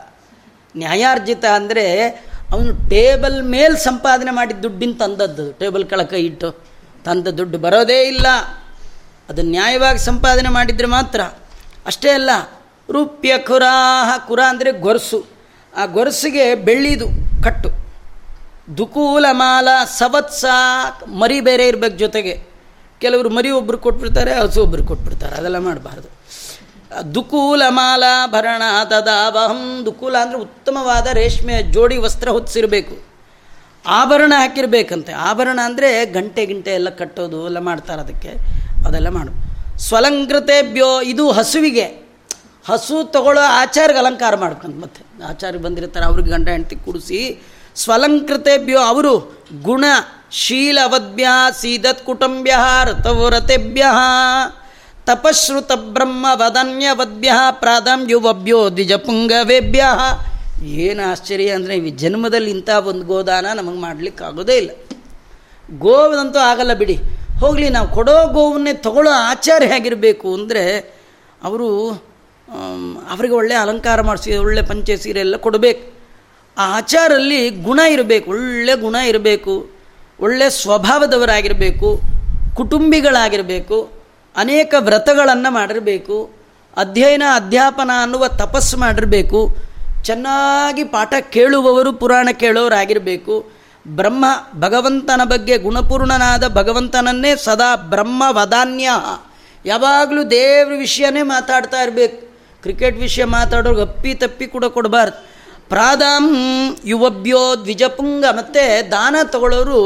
ನ್ಯಾಯಾರ್ಜಿತ ಅಂದರೆ ಅವನು ಟೇಬಲ್ ಮೇಲೆ ಸಂಪಾದನೆ ಮಾಡಿದ ದುಡ್ಡಿನ ತಂದದ್ದು. ಟೇಬಲ್ ಕೆಳಕ ಇಟ್ಟು ತಂದ ದುಡ್ಡು ಬರೋದೇ ಇಲ್ಲ. ಅದು ನ್ಯಾಯವಾಗಿ ಸಂಪಾದನೆ ಮಾಡಿದರೆ ಮಾತ್ರ. ಅಷ್ಟೇ ಅಲ್ಲ ರೂಪ್ಯ ಖುರಾಹ ಕುರ ಅಂದರೆ ಗೊರಸು. ಆ ಗೊರಸಿಗೆ ಬೆಳ್ಳಿದು ಕಟ್ಟು. ದುಕೂಲ ಮಾಲ ಸವತ್ಸ ಮರಿ ಬೇರೆ ಇರಬೇಕು ಜೊತೆಗೆ. ಕೆಲವರು ಮರಿ ಒಬ್ಬರು ಕೊಟ್ಬಿಡ್ತಾರೆ, ಹಸು ಒಬ್ಬರು ಕೊಟ್ಬಿಡ್ತಾರೆ, ಅದೆಲ್ಲ ಮಾಡಬಾರ್ದು. ದುಕೂಲ ಮಾಲ ಭರಣ ತದಾವಹಂ. ದುಕೂಲ ಅಂದರೆ ಉತ್ತಮವಾದ ರೇಷ್ಮೆ ಜೋಡಿ ವಸ್ತ್ರ ಹೊತ್ತಿಸಿರಬೇಕು. ಆಭರಣ ಹಾಕಿರಬೇಕಂತೆ. ಆಭರಣ ಅಂದರೆ ಗಂಟೆ ಗಿಂಟೆ ಎಲ್ಲ ಕಟ್ಟೋದು, ಎಲ್ಲ ಮಾಡ್ತಾರೆ ಅದಕ್ಕೆ. ಅದೆಲ್ಲ ಮಾಡು. ಸ್ವಲಂಕೃತೆಭ್ಯೋ, ಇದು ಹಸುವಿಗೆ. ಹಸು ತಗೊಳ್ಳೋ ಆಚಾರ್ಗೆ ಅಲಂಕಾರ ಮಾಡ್ಕೊಂಡು ಮತ್ತೆ. ಆಚಾರ್ಯ ಬಂದಿರ್ತಾರೆ, ಅವ್ರಿಗೆ ಗಂಡ ಹೆಂಡತಿ ಕೂಡಿಸಿ, ಸ್ವಲಂಕೃತೆಭ್ಯೋ ಅವರು, ಗುಣ ಶೀಲವದ್ಭ್ಯ ಸೀದತ್ ಕುಟುಂಬ್ಯ, ರಥವ್ರತೆಭ್ಯ, ತಪಶ್ರುತ ಬ್ರಹ್ಮ ವದನ್ಯವದ್ಭ್ಯ ಪ್ರಾಧಾನ್ಯುವಭ್ಯೋ ದ್ವಿಜಪುಂಗವೇಭ್ಯ. ಏನು ಆಶ್ಚರ್ಯ ಅಂದರೆ, ಈ ಜನ್ಮದಲ್ಲಿ ಇಂಥ ಒಂದು ಗೋದಾನ ನಮಗೆ ಮಾಡಲಿಕ್ಕೆ ಆಗೋದೇ ಇಲ್ಲ. ಗೋವಂತೂ ಆಗಲ್ಲ ಬಿಡಿ. ಹೋಗಲಿ, ನಾವು ಕೊಡೋ ಗೋವನ್ನೇ ತಗೊಳ್ಳೋ ಆಚಾರ ಹೇಗಿರಬೇಕು ಅಂದರೆ, ಅವರು ಅವರಿಗೆ ಒಳ್ಳೆ ಅಲಂಕಾರ ಮಾಡಿಸಿ, ಒಳ್ಳೆ ಪಂಚೆ ಸೀರೆ ಎಲ್ಲ ಕೊಡಬೇಕು. ಆ ಆಚಾರಲ್ಲಿ ಗುಣ ಇರಬೇಕು, ಒಳ್ಳೆ ಗುಣ ಇರಬೇಕು, ಒಳ್ಳೆ ಸ್ವಭಾವದವರಾಗಿರಬೇಕು, ಕುಟುಂಬಿಗಳಾಗಿರಬೇಕು, ಅನೇಕ ವ್ರತಗಳನ್ನು ಮಾಡಿರಬೇಕು, ಅಧ್ಯಯನ, ಅಧ್ಯಾಪನ ಅನ್ನುವ ತಪಸ್ಸು ಮಾಡಿರಬೇಕು, ಚೆನ್ನಾಗಿ ಪಾಠ ಕೇಳುವವರು ಪುರಾಣ ಕೇಳೋರಾಗಿರಬೇಕು, ಬ್ರಹ್ಮ ಭಗವಂತನ ಬಗ್ಗೆ ಗುಣಪೂರ್ಣನಾದ ಭಗವಂತನನ್ನೇ ಸದಾ ಬ್ರಹ್ಮ ವದಾನ್ಯ. ಯಾವಾಗಲೂ ದೇವ್ರ ವಿಷಯನೇ ಮಾತಾಡ್ತಾ ಇರಬೇಕು. ಕ್ರಿಕೆಟ್ ವಿಷಯ ಮಾತಾಡೋರ್ಗೆ ಅಪ್ಪಿ ತಪ್ಪಿ ಕೂಡ ಕೊಡಬಾರ್ದು. ಪ್ರಾದಾಂ ಯುವಭ್ಯೋ ದ್ವಿಜಪುಂಗ, ಮತ್ತು ದಾನ ತಗೊಳ್ಳೋರು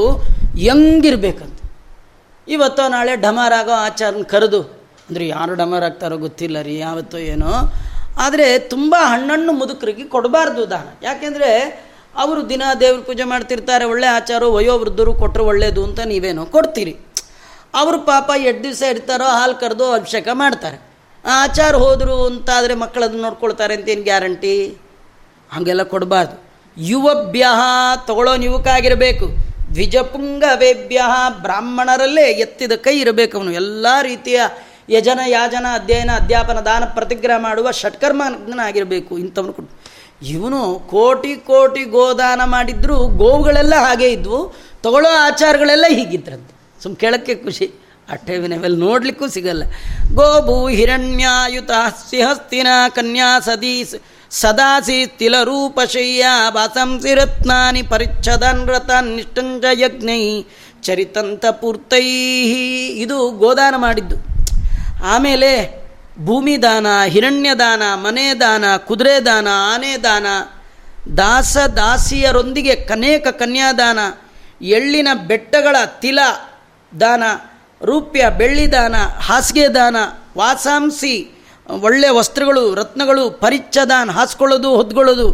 ಯಂಗಿರ್ಬೇಕಂತ. ಇವತ್ತೋ ನಾಳೆ ಡಮಾರಾಗೋ ಆಚಾರನ ಕರೆದು, ಅಂದರೆ ಯಾರು ಡಮಾರ್ ಆಗ್ತಾರೋ ಗೊತ್ತಿಲ್ಲ ರೀ, ಯಾವತ್ತೋ ಏನೋ. ಆದರೆ ತುಂಬ ಹಣ್ಣಣ್ಣು ಮುದುಕರಿಗೆ ಕೊಡಬಾರ್ದು ದಾನ. ಯಾಕೆಂದರೆ ಅವರು ದಿನ ದೇವ್ರ ಪೂಜೆ ಮಾಡ್ತಿರ್ತಾರೆ, ಒಳ್ಳೆ ಆಚಾರ ವಯೋವೃದ್ಧರು ಕೊಟ್ಟರು ಒಳ್ಳೆಯದು ಅಂತ ನೀವೇನೋ ಕೊಡ್ತೀರಿ. ಅವರು ಪಾಪ ಎರಡು ದಿವಸ ಇರ್ತಾರೋ ಹಾಲು ಕರೆದು ಅಭಿಷೇಕ ಮಾಡ್ತಾರೆ. ಆಚಾರ ಹೋದರು ಅಂತಾದರೆ ಮಕ್ಕಳನ್ನು ನೋಡ್ಕೊಳ್ತಾರೆ ಅಂತ ಏನು ಗ್ಯಾರಂಟಿ? ಹಾಗೆಲ್ಲ ಕೊಡಬಾರ್ದು. ಯುವಭ್ಯ ತಗೊಳ್ಳೋ ಯುವಕಾಗಿರಬೇಕು ದ್ವಿಜಪುಂಗವೇಭ್ಯ ಬ್ರಾಹ್ಮಣರಲ್ಲೇ ಎತ್ತಿದ ಕೈ ಇರಬೇಕು ಅವನು ಎಲ್ಲ ರೀತಿಯ ಯಜನ, ಯಾಜನ, ಅಧ್ಯಯನ, ಅಧ್ಯಾಪನ, ದಾನ, ಪ್ರತಿಗ್ರಹ ಮಾಡುವ ಷಟ್ಕರ್ಮನಾಗಿರಬೇಕು ಇಂಥವನು ಕೊಟ್ಟು ಇವನು ಕೋಟಿ ಕೋಟಿ ಗೋದಾನ ಮಾಡಿದ್ರು ಗೋವುಗಳೆಲ್ಲ ಹಾಗೆ ಇದ್ವು. ತಗೊಳ್ಳೋ ಆಚಾರಗಳೆಲ್ಲ ಹೀಗಿದ್ರಂತೆ. ಸುಮ್ ಕೇಳೋಕ್ಕೆ ಖುಷಿ. ಅಷ್ಟೇ ವಿನವೆಲ್ಲ ನೋಡಲಿಕ್ಕೂ ಸಿಗಲ್ಲ. ಗೋಭೂ ಹಿರಣ್ಯಾಯುತ ಸಿಹಸ್ತಿನ ಕನ್ಯಾ ಸದೀಸ್ ಸದಾಸಿ ತಿಲರೂಪಶಯ್ಯ ವಾಸಂಸಿ ರತ್ನಾನಿ ಪರಿಚ್ಛದನ್ ರಥನ್ ನಿಷ್ಠಂಜ ಚರಿತಂತ ಪೂರ್ತೈ. ಇದು ಗೋದಾನ ಮಾಡಿದ್ದು. ಆಮೇಲೆ ಭೂಮಿ ದಾನ ಹಿರಣ್ಯ ದಾನ ಮನೆ ದಾನ ಕುದುರೆ ದಾನ ಆನೆ ದಾನ ದಾಸ ದಾಸಿಯರೊಂದಿಗೆ ಅನೇಕ ಕನ್ಯಾದಾನ, ಎಳ್ಳಿನ ಬೆಟ್ಟಗಳ ತಿಲ ದಾನ ರೂಪ್ಯ, ಬೆಳ್ಳಿ ದಾನ, ಹಾಸಿಗೆ ದಾನ, ವಾಸಾಂಸಿ ಒಳ್ಳೆಯ ವಸ್ತ್ರಗಳು, ರತ್ನಗಳು, ಪರಿಚ್ಛದಾನ, ಹಾಸ್ಕೊಳ್ಳೋದು, ಹೊದ್ಕೊಳ್ಳೋದು.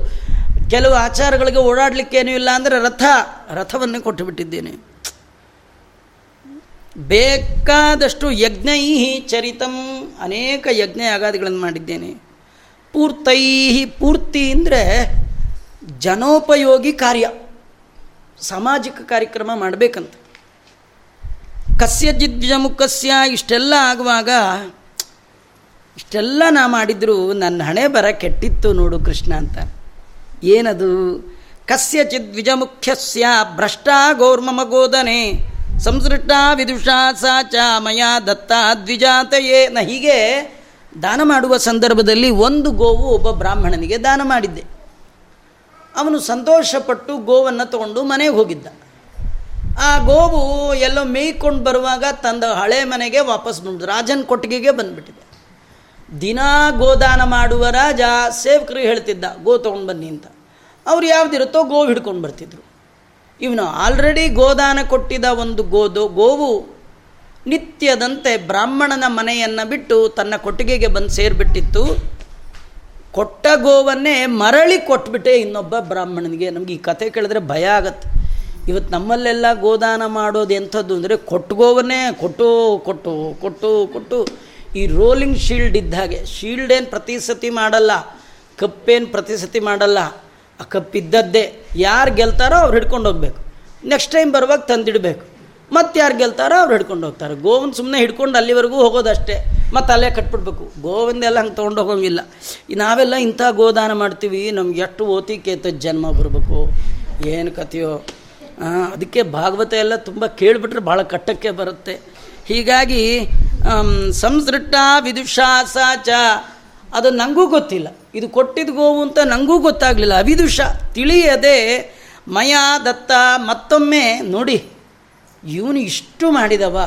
ಕೆಲವು ಆಚಾರಗಳಿಗೆ ಓಡಾಡಲಿಕ್ಕೇನೂ ಇಲ್ಲ ಅಂದರೆ ರಥ, ರಥವನ್ನು ಕೊಟ್ಟು ಬಿಟ್ಟಿದ್ದೇನೆ. ಬೇಕಾದಷ್ಟು ಯಜ್ಞೈ ಚರಿತಂ, ಅನೇಕ ಯಜ್ಞ ಯಾಗಾದಿಗಳನ್ನು ಮಾಡಿದ್ದೇನೆ. ಪೂರ್ತೈ ಪೂರ್ತಿ ಅಂದರೆ ಜನೋಪಯೋಗಿ ಕಾರ್ಯ, ಸಾಮಾಜಿಕ ಕಾರ್ಯಕ್ರಮ ಮಾಡಬೇಕಂತ. ಕಸ್ಯ ಜಿದ್ವಿಜಮುಖಸ್ಯ ಇಷ್ಟೆಲ್ಲ ಆಗುವಾಗ, ಇಷ್ಟೆಲ್ಲ ನಾ ಮಾಡಿದ್ರು ನನ್ನ ಹಣೆ ಬರ ಕೆಟ್ಟಿತ್ತು ನೋಡು ಕೃಷ್ಣ ಅಂತ. ಏನದು? ಕಸ್ಯಚಿತ್ ದ್ವಿಜಮುಖ್ಯಸ್ಯ ಭ್ರಷ್ಟ ಗೌರ್ಮಮ ಗೋದನೆ ಸಂಸೃಷ್ಟ ವಿದುಷಾ ಸಾ ಚ ಮಯ ದತ್ತ ದ್ವಿಜಾತಯೇ. ನ ಹೀಗೆ ದಾನ ಮಾಡುವ ಸಂದರ್ಭದಲ್ಲಿ ಒಂದು ಗೋವು ಒಬ್ಬ ಬ್ರಾಹ್ಮಣನಿಗೆ ದಾನ ಮಾಡಿದ್ದೆ. ಅವನು ಸಂತೋಷಪಟ್ಟು ಗೋವನ್ನು ತಗೊಂಡು ಮನೆಗೆ ಹೋಗಿದ್ದ. ಆ ಗೋವು ಎಲ್ಲೋ ಮೇಯ್ಕೊಂಡು ಬರುವಾಗ ತಂದ ಹಳೆ ಮನೆಗೆ ವಾಪಸ್ ಬಂದು ರಾಜನ ಕೊಟ್ಟಿಗೆಗೆ ಬಂದುಬಿಟ್ಟಿದೆ. ದಿನಾ ಗೋದಾನ ಮಾಡುವ ರಾಜ ಸೇವಕರು ಹೇಳ್ತಿದ್ದ, ಗೋ ತೊಗೊಂಡು ಬನ್ನಿ ಅಂತ. ಅವ್ರು ಯಾವುದಿರುತ್ತೋ ಗೋವು ಹಿಡ್ಕೊಂಡು ಬರ್ತಿದ್ರು. ಇವನು ಆಲ್ರೆಡಿ ಗೋದಾನ ಕೊಟ್ಟಿದ್ದ ಒಂದು ಗೋದು, ಗೋವು ನಿತ್ಯದಂತೆ ಬ್ರಾಹ್ಮಣನ ಮನೆಯನ್ನು ಬಿಟ್ಟು ತನ್ನ ಕೊಟ್ಟಿಗೆಗೆ ಬಂದು ಸೇರಿಬಿಟ್ಟಿತ್ತು. ಕೊಟ್ಟ ಗೋವನ್ನೇ ಮರಳಿ ಕೊಟ್ಬಿಟ್ಟೆ ಇನ್ನೊಬ್ಬ ಬ್ರಾಹ್ಮಣನಿಗೆ. ನಮಗೆ ಈ ಕತೆ ಕೇಳಿದ್ರೆ ಭಯ ಆಗತ್ತೆ. ಇವತ್ತು ನಮ್ಮಲ್ಲೆಲ್ಲ ಗೋದಾನ ಮಾಡೋದು ಎಂಥದ್ದು ಅಂದರೆ ಕೊಟ್ಟು ಗೋವನ್ನೇ ಕೊಟ್ಟು ಕೊಟ್ಟು ಕೊಟ್ಟು ಕೊಟ್ಟು. ಈ ರೋಲಿಂಗ್ ಶೀಲ್ಡ್ ಇದ್ದ ಹಾಗೆ. ಶೀಲ್ಡ್ ಏನು ಪ್ರತಿ ಸತಿ ಮಾಡಲ್ಲ. ಕಪ್ಪೇನು ಪ್ರತಿ ಸತಿ ಮಾಡಲ್ಲ. ಆ ಕಪ್ಪಿದ್ದದ್ದೇ ಯಾರು ಗೆಲ್ತಾರೋ ಅವ್ರು ಹಿಡ್ಕೊಂಡು ಹೋಗ್ಬೇಕು. ನೆಕ್ಸ್ಟ್ ಟೈಮ್ ಬರುವಾಗ ತಂದಿಡಬೇಕು. ಮತ್ತೆ ಯಾರು ಗೆಲ್ತಾರೋ ಅವ್ರು ಹಿಡ್ಕೊಂಡು ಹೋಗ್ತಾರೆ. ಗೋವನ್ ಸುಮ್ಮನೆ ಹಿಡ್ಕೊಂಡು ಅಲ್ಲಿವರೆಗೂ ಹೋಗೋದಷ್ಟೇ. ಮತ್ತು ಅಲ್ಲೇ ಕಟ್ಬಿಡ್ಬೇಕು. ಗೋವಿಂದೆಲ್ಲ ಹಂಗೆ ತೊಗೊಂಡು ಹೋಗೋಂಗಿಲ್ಲ. ನಾವೆಲ್ಲ ಇಂಥ ಗೋದಾನ ಮಾಡ್ತೀವಿ. ನಮ್ಗೆ ಎಷ್ಟು ಓತಿಕೇತ ಜನ್ಮ ಬರಬೇಕು. ಏನು ಕಥೆಯೋ. ಅದಕ್ಕೆ ಭಾಗವತ ಎಲ್ಲ ತುಂಬ ಕೇಳಿಬಿಟ್ರೆ ಭಾಳ ಕಟ್ಟಕ್ಕೆ ಬರುತ್ತೆ. ಹೀಗಾಗಿ ಸಂಸೃಷ್ಟ ವಿದುಷಾ ಚ, ಅದು ನನಗೂ ಗೊತ್ತಿಲ್ಲ. ಇದು ಕೊಟ್ಟಿದ್ದ ಗೋವು ಅಂತ ನನಗೂ ಗೊತ್ತಾಗಲಿಲ್ಲ. ಅವಿದುಷ, ತಿಳಿಯದೆ ಮಯ ದತ್ತ ಮತ್ತೊಮ್ಮೆ ನೋಡಿ, ಇವನು ಇಷ್ಟು ಮಾಡಿದವ,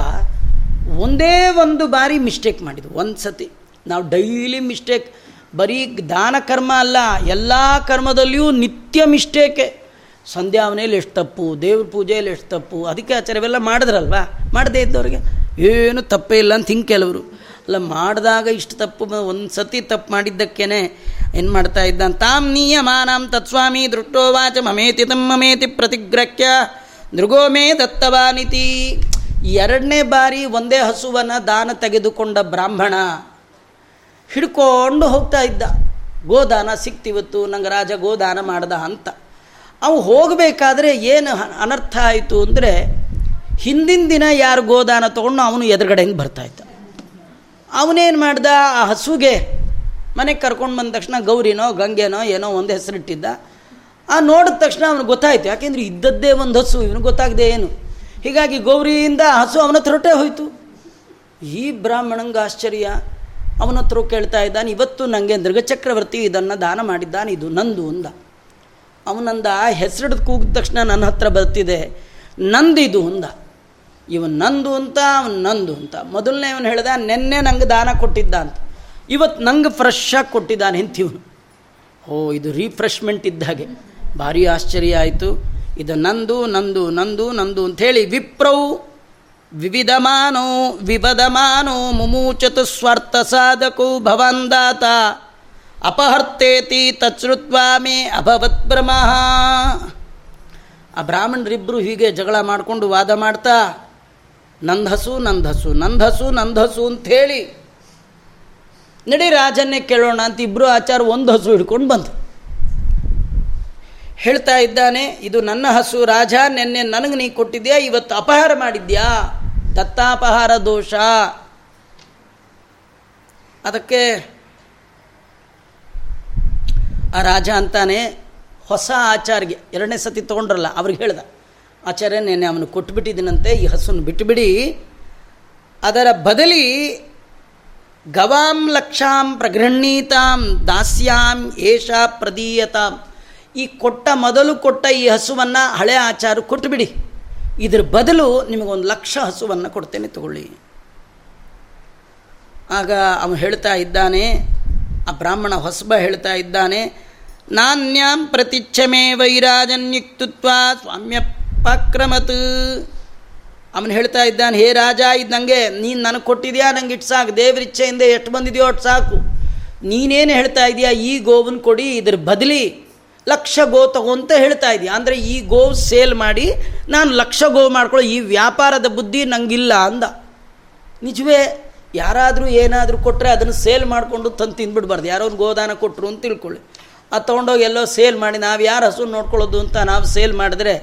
ಒಂದೇ ಒಂದು ಬಾರಿ ಮಿಸ್ಟೇಕ್ ಮಾಡಿದ್ವು ಒಂದು ಸತಿ ನಾವು ಡೈಲಿ ಮಿಸ್ಟೇಕ್ ಬರೀ ದಾನ ಕರ್ಮ ಅಲ್ಲ, ಎಲ್ಲ ಕರ್ಮದಲ್ಲಿಯೂ ನಿತ್ಯ ಮಿಸ್ಟೇಕೆ ಸಂಧ್ಯಾವನೆಯಲ್ಲಿ ಎಷ್ಟು ತಪ್ಪು, ದೇವ್ರ ಪೂಜೆಯಲ್ಲಿ ಎಷ್ಟು ತಪ್ಪು, ಅದಕ್ಕೆ ಆಚಾರವೆಲ್ಲ ಮಾಡಿದ್ರಲ್ವಾ? ಮಾಡದೇ ಇದ್ದವ್ರಿಗೆ? ಏನು ತಪ್ಪೇ ಇಲ್ಲ ಅಂತ ಹಿಂಗೆ ಕೆಲವರು. ಅಲ್ಲ, ಮಾಡಿದಾಗ ಇಷ್ಟು ತಪ್ಪು, ಒಂದು ಸತಿ ತಪ್ಪು ಮಾಡಿದ್ದಕ್ಕೇನೆ ಏನು ಮಾಡ್ತಾ ಇದ್ದ ತಾಂ ನೀಯಮಾನಾಂ ತತ್ಸ್ವಾಮಿ ದೃಷ್ಟೋವಾಚ ಮಮೇತಿ ತಮ್ಮಮೇತಿ ಪ್ರತಿಗ್ರಹ್ಯ ನೃಗೋಮೇ ದತ್ತವಾನಿತಿ. ಎರಡನೇ ಬಾರಿ ಒಂದೇ ಹಸುವನ್ನು ದಾನ ತೆಗೆದುಕೊಂಡ ಬ್ರಾಹ್ಮಣ ಹಿಡ್ಕೊಂಡು ಹೋಗ್ತಾ ಇದ್ದ. ಗೋದಾನ ಸಿಕ್ತಿವತ್ತು ನಂಗೆ ರಾಜ ಗೋದಾನ ಮಾಡ್ದ ಅಂತ. ಅವು ಹೋಗಬೇಕಾದ್ರೆ ಏನು ಅನರ್ಥ ಆಯಿತು ಅಂದರೆ ಹಿಂದಿನ ದಿನ ಯಾರು ಗೋದಾನ ತೊಗೊಂಡು ಅವನು ಎದುರುಗಡೆ ಹೆಂಗೆ ಬರ್ತಾಯಿದ್ದ ಅವನೇನು ಮಾಡ್ದ? ಆ ಹಸುಗೆ ಮನೆಗೆ ಕರ್ಕೊಂಡು ಬಂದ ತಕ್ಷಣ ಗೌರಿನೋ, ಗಂಗೆನೋ ಏನೋ ಒಂದು ಹೆಸರಿಟ್ಟಿದ್ದ. ಆ ನೋಡಿದ ತಕ್ಷಣ ಅವನಿಗೆ ಗೊತ್ತಾಯ್ತು. ಯಾಕೆಂದರೆ ಇದ್ದದ್ದೇ ಒಂದು ಹಸು ಇವನು ಗೊತ್ತಾಗದೆ ಏನು. ಹೀಗಾಗಿ ಗೌರಿಯಿಂದ ಹಸು ಅವನ ಹತ್ರ ಹೋಯಿತು. ಈ ಬ್ರಾಹ್ಮಣಂಗೆ ಆಶ್ಚರ್ಯ. ಅವನ ಹತ್ರ ಕೇಳ್ತಾ ಇದ್ದಾನೆ, ಇವತ್ತು ನನಗೆ ನೃಗ ಚಕ್ರವರ್ತಿ ಇದನ್ನು ದಾನ ಮಾಡಿದ್ದಾನೆ, ಇದು ನಂದು ಅಂದ. ಅವನಂದ ಹೆಸರಿಡ್ದು ಕೂಗಿದ ತಕ್ಷಣ ನನ್ನ ಹತ್ರ ಬರ್ತಿದೆ ನಂದಿದು ಅಂದ. ಇವನ್ ನಂದು ಅಂತ, ಅವನು ನಂದು ಅಂತ. ಮೊದಲನೇ ಇವನು ಹೇಳ್ದ, ನೆನ್ನೆ ನಂಗೆ ದಾನ ಕೊಟ್ಟಿದ್ದ ಅಂತ. ಇವತ್ತು ನಂಗೆ ಫ್ರೆಶ್ ಆಗಿ ಕೊಟ್ಟಿದ್ದಾನೆ ಅಂತೀವನು ಓ, ಇದು ರೀಫ್ರೆಶ್ಮೆಂಟ್ ಇದ್ದ ಹಾಗೆ. ಭಾರಿ ಆಶ್ಚರ್ಯ ಆಯಿತು. ಇದು ನಂದು ನಂದು ನಂದು ನಂದು ಅಂಥೇಳಿ ವಿಪ್ರೌ ವಿವಿಧಮಾನೋ ವಿವದಮಾನೋ ಮುಮೂಚತು ಸ್ವಾರ್ಥ ಸಾಧಕು ಭವಂದಾತ ಅಪಹರ್ತೇತಿ ತಚ್ರುತ್ವಾ ಮೇ ಅಭವತ್ ಬ್ರಹ್ಮಃ. ಆ ಬ್ರಾಹ್ಮಣರಿಬ್ಬರು ಹೀಗೆ ಜಗಳ ಮಾಡಿಕೊಂಡು ವಾದ ಮಾಡ್ತಾ, ನಂದಸು ನಂದಸು ನಂದಸು ನಂದಸು ಅಂಥೇಳಿ, ನಡಿ ರಾಜನ್ನೇ ಕೇಳೋಣ ಅಂತ ಇಬ್ಬರು ಆಚಾರ ಒಂದು ಹಸು ಹಿಡ್ಕೊಂಡು ಬಂತು ಹೇಳ್ತಾ ಇದ್ದಾನೆ, ಇದು ನನ್ನ ಹಸು ರಾಜ, ನಿನ್ನೆ ನನಗೆ ನೀ ಕೊಟ್ಟಿದ್ಯಾ, ಇವತ್ತು ಅಪಹಾರ ಮಾಡಿದ್ಯಾ? ದತ್ತಾಪಹಾರ ದೋಷ. ಅದಕ್ಕೆ ಆ ರಾಜ ಅಂತಾನೆ ಹೊಸ ಆಚಾರ್ಯ ಎರಡನೇ ಸತಿ ತೊಗೊಂಡ್ರಲ್ಲ, ಅವ್ರಿಗೆ ಹೇಳ್ದ, ಆಚಾರ್ಯ ನೆನೆ ಅವನು ಕೊಟ್ಬಿಟ್ಟಿದ್ದೀನಂತೆ, ಈ ಹಸುನ ಬಿಟ್ಟುಬಿಡಿ ಅದರ ಬದಲಿ ಗವಾಂ ಲಕ್ಷಾಂ ಪ್ರಗೃಹೀತಾಂ ದಾಸ್ಯಾಂ ಏಷ ಪ್ರದೀಯತಾಂ. ಈ ಕೊಟ್ಟ ಮೊದಲು ಕೊಟ್ಟ ಈ ಹಸುವನ್ನು ಹಳೆ ಆಚಾರ ಕೊಟ್ಟುಬಿಡಿ ಇದ್ರ ಬದಲು ನಿಮಗೊಂದು ಲಕ್ಷ ಹಸುವನ್ನು ಕೊಡ್ತೇನೆ ತಗೊಳ್ಳಿ. ಆಗ ಅವನು ಹೇಳ್ತಾ ಇದ್ದಾನೆ ಆ ಬ್ರಾಹ್ಮಣ ಹೊಸಬ ಹೇಳ್ತಾ ಇದ್ದಾನೆ, ನಾನ್ಯಾಂ ಪ್ರತಿಚ್ಛಮೇ ವೈರಾಜನ್ಯುಕ್ತತ್ವ ಸ್ವಾಮ್ಯ ಪಕ್ರಮತ್. ಅವನು ಹೇಳ್ತಾ ಇದ್ದಾನೆ, ಹೇ ರಾಜ, ಇದು ನನಗೆ ನೀನು ನನಗೆ ಕೊಟ್ಟಿದ್ಯಾ? ನಂಗೆ ಇಟ್ಟು ಸಾಕು, ದೇವ್ರ ಇಚ್ಛೆಯಿಂದ ಎಷ್ಟು ಬಂದಿದೆಯೋ ಅಷ್ಟು ಸಾಕು. ನೀನೇನು ಹೇಳ್ತಾ ಇದೆಯಾ? ಈ ಗೋವನ್ನು ಕೊಡಿ, ಇದ್ರ ಬದಲಿ ಲಕ್ಷ ಗೋ ಅಂತ ಹೇಳ್ತಾ ಇದೆಯಾ? ಅಂದರೆ ಈ ಗೋವು ಸೇಲ್ ಮಾಡಿ, ನಾನು ಲಕ್ಷ ಗೋ ಮಾಡ್ಕೊಳ್ಳೋ, ಈ ವ್ಯಾಪಾರದ ಬುದ್ಧಿ ನಂಗಿಲ್ಲ ಅಂದ. ನಿಜವೇ ಯಾರಾದರೂ ಏನಾದರೂ ಕೊಟ್ಟರೆ ಅದನ್ನು ಸೇಲ್ ಮಾಡಿಕೊಂಡು ತಂದು ತಿಂದ್ಬಿಡ್ಬಾರ್ದು ಯಾರೋ ಒಂದು ಗೋದಾನ ಕೊಟ್ಟರು ಅಂತ ತಿಳ್ಕೊಳ್ಳಿ. ಅದು ತೊಗೊಂಡೋಗಿ ಎಲ್ಲೋ ಸೇಲ್ ಮಾಡಿ, ನಾವು ಯಾರು ಹಸು ನೋಡ್ಕೊಳ್ಳೋದು ಅಂತ ನಾವು ಸೇಲ್ ಮಾಡಿದ್ರೆ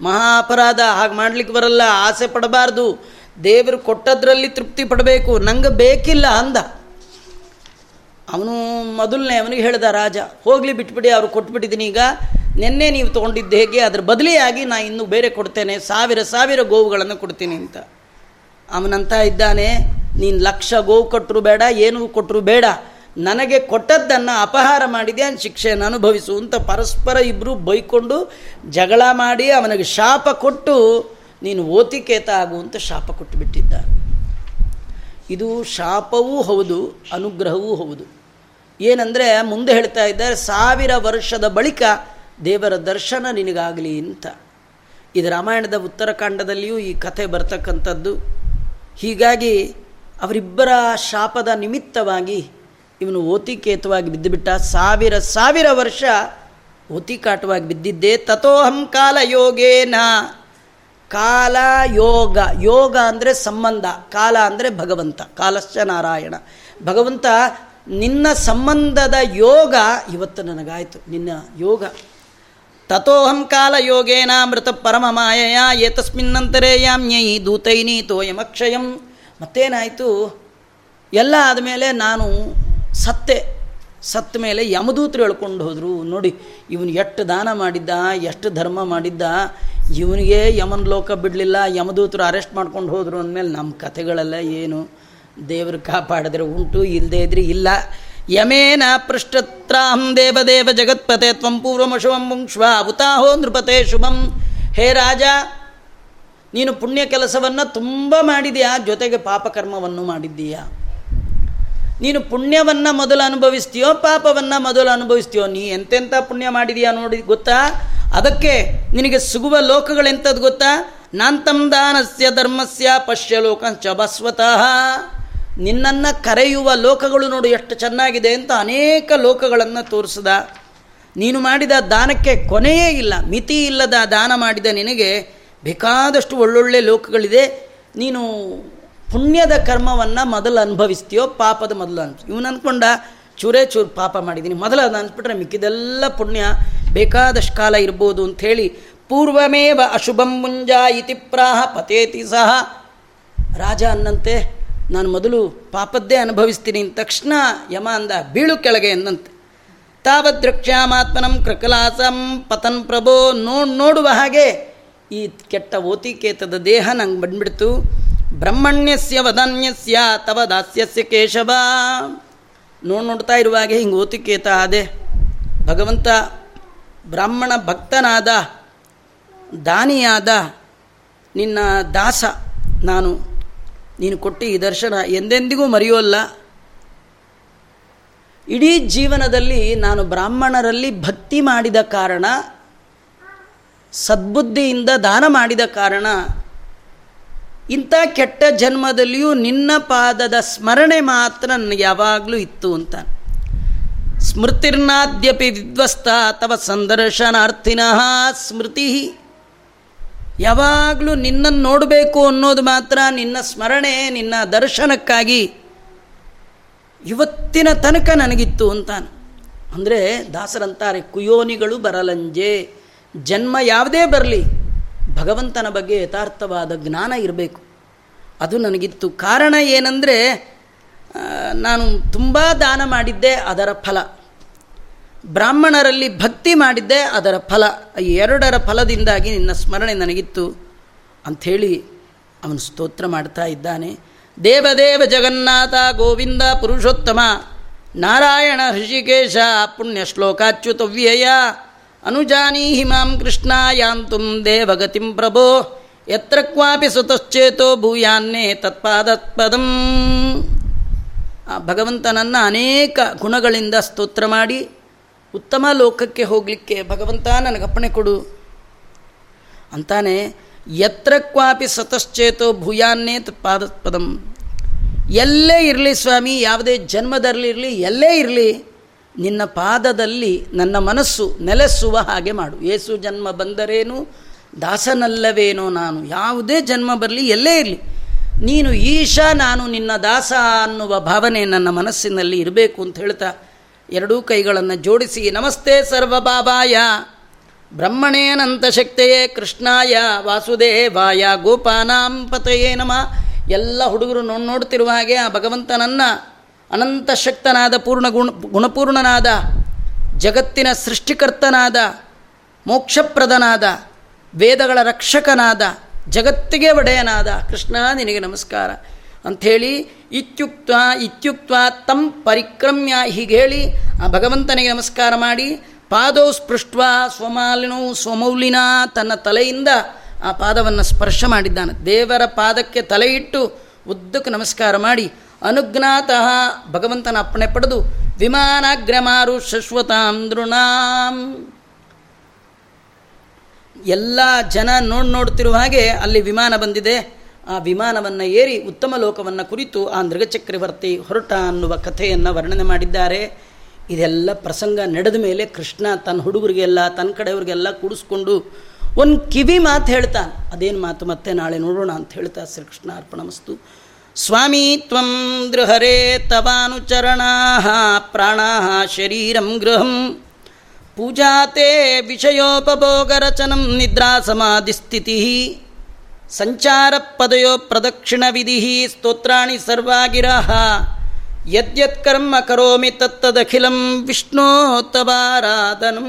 ಮಹಾ ಅಪರಾಧ. ಹಾಗೆ ಮಾಡ್ಲಿಕ್ಕೆ ಬರಲ್ಲ, ಆಸೆ ಪಡಬಾರ್ದು. ದೇವರು ಕೊಟ್ಟದ್ರಲ್ಲಿ ತೃಪ್ತಿ ಪಡಬೇಕು. ನಂಗೆ ಬೇಕಿಲ್ಲ ಅಂದ. ಅವನು ಮೊದಲನೇ, ಅವನಿಗೆ ಹೇಳ್ದ ರಾಜ, ಹೋಗಲಿ ಬಿಟ್ಬಿಡಿ, ಅವ್ರು ಕೊಟ್ಬಿಟ್ಟಿದ್ದೀನಿ ಈಗ ನಿನ್ನೆ ನೀವು ತೊಗೊಂಡಿದ್ದು ಹೇಗೆ? ಅದ್ರ ಬದಲಿಯಾಗಿ ನಾನು ಇನ್ನೂ ಬೇರೆ ಕೊಡ್ತೇನೆ. ಸಾವಿರ ಸಾವಿರ ಗೋವುಗಳನ್ನು ಕೊಡ್ತೀನಿ ಅಂತ. ಅವನಂತ ಇದ್ದಾನೆ. ನೀನು ಲಕ್ಷ ಗೋವು ಕೊಟ್ಟರು ಬೇಡ ಏನೂ ಕೊಟ್ಟರು ಬೇಡ. ನನಗೆ ಕೊಟ್ಟದ್ದನ್ನು ಅಪಹಾರ ಮಾಡಿದೆ ಶಿಕ್ಷೆಯನ್ನು ಅನುಭವಿಸು ಅಂತ ಪರಸ್ಪರ ಇಬ್ಬರು ಬೈಕೊಂಡು ಜಗಳ ಮಾಡಿ ಅವನಿಗೆ ಶಾಪ ಕೊಟ್ಟು ನೀನು ಓತಿಕೇತ ಆಗು ಅಂತ ಶಾಪ ಕೊಟ್ಟು ಬಿಟ್ಟಿದ್ದ ಇದು ಶಾಪವೂ ಹೌದು, ಅನುಗ್ರಹವೂ ಹೌದು. ಏನಂದರೆ ಮುಂದೆ ಹೇಳ್ತಾ ಇದ್ದಾರೆ, ಸಾವಿರ ವರ್ಷದ ಬಳಿಕ ದೇವರ ದರ್ಶನ ನಿನಗಾಗಲಿ ಅಂತ. ಇದು ರಾಮಾಯಣದ ಉತ್ತರಕಾಂಡದಲ್ಲಿಯೂ ಈ ಕಥೆ ಬರ್ತಕ್ಕಂಥದ್ದು. ಹೀಗಾಗಿ ಅವರಿಬ್ಬರ ಶಾಪದ ನಿಮಿತ್ತವಾಗಿ ಇವನು ಓತಿಕೇತವಾಗಿ ಬಿದ್ದುಬಿಟ್ಟ. ಸಾವಿರ ಸಾವಿರ ವರ್ಷ ಓತಿಕಾಟವಾಗಿ ಬಿದ್ದಿದ್ದೆ. ತಥೋಹಂ ಕಾಲ ಯೋಗೇನ ಕಾಲ ಯೋಗ ಯೋಗ ಅಂದರೆ ಸಂಬಂಧ. ಕಾಲ ಅಂದರೆ ಭಗವಂತ. ಕಾಲಶ್ಚ ನಾರಾಯಣ. ಭಗವಂತ, ನಿನ್ನ ಸಂಬಂಧದ ಯೋಗ ಇವತ್ತು ನನಗಾಯಿತು. ನಿನ್ನ ಯೋಗ. ತಥೋಹಂ ಕಾಲ ಯೋಗೇನ ಮೃತ ಪರಮ ಮಾಯಯ. ಏತಸ್ಮಿನ್ನಂತರೇ ಯಾಮ್ಯೈ ದೂತೈನಿ ತೋಯಮಕ್ಷಯಂ. ಮತ್ತೇನಾಯಿತು? ಎಲ್ಲ ಆದಮೇಲೆ ನಾನು ಸತ್ತೆ ಸತ್ತ ಮೇಲೆ ಯಮದೂತರು ಹೇಳ್ಕೊಂಡು ಹೋದರು. ನೋಡಿ, ಇವನು ಎಷ್ಟು ದಾನ ಮಾಡಿದ್ದ, ಎಷ್ಟು ಧರ್ಮ ಮಾಡಿದ್ದ, ಇವನಿಗೆ ಯಮನ ಲೋಕ ಬಿಡಲಿಲ್ಲ, ಯಮದೂತರು ಅರೆಸ್ಟ್ ಮಾಡ್ಕೊಂಡು ಹೋದರು ಅಂದಮೇಲೆ ನಮ್ಮ ಕಥೆಗಳೆಲ್ಲ ಏನು? ದೇವರು ಕಾಪಾಡಿದ್ರೆ ಉಂಟು ಇಲ್ಲದೇ ಇದ್ರೆ ಇಲ್ಲ. ಯಮೇನ ಪೃಷ್ಠತ್ರಾಹಂ ದೇವದೇವ ಜಗತ್ಪತೆ ತ್ವಂ ಪೂರ್ವಮಶುಭಂ ಮುಂಕ್ಷ್ವ ಉತಾಹೋ ನೃಪತೆ ಶುಭಂ. ಹೇ ರಾಜ ನೀನು ಪುಣ್ಯ ಕೆಲಸವನ್ನು ತುಂಬ ಮಾಡಿದೆಯಾ? ಜೊತೆಗೆ ಪಾಪಕರ್ಮವನ್ನು ಮಾಡಿದ್ದೀಯಾ? ನೀನು ಪುಣ್ಯವನ್ನು ಮೊದಲು ಅನುಭವಿಸ್ತೀಯೋ, ಪಾಪವನ್ನು ಮೊದಲು ಅನುಭವಿಸ್ತೀಯೋ? ನೀ ಎಂತೆಂಥ ಪುಣ್ಯ ಮಾಡಿದೀಯಾ ನೋಡಿ, ಗೊತ್ತಾ? ಅದಕ್ಕೆ ನಿನಗೆ ಸಿಗುವ ಲೋಕಗಳೆಂಥದ್ದು ಗೊತ್ತಾ? ನಾಂತಂ ದಾನಸ್ಯ ಧರ್ಮಸ್ಯ ಪಶ್ಯ ಲೋಕಂಚ ಬಸ್ವತಃ ನಿನ್ನನ್ನು ಕರೆಯುವ ಲೋಕಗಳು ನೋಡು ಎಷ್ಟು ಚೆನ್ನಾಗಿದೆ ಅಂತ ಅನೇಕ ಲೋಕಗಳನ್ನು ತೋರಿಸಿದ. ನೀನು ಮಾಡಿದ ದಾನಕ್ಕೆ ಕೊನೆಯೇ ಇಲ್ಲ, ಮಿತಿ ಇಲ್ಲದ ದಾನ ಮಾಡಿದ ನಿನಗೆ ಬೇಕಾದಷ್ಟು ಒಳ್ಳೊಳ್ಳೆ ಲೋಕಗಳಿದೆ. ನೀನು ಪುಣ್ಯದ ಕರ್ಮವನ್ನು ಮೊದಲು ಅನುಭವಿಸ್ತೀಯೋ ಪಾಪದ ಮೊದಲು ಅನ್ಸ್, ಇವನು ಅಂದ್ಕೊಂಡ ಚೂರೇ ಚೂರು ಪಾಪ ಮಾಡಿದ್ದೀನಿ ಮೊದಲು ಅದು ಅನ್ಸ್ಬಿಟ್ರೆ ಮಿಕ್ಕಿದೆಲ್ಲ ಪುಣ್ಯ. ಬೇಕಾದಷ್ಟು ಕಾಲ ಇರ್ಬೋದು ಅಂಥೇಳಿ, ಪೂರ್ವಮೇವ ಅಶುಭಂ ಮುಂಜಾ ಇತಿ ಪ್ರಾಹ ಪತೇತಿ ಸಹ. ರಾಜ ಅನ್ನಂತೆ, ನಾನು ಮೊದಲು ಪಾಪದ್ದೇ ಅನುಭವಿಸ್ತೀನಿ ತಕ್ಷಣ ಯಮ ಅಂದ, ಬೀಳು ಕೆಳಗೆ ಎಂದಂತೆ ತಾವದ್ರಕ್ಷ್ಯಾಮಾತ್ಮನಂ ಕೃಕಲಾಸಂ ಪತನ್ ಪ್ರಭೋ ನೋಡ್, ನೋಡುವ ಹಾಗೆ ಈ ಕೆಟ್ಟ ಓತಿಕೇತದ ದೇಹ ನಂಗೆ ಬಂದ್ಬಿಡ್ತು. ಬ್ರಹ್ಮಣ್ಯಸ್ಯ ವದನ್ಯಸ್ಯ ತವ ದಾಸ್ಯಸ್ಯ ಕೇಶವ. ನೋಡಿ ನೋಡ್ತಾ ಇರುವಾಗೆ ಹಿಂಗೆ ಓತಿಕೇತ ಆದೆ. ಭಗವಂತ ಬ್ರಾಹ್ಮಣ ಭಕ್ತನಾದ, ದಾನಿಯಾದ ನಿನ್ನ ದಾಸ ನಾನು. ನೀನು ಕೊಟ್ಟು ಈ ದರ್ಶನ ಎಂದೆಂದಿಗೂ ಮರೆಯೋಲ್ಲ. ಇಡೀ ಜೀವನದಲ್ಲಿ ನಾನು ಬ್ರಾಹ್ಮಣರಲ್ಲಿ ಭಕ್ತಿ ಮಾಡಿದ ಕಾರಣ ಸದ್ಬುದ್ಧಿಯಿಂದ ದಾನ ಮಾಡಿದ ಕಾರಣ ಇಂಥ ಕೆಟ್ಟ ಜನ್ಮದಲ್ಲಿಯೂ ನಿನ್ನ ಪಾದದ ಸ್ಮರಣೆ ಮಾತ್ರ ನನಗೆ ಯಾವಾಗಲೂ ಇತ್ತು ಅಂತ. ಸ್ಮೃತಿರ್ನಾದ್ಯಪಿ ವಿಧ್ವಸ್ತ ತವ ಸಂದರ್ಶನಾರ್ಥಿನಃ ಸ್ಮೃತಿ. ಯಾವಾಗಲೂ ನಿನ್ನನ್ನು ನೋಡಬೇಕು ಅನ್ನೋದು ಮಾತ್ರ ನಿನ್ನ ಸ್ಮರಣೆ, ನಿನ್ನ ದರ್ಶನಕ್ಕಾಗಿ ಇವತ್ತಿನ ತನಕ ನನಗಿತ್ತು ಅಂತಾನೆ. ಅಂದರೆ ದಾಸರಂತಾರೆ, ಕುಯೋನಿಗಳು ಬರಲಂಜೆ. ಜನ್ಮ ಯಾವುದೇ ಬರಲಿ, ಭಗವಂತನ ಬಗ್ಗೆ ಯಥಾರ್ಥವಾದ ಜ್ಞಾನ ಇರಬೇಕು. ಅದು ನನಗಿತ್ತು. ಕಾರಣ ಏನಂದರೆ ನಾನು ತುಂಬ ದಾನ ಮಾಡಿದ್ದೆ, ಅದರ ಫಲ. ಬ್ರಾಹ್ಮಣರಲ್ಲಿ ಭಕ್ತಿ ಮಾಡಿದ್ದೆ, ಅದರ ಫಲ. ಎರಡರ ಫಲದಿಂದಾಗಿ ನಿನ್ನ ಸ್ಮರಣೆ ನನಗಿತ್ತು ಅಂಥೇಳಿ ಅವನು ಸ್ತೋತ್ರ ಮಾಡ್ತಾ ಇದ್ದಾನೆ. ದೇವದೇವ ಜಗನ್ನಾಥ ಗೋವಿಂದ ಪುರುಷೋತ್ತಮ, ನಾರಾಯಣ ಹೃಷಿಕೇಶ ಪುಣ್ಯ ಶ್ಲೋಕಾಚ್ಯುತವ್ಯಯ ಅನುಜಾನೀಹಿ ಮಾಂ ಕೃಷ್ಣ ಯಾಂತುಂ ದೇವಗತಿಂ ಪ್ರಭೋ ಎತ್ರ ಕ್ವಾಪಿ ಸುತಶ್ಚೇತೋ ಭೂಯಾನ್ನೇ ತತ್ಪಾದತ್ಪದಂ. ಆ ಭಗವಂತನನ್ನು ಅನೇಕ ಗುಣಗಳಿಂದ ಸ್ತೋತ್ರ ಮಾಡಿ, ಉತ್ತಮ ಲೋಕಕ್ಕೆ ಹೋಗಲಿಕ್ಕೆ ಭಗವಂತ ನನಗಪ್ಪಣೆ ಕೊಡು. ಅಂತಾನೆ ಎತ್ರ ಕ್ವಾಪಿ ಸತಶ್ಚೇತೋ ಭೂಯಾನ್ನೇ ತತ್ಪಾದತ್ಪದಂ. ಎಲ್ಲೇ ಇರಲಿ ಸ್ವಾಮಿ, ಯಾವುದೇ ಜನ್ಮದಲ್ಲಿರಲಿ ಎಲ್ಲೇ ಇರಲಿ ನಿನ್ನ ಪಾದದಲ್ಲಿ ನನ್ನ ಮನಸ್ಸು ನೆಲೆಸುವ ಹಾಗೆ ಮಾಡು. ಏಸು ಜನ್ಮ ಬಂದರೇನು? ದಾಸನಲ್ಲವೇನೋ ನಾನು. ಯಾವುದೇ ಜನ್ಮ ಬರಲಿ, ಎಲ್ಲೇ ಇರಲಿ. ನೀನು ಈಶ, ನಾನು ನಿನ್ನ ದಾಸ ಅನ್ನುವ ಭಾವನೆ ನನ್ನ ಮನಸ್ಸಿನಲ್ಲಿ ಇರಬೇಕು ಅಂತ ಹೇಳ್ತಾ ಎರಡೂ ಕೈಗಳನ್ನು ಜೋಡಿಸಿ, ನಮಸ್ತೆ ಸರ್ವಬಾಬಾಯ. ಬ್ರಹ್ಮಣೇನಂತ ಶಕ್ತಿಯೇ ಕೃಷ್ಣಾಯ. ವಾಸುದೇವಾಯ ಗೋಪಾನಾಂ ಪತಯೇ ನಮ. ಎಲ್ಲ ಹುಡುಗರು ನೋಡಿ ನೋಡ್ತಿರುವ ಹಾಗೆ ಆ ಭಗವಂತನನ್ನು ಅನಂತ ಶಕ್ತನಾದ ಪೂರ್ಣ ಗುಣ, ಗುಣಪೂರ್ಣನಾದ, ಜಗತ್ತಿನ ಸೃಷ್ಟಿಕರ್ತನಾದ, ಮೋಕ್ಷಪ್ರದನಾದ, ವೇದಗಳ ರಕ್ಷಕನಾದ, ಜಗತ್ತಿಗೆ ಒಡೆಯನಾದ ಕೃಷ್ಣ ನಿನಗೆ ನಮಸ್ಕಾರ. ಅಂಥೇಳಿ ಇತ್ಯುಕ್ತ ಇತ್ಯುಕ್ತ ತಂ ಪರಿಕ್ರಮ್ಯ ಹೀಗೆ ಹೇಳಿ ಆ ಭಗವಂತನಿಗೆ ನಮಸ್ಕಾರ ಮಾಡಿ ಪಾದೋ ಸ್ಪೃಷ್ಟ ಸ್ವಮಾಲಿನೋ ಸ್ವಮೌಲಿನ ತನ್ನ ತಲೆಯಿಂದ ಆ ಪಾದವನ್ನು ಸ್ಪರ್ಶ ಮಾಡಿದ್ದಾನೆ. ದೇವರ ಪಾದಕ್ಕೆ ತಲೆಯಿಟ್ಟು ಉದ್ದಕ್ಕೆ ನಮಸ್ಕಾರ ಮಾಡಿ ಅನುಜ್ಞಾತಃ ಭಗವಂತನ ಅಪ್ಪಣೆ ಪಡೆದು ವಿಮಾನಾಗ್ರಮಾರು ಶಶ್ವತಾಂ ದೃಣಾಂ ಎಲ್ಲ ಜನ ನೋಡ್ ನೋಡ್ತಿರುವ ಹಾಗೆ ಅಲ್ಲಿ ವಿಮಾನ ಬಂದಿದೆ. ಆ ವಿಮಾನವನ್ನು ಏರಿ ಉತ್ತಮ ಲೋಕವನ್ನು ಕುರಿತು ಆ ನೃಗಚಕ್ರವರ್ತಿ ಹೊರಟ ಅನ್ನುವ ಕಥೆಯನ್ನು ವರ್ಣನೆ ಮಾಡಿದ್ದಾರೆ. ಇದೆಲ್ಲ ಪ್ರಸಂಗ ನಡೆದ ಮೇಲೆ ಕೃಷ್ಣ ತನ್ನ ಹುಡುಗರಿಗೆಲ್ಲ, ತನ್ನ ಕಡೆಯವ್ರಿಗೆಲ್ಲ ಕೂಡಿಸ್ಕೊಂಡು ಒಂದು ಕಿವಿ ಮಾತು ಹೇಳ್ತಾನೆ. ಅದೇನು ಮಾತು ಮತ್ತೆ ನಾಳೆ ನೋಡೋಣ ಅಂತ ಹೇಳ್ತಾ ಶ್ರೀಕೃಷ್ಣ ಅರ್ಪಣಮಸ್ತು. ಸ್ವಾಮಿ ತ್ವಂ ದೃಹರೇ ತವಾನುಚರಣಾ ಪ್ರಾಣಾ ಶರೀರಂ ಗೃಹಂ. ಪೂಜಾತೆ ವಿಷಯೋಪಭೋಗರಚನಂ ನಿದ್ರಾ ಸಮಾಧಿಸ್ಥಿತಿ ಸಂಚಾರ ಪದಯೋ ಪ್ರದಕ್ಷಿಣ ವಿಧಿ ಸ್ತೋತ್ರಾಣಿ ಸರ್ವಾಗಿರ ಯದ್ಯತ್ಕರ್ಮ ಕರೋಮಿ ತತ್ತದಖಿಲಂ ವಿಷ್ಣೋತ್ತವಾರಾಧನಂ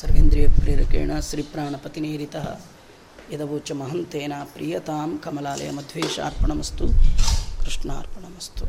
ಸರ್ವೇಂದ್ರಿಯ ಪ್ರೇರಕೇಣ ಶ್ರೀ ಶ್ರೀಪ್ರಾಣಪತಿನೇರಿತಃ ಯದವೋಚ ಮಹಂತೇನ ಪ್ರಿಯತಾಂ ಕಮಲಾಲಯ ಮಧ್ವೇಶಾರ್ಪಣಮಸ್ತು ಕೃಷ್ಣಾರ್ಪಣಮಸ್ತು